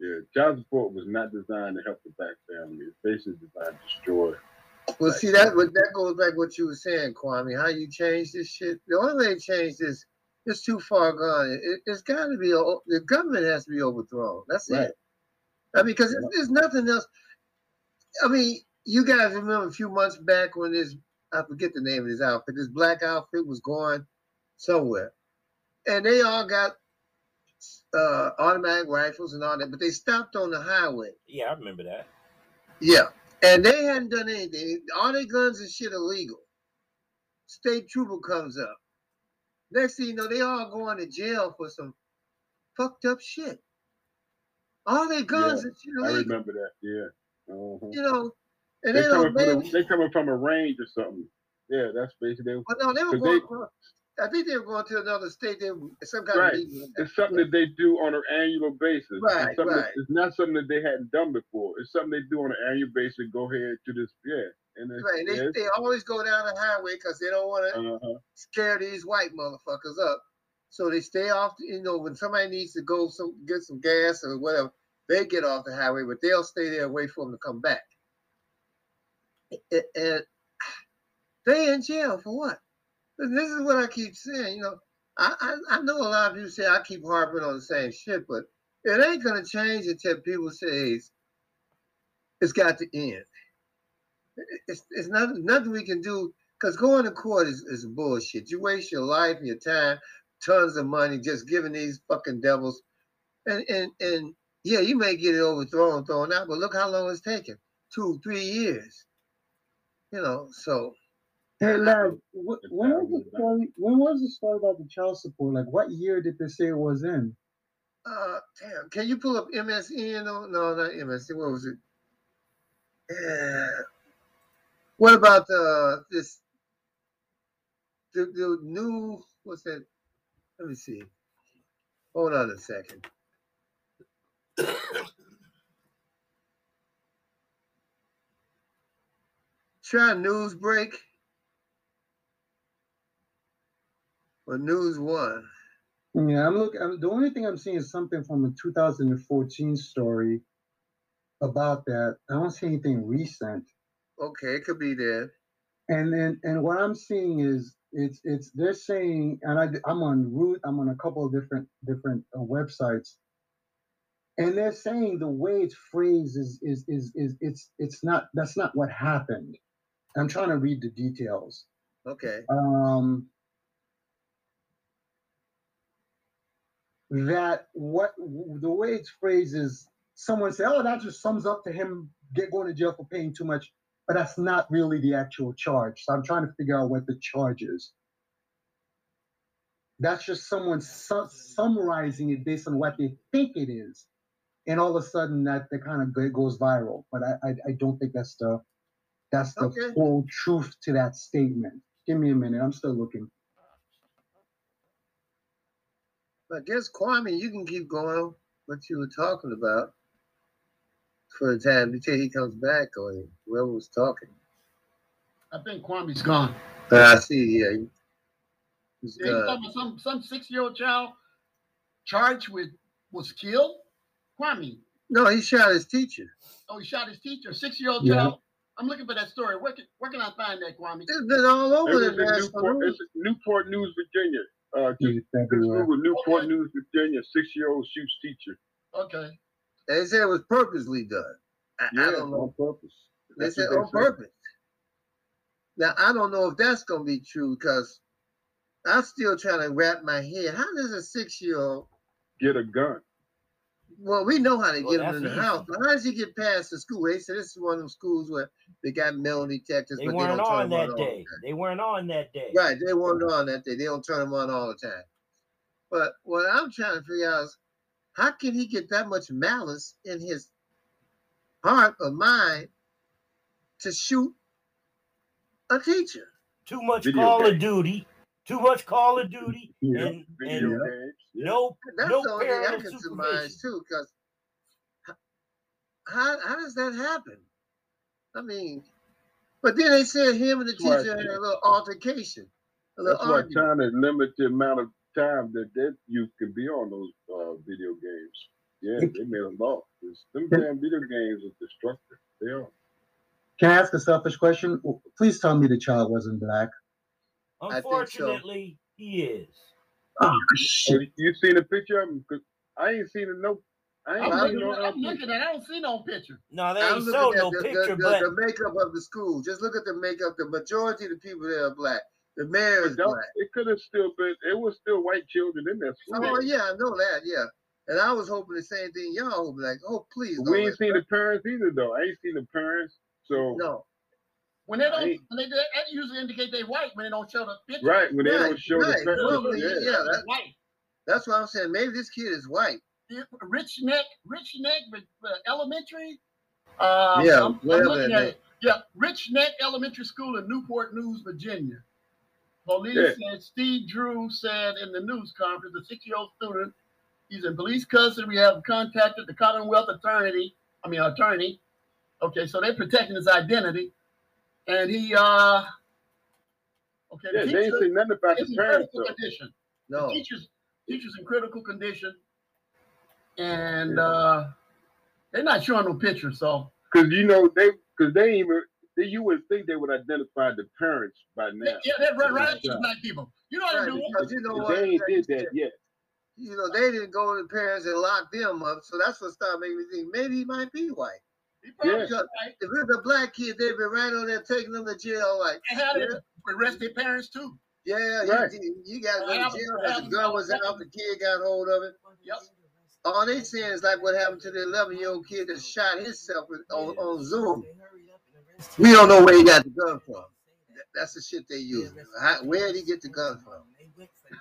Yeah, child support was not designed to help the black family. It's basically designed to destroy. Well, see that but that goes back what you were saying, Kwame. How you change this shit? The only way to change this it's too far gone. It, it's got to be a, the government has to be overthrown. That's Right. it. I mean, because there's nothing else. I mean, you guys remember a few months back when this I forget the name of this outfit. This black outfit was going somewhere, and they all got uh, automatic rifles and all that, but they stopped on the highway. Yeah, I remember that. Yeah. And they hadn't done anything. All their guns and shit illegal. State trooper comes up. Next thing you know, they all going to jail for some fucked up shit. All their guns Yeah, and shit illegal. I remember that. Yeah. Uh-huh. You know, and They they coming, from a, they coming from a range or something. Yeah, that's basically. but no, they were going they- across- I think they were going to another state. They were some kind Right. of legal. It's something that they do on an annual basis. Right, it's, something that- right. it's not something that they hadn't done before. It's something they do on an annual basis. Go ahead to this, yeah. And Right. They, they always go down the highway because they don't want to uh-huh. scare these white motherfuckers up. So they stay off, you know, when somebody needs to go some get some gas or whatever, they get off the highway, but they'll stay there and wait for them to come back. And they in jail for what? This is what I keep saying, you know. I, I, I know a lot of people say I keep harping on the same shit, but it ain't gonna change until people say it's, it's got to end. It's, it's not, nothing we can do because going to court is, is bullshit. You waste your life and your time, tons of money just giving these fucking devils. And and and yeah, you may get it overthrown, thrown out, but look how long it's taken. Two, three years. You know, so Hey, Laz, wh- when was the story? When was the story about the child support? Like, what year did they say it was in? uh damn, can you pull up MSN? No, no, not MSN. What was it? Yeah. What about uh this the, the new what's that? Let me see. Hold on a second. Try news break news one. Yeah, I'm looking. I'm, the only thing I'm seeing is something from a 2014 story about that. I don't see anything recent. Okay, it could be there. and then, and what I'm seeing is it's it's they're saying, and I I'm on route. I'm on a couple of different different uh, websites, and they're saying the way it's phrased is is is is it's it's not that's not what happened. I'm trying to read the details. Okay. Um, that what the way it's phrased is someone say, "Oh, that just sums up to him get going to jail for paying too much," but that's not really the actual charge. So I'm trying to figure out what the charge is. That's just someone su- summarizing it based on what they think it is, and all of a sudden that that kind of go- goes viral. But I I, I don't think that's the that's the Okay. full truth to that statement. Give me a minute. I'm still looking. I guess Kwame, you can keep going what you were talking about for a time until he comes back or whoever was talking. I think Kwame's gone. Uh, I see. Yeah, he's Yeah, you gone. talking about some some six year old child charged with was killed. Kwame. No, he shot his teacher. Oh, he shot his teacher. Six year old Yeah. child. I'm looking for that story. Where can where can I find that, Kwame? It's been all over was the Newport, news. it's Newport News, Virginia. Uh, just, It's just Newport Okay. News, Virginia. Six-year-old shoots teacher. Okay. They said it was purposely done. I, I don't know. on purpose. They said what on said. purpose. Now I don't know if that's gonna be true because I'm still trying to wrap my head. How does a six-year-old? Get a gun. Well, we know how to Well, get them in that's the house, but how does he get past the school? They said this is one of those schools where they got metal detectors, They but they weren't don't turn on them that on all day. the. They weren't on that day. Right, they weren't on that day. They don't turn them on all the time. But what I'm trying to figure out is how can he get that much malice in his heart or mind to shoot a teacher? Too much Video Call of. Duty. Too much Call of Duty. Yeah. And, Video and games. Yeah. no That's no the only thing I parental can supervision. surmise too, because how how does that happen? I mean, but then they said him and the That's teacher had a little [LAUGHS] altercation, a little That's why argument. trying to limit the amount of time that that youth can be on those uh, video games. Yeah, they made a law. It's- Them damn video games are destructive. They are. Can I ask a selfish question? Please tell me the child wasn't black. Think so. Unfortunately, he is. Oh shit! you seen a picture of him? 'Cause I ain't seen it. No, I ain't I'm I seen looking, no. at, I'm LP. looking at I don't see no picture. No, they I'm ain't looking show at no the, picture, the, the, but the makeup of the school. Just look at the makeup. The majority of the people there are black. The mayor is black. It could have still been. It was still white children in there. Oh yeah, I know that. Yeah, and I was hoping the same thing. Y'all hoping like, oh please. We ain't let seen the parents either, though. I ain't seen the parents. So No, When they don't, Right. when they do that, that usually indicate they white when they don't show the picture. right when they Right, don't show right. the parents. Normally, yeah. yeah, that- white. that's what I'm saying. Maybe this kid is white. Rich Neck, Rich Neck uh, Elementary. Uh, Yeah, I'm, I'm looking at it. Yeah, Rich Neck Elementary School in Newport News, Virginia. Police Yeah. said Steve Drew said in the news conference, a six-year-old student, he's in police custody. We have contacted the Commonwealth attorney. I mean, attorney. Okay, so they're protecting his identity, and he. uh Okay, Yeah, the they ain't teacher seen nothing about the parents critical though. condition. No, The teachers teachers in critical condition and uh they're not showing no pictures. so Because you know they, because they even, they, you would think they would identify the parents by now. yeah they're right, right Yeah. to black people you know how right, to do it because you know what? they ain't did that yet. You know they didn't go to the parents and lock them up, so that's what started making me think maybe he might be white. He probably Yeah. is right. If it's a black kid, they've been right on there taking them to jail. Like, and how they Yeah. arrest their parents too yeah, Right. you, you got to go to jail because the have- gun was out, the kid got hold of it. Yep. All they saying is like what happened to the 11 year old kid that shot himself with, on, on Zoom. We don't know where he got the gun from. That's the shit they use. How, where did he get the gun from?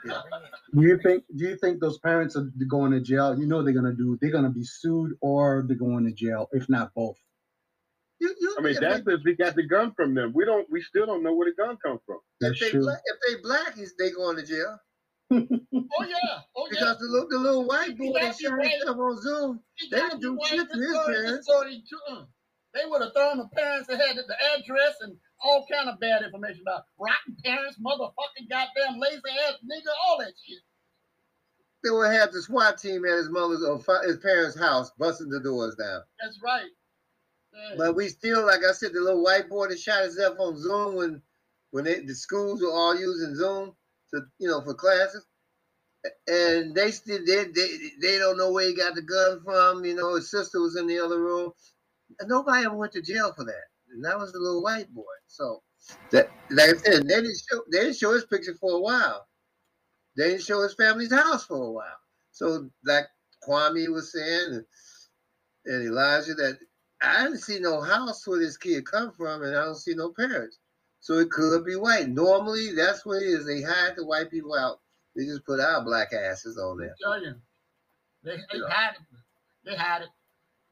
Do you think? Do you think those parents are going to jail? You know they're gonna do. They're gonna be sued or they're going to jail, if not both. You, you, I mean, that's they, if he got the gun from them. We don't, we still don't know where the gun comes from. That's if they true. black, if they black, he's they going to jail oh yeah oh yeah because the little, the little white boy He that got shot you right. himself on Zoom. He they got didn't do shit to his parents. story too, they would have thrown the parents that had the, the address and all kind of bad information about rotten parents, motherfucking goddamn lazy ass nigga, all that shit. They would have the SWAT team at his mother's or his parents' house, busting the doors down. That's right. Yeah. But we still, like I said, the little white boy that shot himself on Zoom when when they the schools were all using Zoom to you know for classes, and they still they they, they don't know where he got the gun from. You know, his sister was in the other room. And nobody ever went to jail for that, and that was the little white boy. So that like I said, they didn't show they didn't show his picture for a while. They didn't show his family's house for a while. So like Kwame was saying, and, Elijah, that I didn't see no house where this kid come from, and I don't see no parents. So it could be white. Normally, that's what it is. They hide the white people out. They just put our black asses on there. They, they had it. They had it,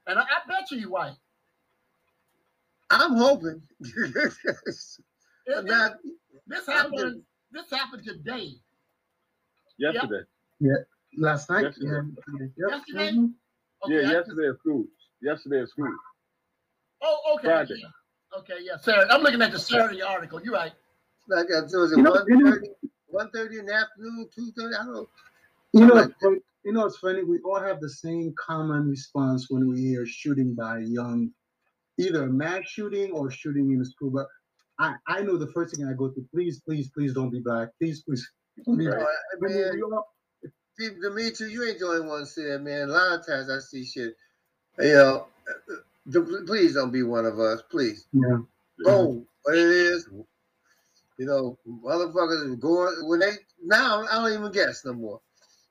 and I, I bet you you white. I'm hoping. [LAUGHS] It- not, this I'm happened. This happened today. Yesterday. Yeah. Last night. Yesterday. Yeah. Yep. Yesterday? Mhm. Okay, Yeah, yesterday at school. Yesterday at school. Oh, okay. Friday. yeah. Okay, yeah. Saturday. I'm looking at the Saturday article. You're right. like I was it You know- 1.30, 1.30 in the afternoon, 2.30? I don't know. You know, Like- you know, it's funny. We all have the same common response when we hear shooting by young, either a mass shooting or shooting in school. But I, I know the first thing I go to. Please, please, please don't be black. Please, please. don't be Right. I mean, mean, we all- See, Dimitri, you ain't the only one saying, man. A lot of times I see shit. You know, please don't be one of us, please. yeah. Boom, what it is. You know, motherfuckers is going when they now I don't even guess no more.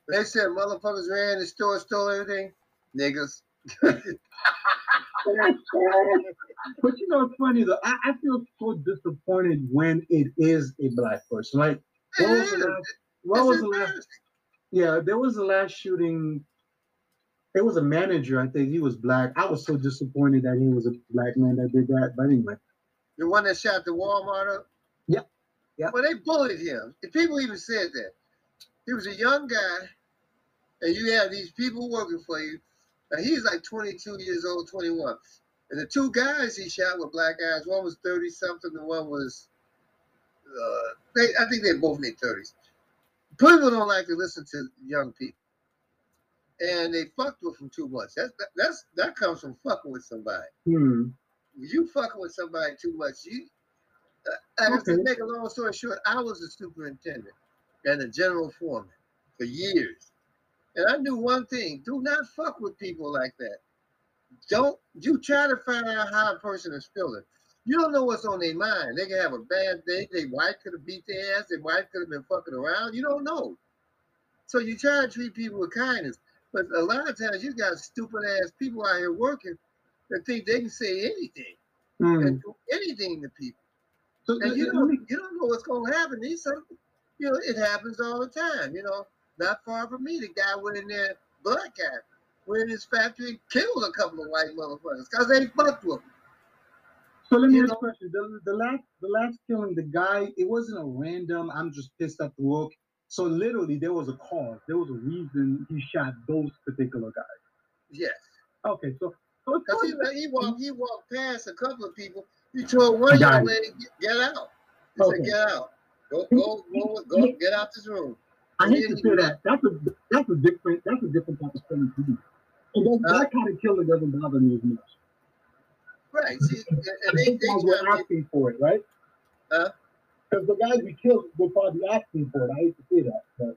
They said motherfuckers ran the store, stole everything. Niggas. [LAUGHS] [LAUGHS] But you know, it's funny though. I, I feel so disappointed when it is a black person. Like, what was the mm-hmm. last? What was the last? Yeah, there was the last shooting. It was a manager. I think he was black. I was so disappointed that he was a black man that did that. But anyway, The one that shot the Walmart up? Yep. Yep. Well, they bullied him. People even said that. He was a young guy, and you have these people working for you. Now, he's like 22 years old, 21. And the two guys he shot were black guys. One was 30 something, the one was, uh, they, I think they're both made 30s. People don't like to listen to young people. And they fucked with them too much. That's, that, that's, that comes from fucking with somebody hmm. you fucking with somebody too much. You, uh, Okay. to make a long story short, I was a superintendent and a general foreman for years, and I knew one thing: do not fuck with people like that. Don't you try to find out how a person is feeling. You don't know what's on their mind. They can have a bad day. Their wife could have beat their ass. Their wife could have been fucking around. You don't know. So you try to treat people with kindness. But a lot of times you got stupid ass people out here working that think they can say anything Hmm. and do anything to people. So, And you don't you don't know what's gonna happen. These you know, it happens all the time, you know. Not far from me, the guy went in there, black guy, went in his factory killed a couple of white motherfuckers because they fucked with him. So let me ask you a question. The, the last the last killing, the guy, it wasn't a random, I'm just pissed at the work. So literally there was a cause. There was a reason he shot those particular guys. Yes. Okay, so so Because he, he walked he walked past a couple of people. He told one young lady, get, get out. He Okay. said, get out. Go, go, go, go, get out this room. I hate to say that. That's a that's a different that's a different type of killing to me. And that, Huh? that kind of killing doesn't bother me as much. Right. See, and they, they guys were asking for it, right? Huh? Because the guys we killed were probably asking for it. I hate to say that, but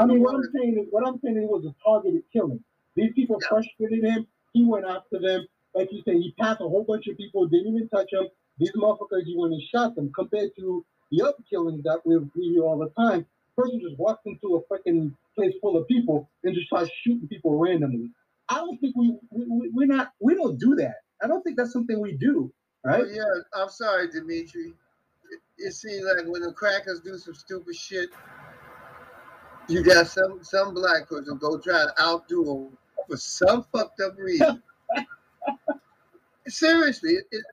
I mean, what I'm saying is, what I'm saying is, it was a targeted killing. These people Yeah. frustrated him. He went after them. Like you said, he passed a whole bunch of people, didn't even touch them. These motherfuckers, he went and shot them. Compared to the other killings that we we hear all the time, person just walks into a freaking place full of people and just starts shooting people randomly. I don't think we, we we- we're not we don't do that. I don't think that's something we do, right? Oh, yeah, I'm sorry, Dimitri. It, it seems like when the crackers do some stupid shit, you got some some black person go try to outdo them for some fucked up reason. [LAUGHS] Seriously, it, it,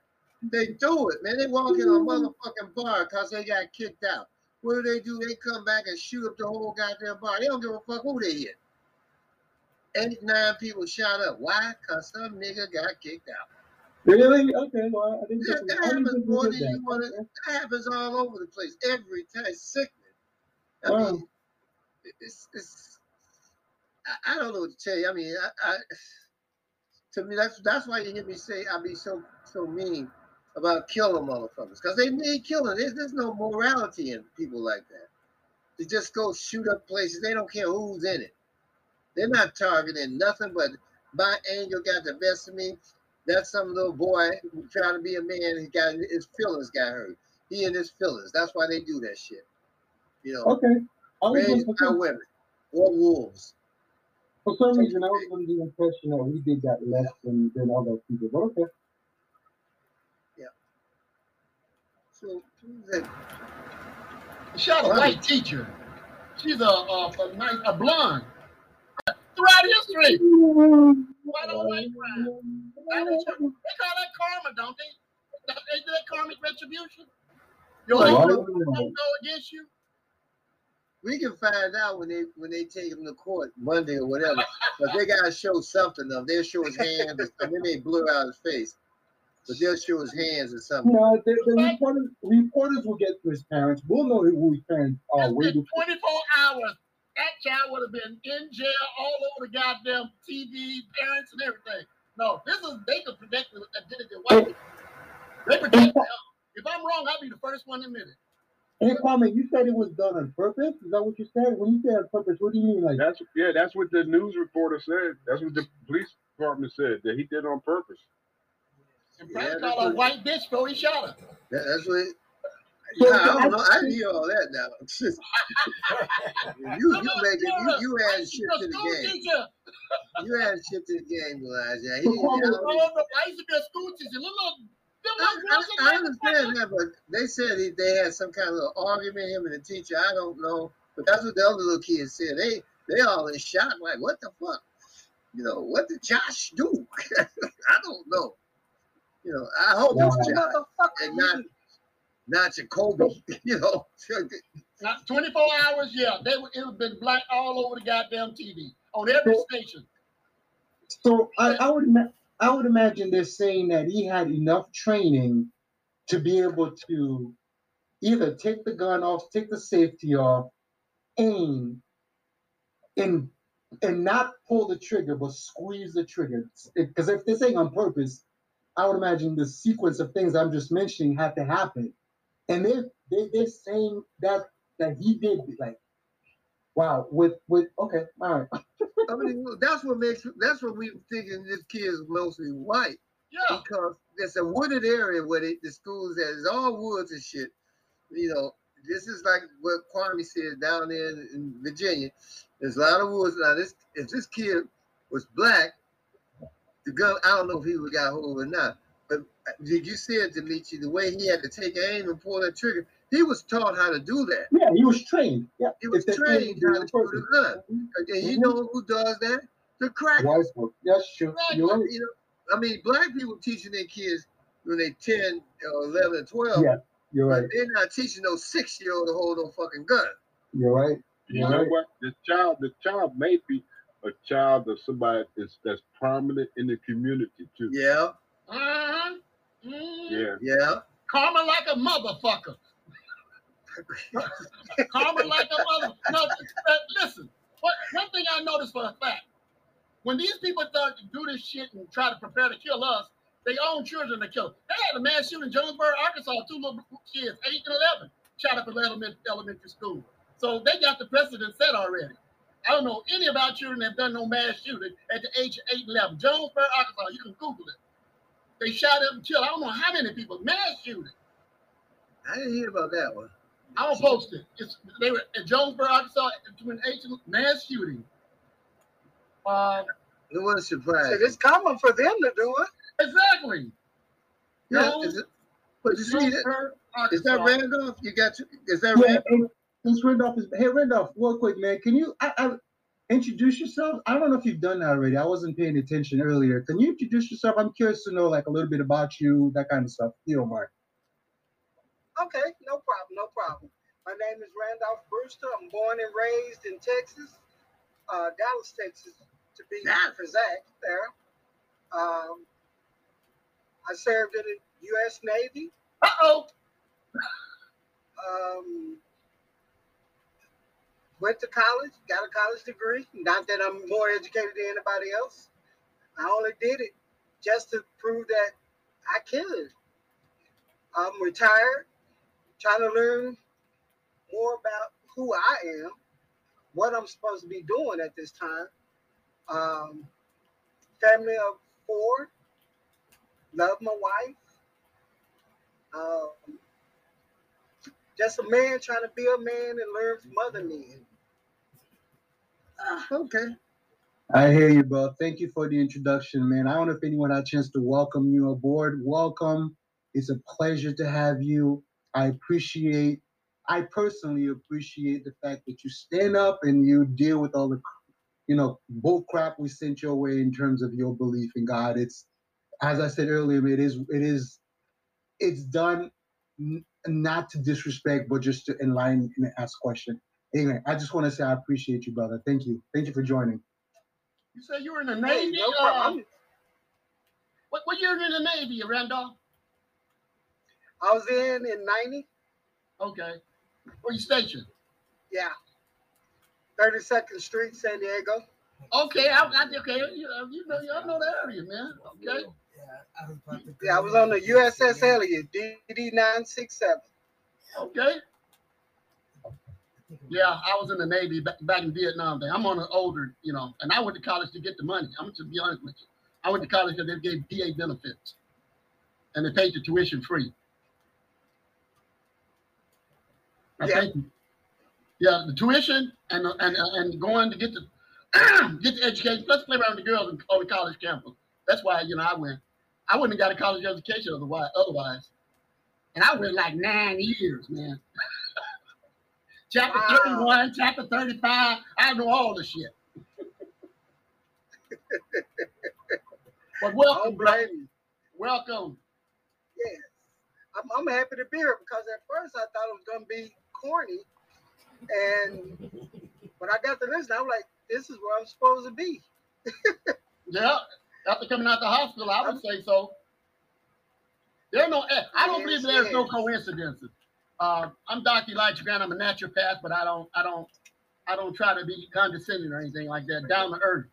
they do it, man. They walk in a mm-hmm. motherfucking bar because they got kicked out. What do they do? They come back and shoot up the whole goddamn bar. They don't give a fuck who they hit. Eight, nine people shot up. Why? Because some nigga got kicked out. Really? Okay. Well, I didn't That, think that happens more than that. you want to. That happens all over the place every time. It's sickening. I Wow. mean, it's, it's I, I don't know what to tell you. I mean, I, I to me that's that's why you hear me say I be so so mean. About killing motherfuckers because they need killing. There's, there's no morality in people like that. They just go shoot up places. They don't care who's in it. They're not targeting nothing but my angel got the best of me. That's some little boy trying to be a man. He got his feelings got hurt. He and his feelings. That's why they do that shit. You know, Okay. I was raised by women or wolves. for some reason, I was under the impression that we did that less than, than other people. But okay. So that- uh, Shot a white teacher. She's a, a, a nice a blonde. Throughout history, white on white crime. They call that karma, don't they? They do that karmic retribution. Your angel don't go against you. we can find out when they when they take him to court Monday or whatever. but they gotta show something of. They'll show his hand, and then they blur out his face. But they'll show his hands or something. No, the, the reporters, reporters will get to his parents. We'll know who his parents are It's way before. 24 hours. That child would have been in jail all over the goddamn TV, parents, and everything. No, this is they could protect the identity of white people. They protect them. If I'm wrong, I'll be the first one to admit it. Hey, Kwame, you said it was done on purpose? Is that what you said? When you say on purpose, what do you mean? Like, That's yeah, that's what the news reporter said. That's what the police department said that he did on purpose. And Yeah, Frank that's called a white bitch before he shot her. That, that's what. Yeah, [LAUGHS] I don't know. I hear all that now. [LAUGHS] [LAUGHS] you you make it. You you add shit to the game. You add shit to the game, Elijah. He, I, used to be a school teacher. Little, I, I, I understand that, but they said he, they had some kind of little argument, him and the teacher. I don't know, but that's what the other little kids said. They they all in shock, like, what the fuck? You know, what did Josh do? I don't know. You know, I hope it's Wow. Josh and not not Jacoby. [LAUGHS] You know, Not 24 hours, yeah. They would, it would have been black all over the goddamn TV on every So- station. So I, I would I would imagine they're saying that he had enough training to be able to either take the gun off, take the safety off, aim, and and not pull the trigger, but squeeze the trigger. Because if they're saying on purpose, I would imagine the sequence of things I'm just mentioning had to happen. And they they they're saying that that he did like wow with with okay all right [LAUGHS] I mean, that's what makes that's what we thinking this kid is mostly white Yeah. because there's a wooded area where they, the schools at. It's all woods and shit. You know, this is like what Kwame said down there in, in Virginia. There's a lot of woods. Now, this if this kid was black, the gun, I don't know if he would got hold or not. But uh, did you see it, Demetri? The way he had to take aim and pull that trigger, he was taught how to do that. yeah he was trained yeah He was If trained they- how to shoot a gun. Mm-hmm. And you mm-hmm. know who does that? The crackers. Wise sure. That's true. You're right. You know, I mean, black people teaching their kids when they 10 or 11 or 12, Yeah, you're but right. they're not teaching no six year old to hold no fucking gun. You're right. You You're know right. what? The child, the child may be a child of somebody that's, that's prominent in the community too. Yeah, Uh-huh. Mm. Yeah. yeah. Karma like a motherfucker. [LAUGHS] Karma like a mother. No, listen. What, one thing I noticed for a fact, when these people start to do this shit and try to prepare to kill us, they own children to kill. They had a mass shooting in Jonesboro, Arkansas. Two little kids, eight and eleven, shot up at elementary, elementary school. So they got the precedent set already. I don't know any of our children that have done no mass shooting at the age of eight and eleven. Jonesboro, Arkansas. You can Google it. They shot up and killed. I don't know how many people. Mass shooting. I didn't hear about that one. I will post it. It's they were at Jonesboro, Arkansas, between eight and mass shooting. Uh, It wasn't surprising. It's common for them to do it. exactly. yeah, no. is it, but you see, that, Jonesboro, is that Randolph? You got to, is that Yeah, Randolph? And since Randolph is hey Randolph, real quick, man, can you I, I introduce yourself? I don't know if you've done that already. I wasn't paying attention earlier. Can you introduce yourself? I'm curious to know like a little bit about you, that kind of stuff. You don't mind. Okay, no problem, no problem. My name is Randolph Brewster. I'm born and raised in Texas, uh, Dallas, Texas, to be Dallas. exact. There, um, I served in the U.S. Navy. Uh oh. Um, went to college, got a college degree. Not that I'm more educated than anybody else. I only did it just to prove that I could. I'm retired, trying to learn more about who I am, what I'm supposed to be doing at this time. Um, family of four, love my wife. Um, just a man trying to be a man and learn from other men. Ah, okay. I hear you, bro. Thank you for the introduction, man. I don't know if anyone had a chance to welcome you aboard. Welcome. It's a pleasure to have you. I appreciate, I personally appreciate the fact that you stand up and you deal with all the, you know, bull crap we sent your way in terms of your belief in God. It's, as I said earlier, it is, it is, it's done not to disrespect, but just to enlighten and ask questions. Anyway, I just want to say I appreciate you, brother. Thank you. Thank you for joining. You said you were in the Hey, Navy? no uh, problem. what, what year in the Navy, Randolph? I was in in 90, Okay. Where you stationed? yeah. 32nd Street, San Diego. Okay, I, I okay. You, know, you know, y'all know the area, man. Okay. Yeah, I was on the USS Elliot, DD 967. Okay. Yeah, I was in the Navy back, back in Vietnam. Day. I'm on an older, you know, and I went to college to get the money. I'm to be honest with you. I went to college because they gave DA benefits, and they paid the tuition free. I Yeah. think- yeah, the tuition and and and going to get the [CLEARS THROAT] get the education. Plus, play around with the girls on the college campus. That's why you know I went. I wouldn't have got a college education otherwise. Otherwise, and I went like nine years, man. [LAUGHS] chapter Wow. 31, chapter 35. I know all the shit. [LAUGHS] but welcome, blame you. Welcome. Yes. I'm, I'm happy to be here because at first I thought it was going to be corny. And when I got to listen, I was like, this is where I'm supposed to be. [LAUGHS] Yeah, after coming out the hospital, I would say so. There no, eh, I don't believe there's no coincidences. Uh, I'm Dr. Elijah Grant. I'm a naturopath, but I don't, I don't, I don't try to be condescending or anything like that. Down to earth.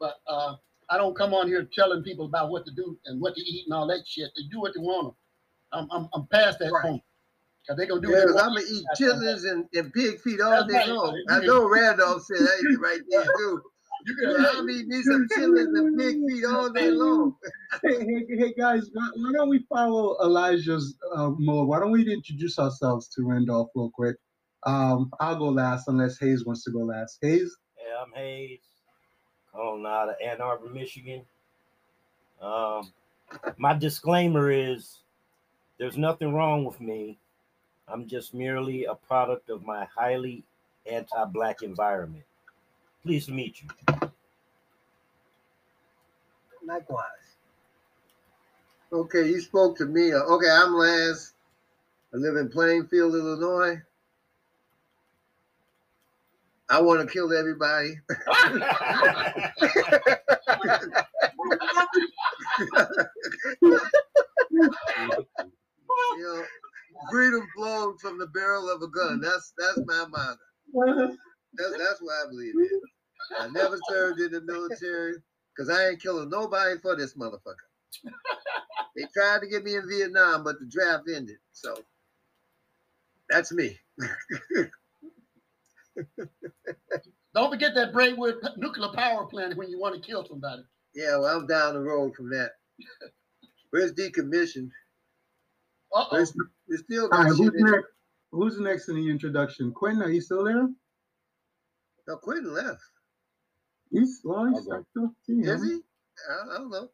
But uh, I don't come on here telling people about what to do and what to eat and all that shit. They do what they want to. I'm, I'm, I'm past that Right. point. Cause they gonna do. Yeah, I'm gonna eat chitlins and, and pig feet all That's day right. long. I know Randolph said that right there too. You can, I'm eating me some chitlins and pig feet all day long. hey, hey, hey, guys, why, why don't we follow Elijah's uh, mode? Why don't we introduce ourselves to Randolph real quick? Um, I'll go last unless Hayes wants to go last. Hayes, Yeah, I'm Hayes, calling out of Ann Arbor, Michigan. Um, my disclaimer is there's nothing wrong with me. I'm just merely a product of my highly anti-black environment. Pleased to meet you. Likewise. Okay, you spoke to me. Okay, I'm Lance. I live in Plainfield, Illinois. I want to kill everybody. [LAUGHS] You know, freedom flows from the barrel of a gun. That's that's my motto. That's, that's what I believe in. I never served in the military because I ain't killing nobody for this motherfucker. [LAUGHS] They tried to get me in Vietnam, but the draft ended. So that's me. [LAUGHS] don't forget that Braidwood nuclear power plant when you want to kill somebody. Yeah, well, I'm down the road from that. [LAUGHS] Where's decommissioned? Uh oh. There's, we still got right, shit who's in it. next? Who's next in the introduction? Quinn, are you still there? No, Quentin left. He's well, he's I'll stuck up. Is he? I, I don't know.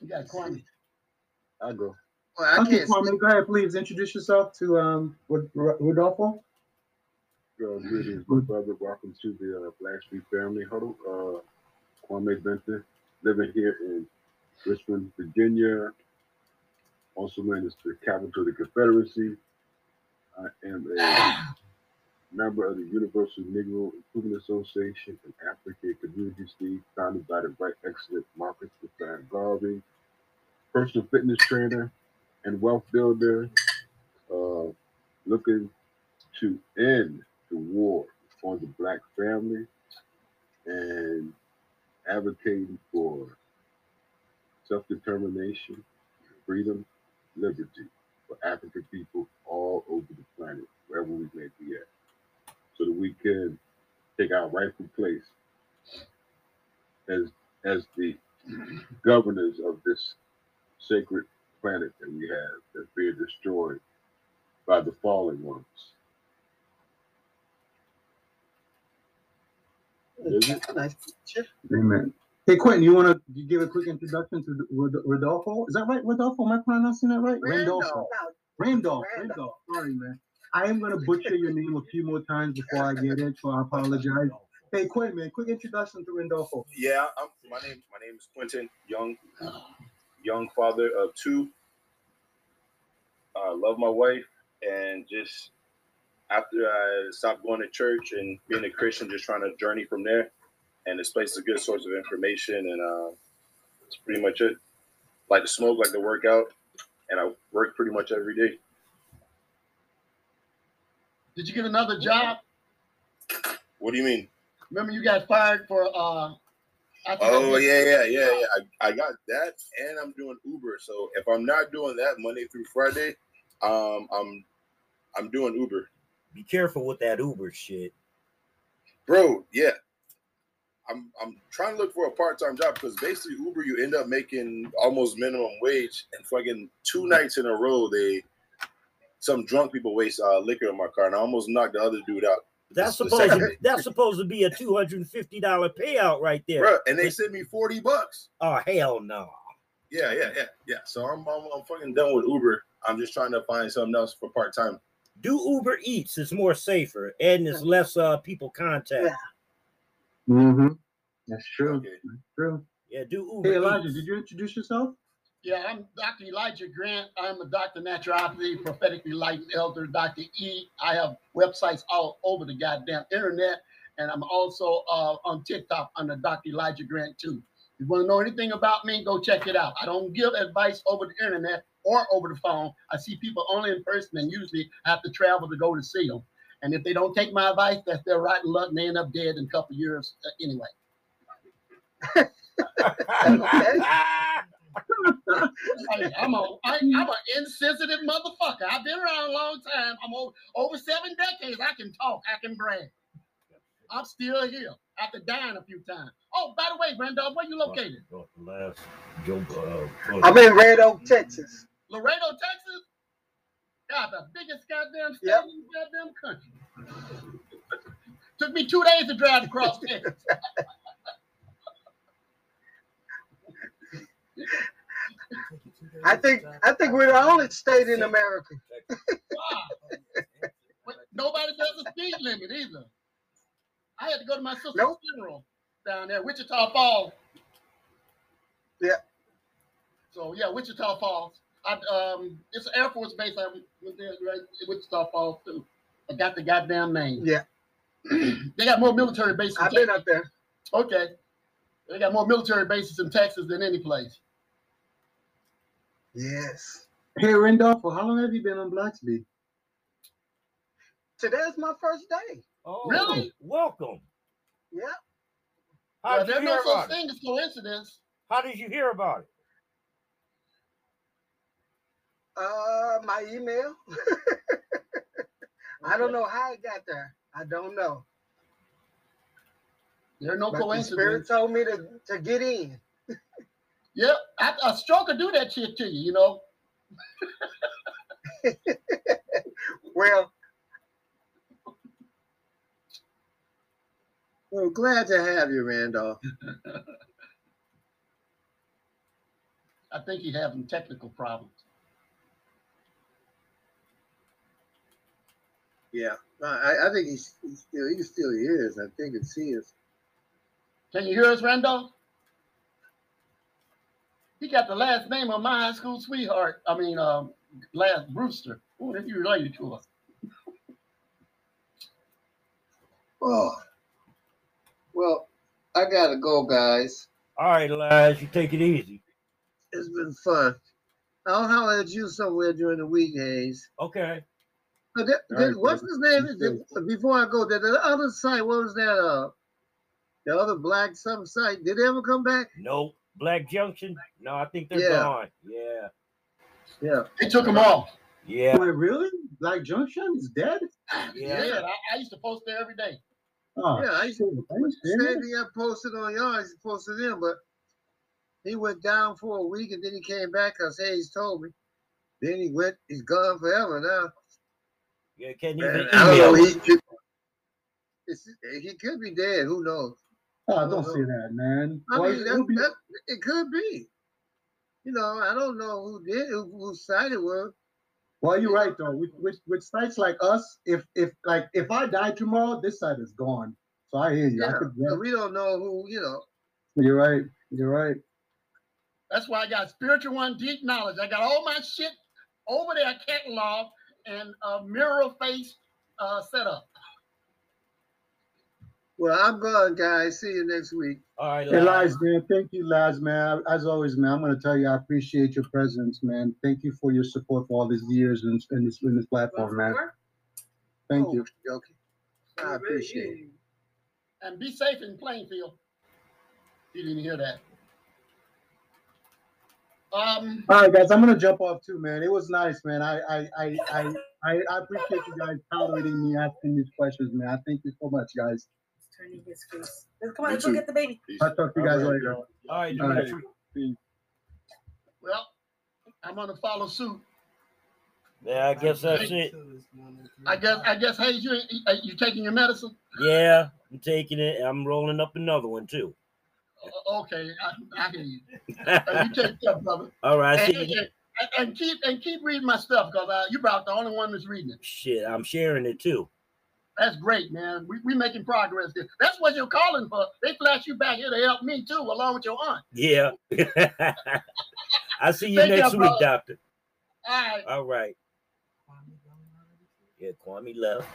You got Kwame. I go. Well, I Okay, can't Kwame, speak. go ahead, please introduce yourself to um Rod- Rod- Rodolfo. Uh, greetings, my brother. Welcome to the uh, Black Street Family Huddle. Uh, Kwame Benton, living here in Richmond, Virginia, also known as the capital of the Confederacy. I am a [CLEARS THROAT] member of the Universal Negro Improvement Association and African Communities League, founded by the Right Excellent Marcus Luther Garvey, personal fitness trainer and wealth builder, uh, looking to end the war on the black family and advocating for self-determination, freedom, liberty. for African people all over the planet, wherever we may be at, so that we can take our rightful place as as the governors of this sacred planet that we have that's being destroyed by the fallen ones. Nice. Amen. Hey, Quentin, you want to give a quick introduction to Rod- Rodolfo? Is that right, Rodolfo? Am I pronouncing that right? Randolfo. Randolph. Randolph. Sorry, man. I am going to butcher your name a few more times before I get it, so I apologize. Hey, Quentin, man, quick introduction to Randolfo. Yeah, I'm, my name my name is Quentin Young, young father of two. I love my wife, and just after I stopped going to church and being a Christian, just trying to journey from there. And this place is a good source of information, and uh, that's pretty much it. Like to smoke, like to work out, and I work pretty much every day. Did you get another job? What do you mean? Remember you got fired for uh Oh yeah, yeah, yeah, yeah. I, I got that, and I'm doing Uber. So if I'm not doing that Monday through Friday, um, I'm I'm doing Uber, Be careful with that Uber shit. bro. Yeah, I'm I'm trying to look for a part time job because basically Uber, you end up making almost minimum wage, and fucking two nights in a row, they some drunk people waste uh, liquor in my car, and I almost knocked the other dude out. That's supposed to, that's supposed to be a two hundred and fifty dollar payout right there. Bro, and they sent me forty bucks. Oh hell no. Yeah, yeah, yeah, yeah. So I'm, I'm I'm fucking done with Uber. I'm just trying to find something else for part time. Do Uber Eats. It's more safer and there's less uh people contact. Mm-hmm. That's true. Okay. That's true. Yeah, do Uber Hey, Elijah, Eats. did you introduce yourself? Yeah, I'm Dr. Elijah Grant. I'm a Dr. Naturopathy, prophetically enlightened elder, Dr. E. I have websites all over the goddamn internet, and I'm also uh, on TikTok under Dr. Elijah Grant too. If you want to know anything about me, go check it out. I don't give advice over the internet or over the phone. I see people only in person, and usually I have to travel to go to see them. And if they don't take my advice, that's their rotten luck, and they end up dead in a couple years uh, anyway. [LAUGHS] [LAUGHS] Hey, I'm a I, I'm an insensitive motherfucker. I've been around a long time. I'm over, over seven decades. I can talk. I can brag. I'm still here after dying a few times. Oh, by the way, Randolph, where you located? Last joke. Uh, I'm in Red Oak, Texas. Laredo, Texas. God, the biggest goddamn state Yep. in the goddamn country. [LAUGHS] Took me two days to drive across Texas. [LAUGHS] I think I think we're the only state in America. Wow. Nobody does a speed limit either. I had to go to my sister's Nope. funeral down there, Wichita Falls. Yeah. So yeah, Wichita Falls. I um, it's an Air Force base. I went there right Wichita Falls too. I got the goddamn name. Yeah, [CLEARS THROAT] They got more military bases. I've been up there. Okay. They got more military bases in Texas than any place. Yes. Hey, Randolph, how long have you been on BLAQSBI? Today's my first day. oh, Really? Welcome. Yeah. How Well, did you there's hear no such it? thing as coincidence. How did you hear about it? Uh, my email. [LAUGHS] I don't know how it got there. I don't know. There's no But the coincidence. spirit told me to, to get in. Yep, I, a stroke will do that shit to you, you know. [LAUGHS] Well, Well, glad to have you, Randolph. [LAUGHS] I think he's having technical problems. Yeah, I, I think he's, he's still he still is. I think it's his. Can you hear us, Randolph? He got the last name of my high school sweetheart. I mean, um, last Brewster. Who if you related to her? Oh, well, I gotta go, guys. All right, Elijah, you take it easy. It's been fun. I'll holler at you somewhere during the week, Hayes. Okay. Uh, that- that- right, what's brother. his name? Be before I go, that the other site, what was that? Uh, the other black some site. Did they ever come back? Nope. Black Junction? No, I think they're Yeah. gone. Yeah. Yeah. They took them off. Yeah, Wait, really? Black Junction is dead? yeah. Yeah, I, I used to post there every day. Oh, Yeah, I used to. I ain't seen Same it. I posted on y'all, I posted in, but he went down for a week and then he came back I because he's told me. Then he went, he's gone forever now. Yeah, can't even I don't know, email. he could, he could be dead, who knows? Oh, don't say that, man. I Why mean, is- that, it'll be- that, it could be. You know, I don't know who did, who, whose side it was. Well, you're right though. With, with with sites like us, if if like if I die tomorrow, this site is gone. So I hear you. I Yeah, could, but we don't know who, you know. You're right. You're right. That's why I got spiritual one deep knowledge. I got all my shit over there cataloged and a mirror face uh, set up. Well, I'm gone, guys. See you next week. All right, Hey, Laz. Laz, man. Thank you, Laz, man. As always, man, I'm gonna tell you, I appreciate your presence, man. Thank you for your support for all these years in, in this in this platform, man. Thank Oh, you. Okay. I appreciate it. And be safe in Plainfield. You didn't hear that. Um, All right, guys, I'm gonna jump off too, man. It was nice, man. I I I I, I, I appreciate you guys tolerating me asking these questions, man. I thank you so much, guys. Turning his face. Let's come on, let's go get the baby. I'll talk to you guys All right, later. y'all. All right, All right. Well, I'm gonna follow suit. Yeah, I guess that's it. I guess I guess hey, you uh, you taking your medicine? Yeah, I'm taking it. I'm rolling up another one too. O- Okay, I, I hear you. [LAUGHS] Uh, you take care, brother. All right, And, see and- and keep and keep reading my stuff because uh, you're about the only one that's reading it. Shit, I'm sharing it too. That's great, man. We we making progress there. That's what you're calling for. They flash you back here to help me too, along with your aunt. Yeah. [LAUGHS] I see you Thank next you, week, brother. doctor. All right. All right. Yeah, Kwame left.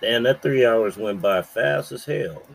Damn, that three hours went by fast as hell.